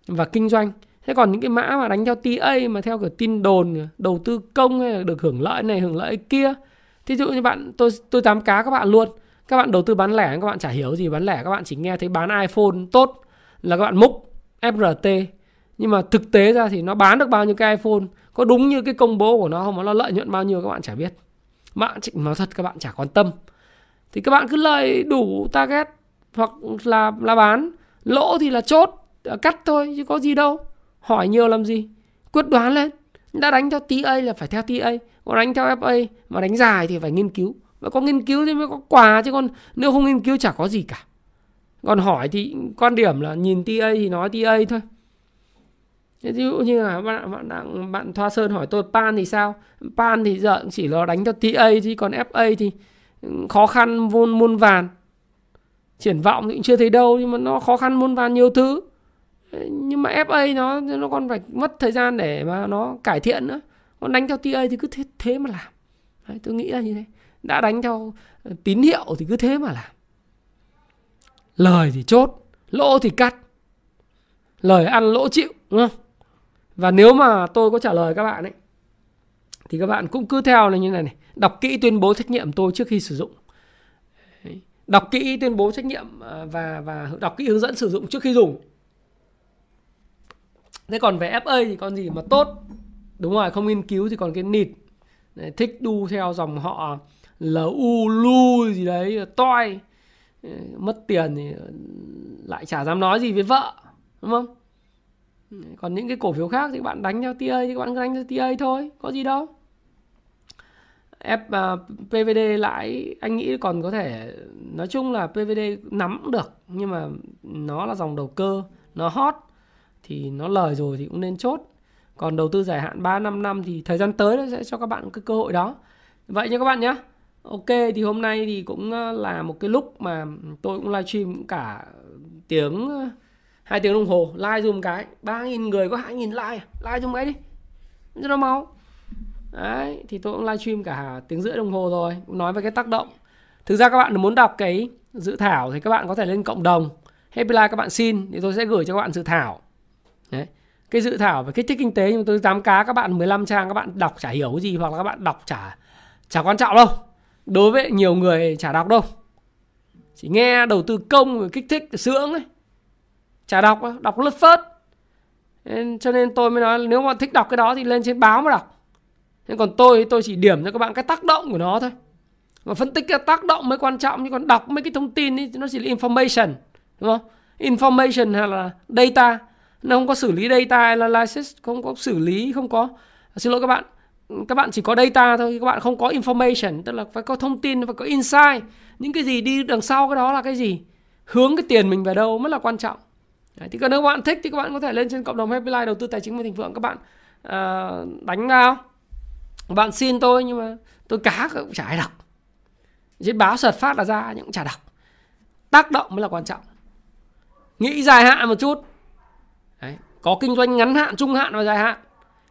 và kinh doanh. Thế còn những cái mã mà đánh theo TA mà theo kiểu tin đồn, đầu tư công hay là được hưởng lợi này, hưởng lợi kia. Thí dụ như bạn, tôi tôi tám cá các bạn luôn. Các bạn đầu tư bán lẻ, các bạn chả hiểu gì bán lẻ. Các bạn chỉ nghe thấy bán iPhone tốt là các bạn múc FRT nhưng mà thực tế ra thì nó bán được bao nhiêu cái iPhone? Có đúng như cái công bố của nó không? Nó lợi nhuận bao nhiêu các bạn chả biết. Bạn nói thật, các bạn chả quan tâm. Thì các bạn cứ lời đủ target hoặc là là bán. Lỗ thì là chốt à, cắt thôi, chứ có gì đâu. Hỏi nhiều làm gì? Quyết đoán lên. Đã đánh theo TA là phải theo TA còn đánh theo FA mà đánh dài thì phải nghiên cứu. Mà có nghiên cứu thì mới có quà, chứ còn nếu không nghiên cứu chả có gì cả. Còn hỏi thì quan điểm là nhìn TA thì nói TA thôi ví dụ như là bạn bạn bạn, bạn Thoa Sơn hỏi tôi pan thì sao? Pan thì giờ chỉ là đánh cho TA chứ còn FA thì ừ, khó khăn muôn muôn vàn. Triển vọng thì cũng chưa thấy đâu nhưng mà nó khó khăn muôn vàn nhiều thứ. Nhưng mà FA nó nó còn phải mất thời gian để mà nó cải thiện nữa. Còn đánh theo TA thì cứ thế, thế mà làm. Đấy, tôi nghĩ là như thế. Đã đánh theo tín hiệu thì cứ thế mà làm. Lời thì chốt lỗ thì cắt. Lời ăn lỗ chịu đúng không? Và nếu mà tôi có trả lời các bạn ấy, thì các bạn cũng cứ theo là như này này. Đọc kỹ tuyên bố trách nhiệm tôi trước khi sử dụng. Đọc kỹ tuyên bố trách nhiệm à, và và đọc kỹ hướng dẫn sử dụng trước khi dùng. Thế còn về FA thì còn gì mà tốt? Đúng rồi, không nghiên cứu thì còn cái nịt. Thích đu theo dòng họ LU lu gì đấy toi mất tiền thì lại chả dám nói gì với vợ, đúng không? Còn những cái cổ phiếu khác thì bạn đánh theo TA thì bạn đánh theo TA thôi có gì đâu. F à, uh, PVD lãi anh nghĩ còn có thể nói chung là PVD nắm được nhưng mà nó là dòng đầu cơ nó hot thì nó lời rồi thì cũng nên chốt. Còn đầu tư dài hạn 3 5 năm thì thời gian tới nó sẽ cho các bạn cái cơ hội đó. Vậy nha các bạn nhé Ok thì hôm nay thì cũng à, là một cái lúc mà tôi cũng livestream cả tiếng hai tiếng đồng hồ, like dùm cái. Ba nghìn người có hai nghìn like à? like dùm cái đi. Cho nó mau đấy, thì tôi cũng live stream cả tiếng rưỡi đồng hồ rồi. Nói về cái tác động. Thực ra các bạn muốn đọc cái dự thảo thì các bạn có thể lên cộng đồng. Happy like các bạn xin, thì tôi sẽ gửi cho các bạn dự thảo. Đấy. Cái dự thảo về kích thích kinh tế nhưng tôi dám cá các bạn 15 trang, các bạn đọc chả hiểu cái gì hoặc là các bạn đọc chả chả quan trọng đâu. Đối với nhiều người chả đọc đâu. Chỉ nghe đầu tư công kích thích sướng ấy chả đọc đọc lướt phớt. Cho nên tôi mới nói nếu mà thích đọc cái đó thì lên trên báo mà đọc. Thế còn tôi tôi chỉ điểm cho các bạn cái tác động của nó thôi. Và phân tích cái tác động mới quan trọng nhưng còn đọc mấy cái thông tin ấy, nó chỉ là information đúng không? Information hay là data. Nó không có xử lý data analysis không có xử lý không có. Xin lỗi các bạn các bạn chỉ có data thôi các bạn không có information tức là phải có thông tin phải có insight. Những cái gì đi đằng sau cái đó là cái gì? Hướng cái tiền mình về đâu mới là quan trọng. Đấy, thì còn nếu bạn thích thì các bạn có thể lên trên cộng đồng Happy Life đầu tư tài chính và thịnh vượng. Các bạn uh, đánh vào. Bạn xin tôi nhưng mà tôi cá cũng chả ai đọc. Trên báo sợt phát là ra nhưng cũng chả đọc. Tác động mới là quan trọng. Nghĩ dài hạn một chút. Đấy. có kinh doanh ngắn hạn trung hạn và dài hạn.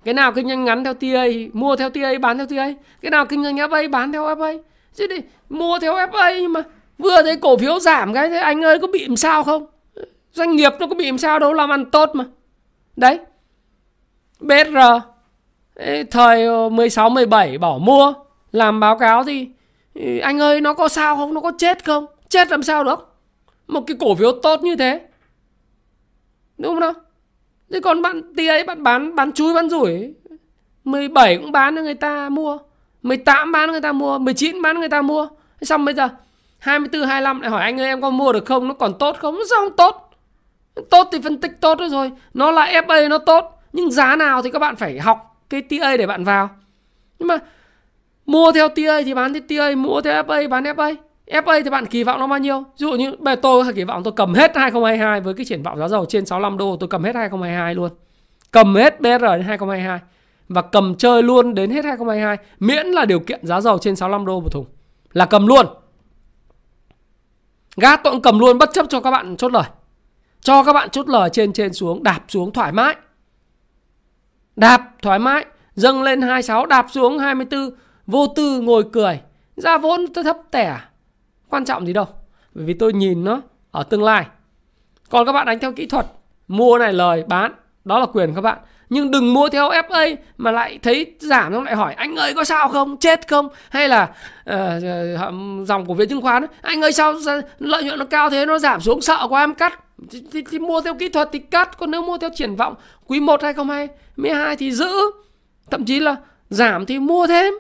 Cái nào kinh doanh ngắn theo TA mua theo TA bán theo TA cái nào kinh doanh FA bán theo FA chứ đi mua theo FA nhưng mà vừa thấy cổ phiếu giảm cái thế anh ơi có bị làm sao không? Doanh nghiệp nó có bị làm sao đâu, làm ăn tốt mà. Đấy. BR thời 16 17 bỏ mua, làm báo cáo thì ừ, anh ơi, nó có sao không? Nó có chết không? Chết làm sao được? Một cái cổ phiếu tốt như thế. Đúng không nào? Thế còn bạn, tí ấy, bạn bán bán chui, bán rủi. 17 cũng bán cho người ta mua. 18 bán cho người ta mua. 19 bán cho người ta mua. Xong bây giờ 24 25 lại hỏi anh ơi, em có mua được không? Nó còn tốt không? Nó sao không tốt? Tốt thì phân tích tốt rồi nó là FA nó tốt nhưng giá nào thì các bạn phải học cái TA để bạn vào nhưng mà mua theo TA thì bán theo TA mua theo FA bán FA FA thì bạn kỳ vọng nó bao nhiêu? Ví dụ như bề tôi kỳ vọng tôi cầm hết 2022 với cái triển vọng giá dầu trên 65 đô, tôi cầm hết 2022 luôn. Cầm hết BR đến 2022 và cầm chơi luôn đến hết 2022 miễn là điều kiện giá dầu trên 65 đô một thùng là cầm luôn. Gas tôi cũng cầm luôn, bất chấp cho các bạn chốt lời. Cho các bạn chốt lời trên trên xuống đạp xuống thoải mái. Đạp thoải mái, dâng lên 26 đạp xuống 24 vô tư ngồi cười. Ra vốn tôi thấp tẻ. Quan trọng gì đâu bởi vì tôi nhìn nó ở tương lai. Còn các bạn đánh theo kỹ thuật mua này lời bán đó là quyền các bạn. Nhưng đừng mua theo FA mà lại thấy giảm xong lại hỏi anh ơi có sao không? Chết không? Hay là uh, dòng cổ phiếu chứng khoán anh ơi sao lợi nhuận nó cao thế nó giảm xuống sợ quá em cắt thì, thì, thì mua theo kỹ thuật thì cắt còn nếu mua theo triển vọng quý 1 2022 thì giữ. Thậm chí là giảm thì mua thêm.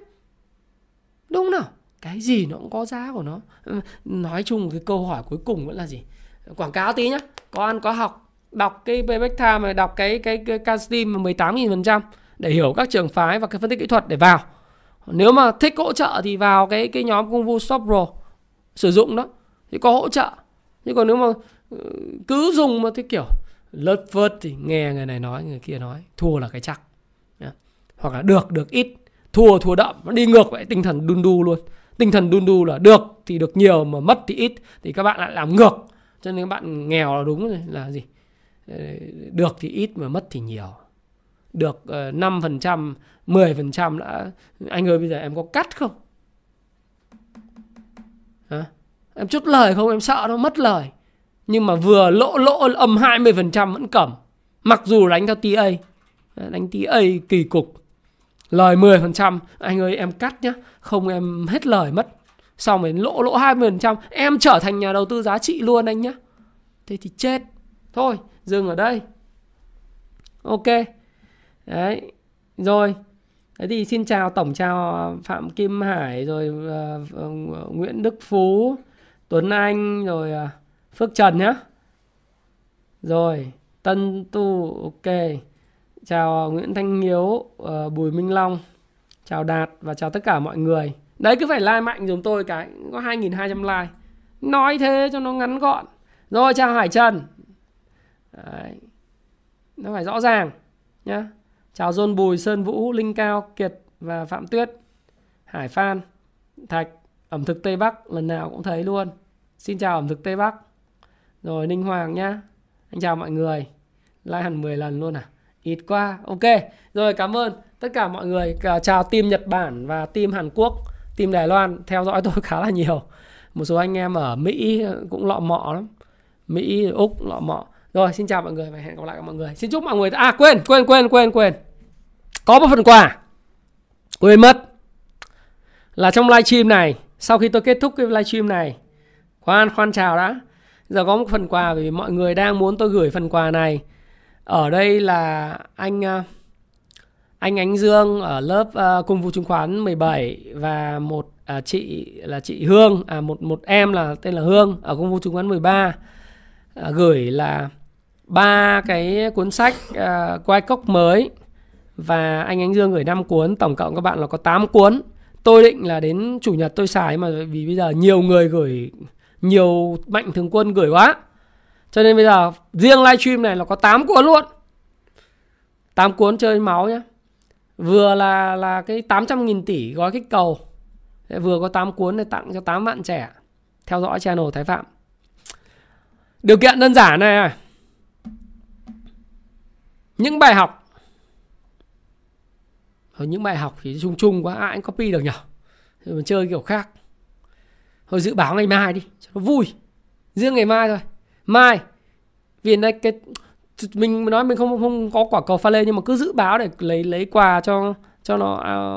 Đúng nào? Cái gì nó cũng có giá của nó. Ừ, nói chung cái câu hỏi cuối cùng vẫn là gì? Quảng cáo tí nhá. Có ăn có học đọc cái payback time mà đọc cái cái cái castim mà 18.000 phần trăm để hiểu các trường phái và cái phân tích kỹ thuật để vào. Nếu mà thích hỗ trợ thì vào cái cái nhóm công vụ shop pro sử dụng đó. Thì có hỗ trợ. Nhưng còn nếu mà cứ dùng mà cái kiểu lớt vớt thì nghe người này nói người kia nói thua là cái chắc hoặc là được được ít thua thua đậm nó đi ngược vậy tinh thần đun đu luôn tinh thần đun đu là được thì được nhiều mà mất thì ít thì các bạn lại làm ngược cho nên các bạn nghèo là đúng rồi là gì ờ, được thì ít mà mất thì nhiều được 5%, 10% đã anh ơi bây giờ em có cắt không? Hả? Em chút lời không? Em sợ nó mất lời. Nhưng mà vừa lỗ lỗ âm 20% vẫn cầm. Mặc dù đánh theo TA. Đánh TA kỳ cục. Lời 10% anh ơi em cắt nhá. Không em hết lời mất. Xong rồi lỗ lỗ 20% em trở thành nhà đầu tư giá trị luôn anh nhá. Thế thì chết. Thôi dừng ở đây. Ok. Đấy rồi. Thế thì xin chào tổng chào phạm kim hải rồi uh, uh, nguyễn đức phú tuấn anh rồi uh, phước trần nhá rồi tân tu ok chào Nguyễn Thanh Hiếu, uh, Bùi Minh Long, chào Đạt và chào tất cả mọi người. Đấy cứ phải like mạnh giùm tôi cái, có 2.200 like. Nói thế cho nó ngắn gọn. Rồi chào Hải Trần. Đấy. Nó phải rõ ràng nhá. Chào John Bùi, Sơn Vũ, Linh Cao, Kiệt và Phạm Tuyết, Hải Phan, Thạch, ẩm thực Tây Bắc lần nào cũng thấy luôn. Xin chào ẩm thực Tây Bắc. Rồi, Ninh Hoàng nhá. Anh chào mọi người. Like hẳn 10 lần luôn à? ít quá. Ok. Rồi, cảm ơn tất cả mọi người. Chào team Nhật Bản và team Hàn Quốc, team Đài Loan. Theo dõi tôi khá là nhiều. Một số anh em ở Mỹ cũng lọ mọ lắm. Mỹ, Úc lọ mọ. Rồi, xin chào mọi người và hẹn gặp lại các mọi người. Xin chúc mọi người à quên quên quên quên quên. Có một phần quà. Quên mất. Là trong livestream này. Sau khi tôi kết thúc cái livestream này, khoan khoan chào đã giờ có một phần quà vì mọi người đang muốn tôi gửi phần quà này. Ở đây là anh à, anh Ánh Dương ở lớp à, uh, Cung vụ chứng khoán 17 và một uh, chị là chị Hương à một một em là tên là Hương ở Cung vụ chứng khoán 13 uh, gửi là ba cái cuốn sách uh, quay cốc mới và anh Ánh Dương gửi 5 cuốn tổng cộng các bạn là có 8 cuốn. Tôi định là đến chủ nhật tôi xài mà vì bây giờ nhiều người gửi nhiều mạnh thường quân gửi quá. Cho nên bây giờ, riêng livestream này là có 8 cuốn luôn. 8 cuốn chơi máu nhá. Vừa là là cái 800.000 tỷ gói kích cầu. Vừa có 8 cuốn để tặng cho 8 bạn trẻ theo dõi channel Thái Phạm. Điều kiện đơn giản này những bài học. Ở những bài học thì chung chung quá, ai cũng copy được nhỉ thì mình chơi kiểu khác. Thôi dự báo ngày mai đi vui. Riêng ngày mai thôi. Mai vì đây cái mình nói mình không không có quả cầu pha lê nhưng mà cứ dự báo để lấy lấy quà cho cho nó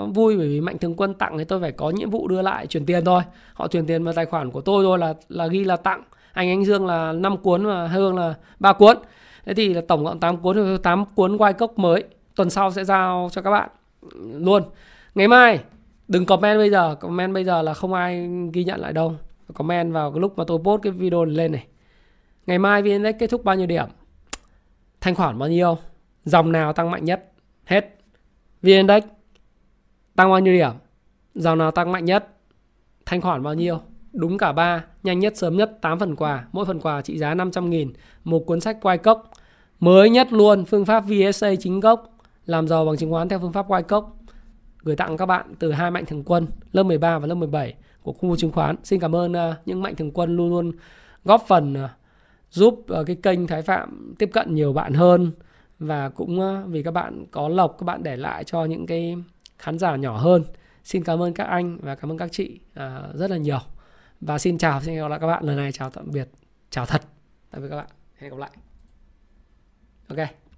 uh, vui bởi vì mạnh thường quân tặng thì tôi phải có nhiệm vụ đưa lại chuyển tiền thôi. Họ chuyển tiền vào tài khoản của tôi thôi là là ghi là tặng. Anh anh Dương là 5 cuốn và Hương là ba cuốn. Thế thì là tổng cộng 8 cuốn 8 cuốn quay cốc mới. Tuần sau sẽ giao cho các bạn ừ, luôn. Ngày mai đừng comment bây giờ. Comment bây giờ là không ai ghi nhận lại đâu comment vào cái lúc mà tôi post cái video lên này. Ngày mai VN kết thúc bao nhiêu điểm? Thanh khoản bao nhiêu? Dòng nào tăng mạnh nhất? Hết. VN tăng bao nhiêu điểm? Dòng nào tăng mạnh nhất? Thanh khoản bao nhiêu? Đúng cả ba. Nhanh nhất, sớm nhất 8 phần quà. Mỗi phần quà trị giá 500 nghìn. Một cuốn sách quay cốc. Mới nhất luôn, phương pháp VSA chính gốc. Làm giàu bằng chứng khoán theo phương pháp quay cốc. Gửi tặng các bạn từ hai mạnh thường quân, lớp 13 và lớp 17 của khu chứng khoán. Xin cảm ơn à, những mạnh thường quân luôn luôn góp phần à, giúp à, cái kênh Thái Phạm tiếp cận nhiều bạn hơn và cũng vì các bạn có lộc các bạn để lại cho những cái khán giả nhỏ hơn. Xin cảm ơn các anh và cảm ơn các chị rất là nhiều. Và xin chào, xin gặp lại các bạn lần này chào tạm biệt, chào thật. Tạm biệt các bạn. Hẹn gặp lại. Ok.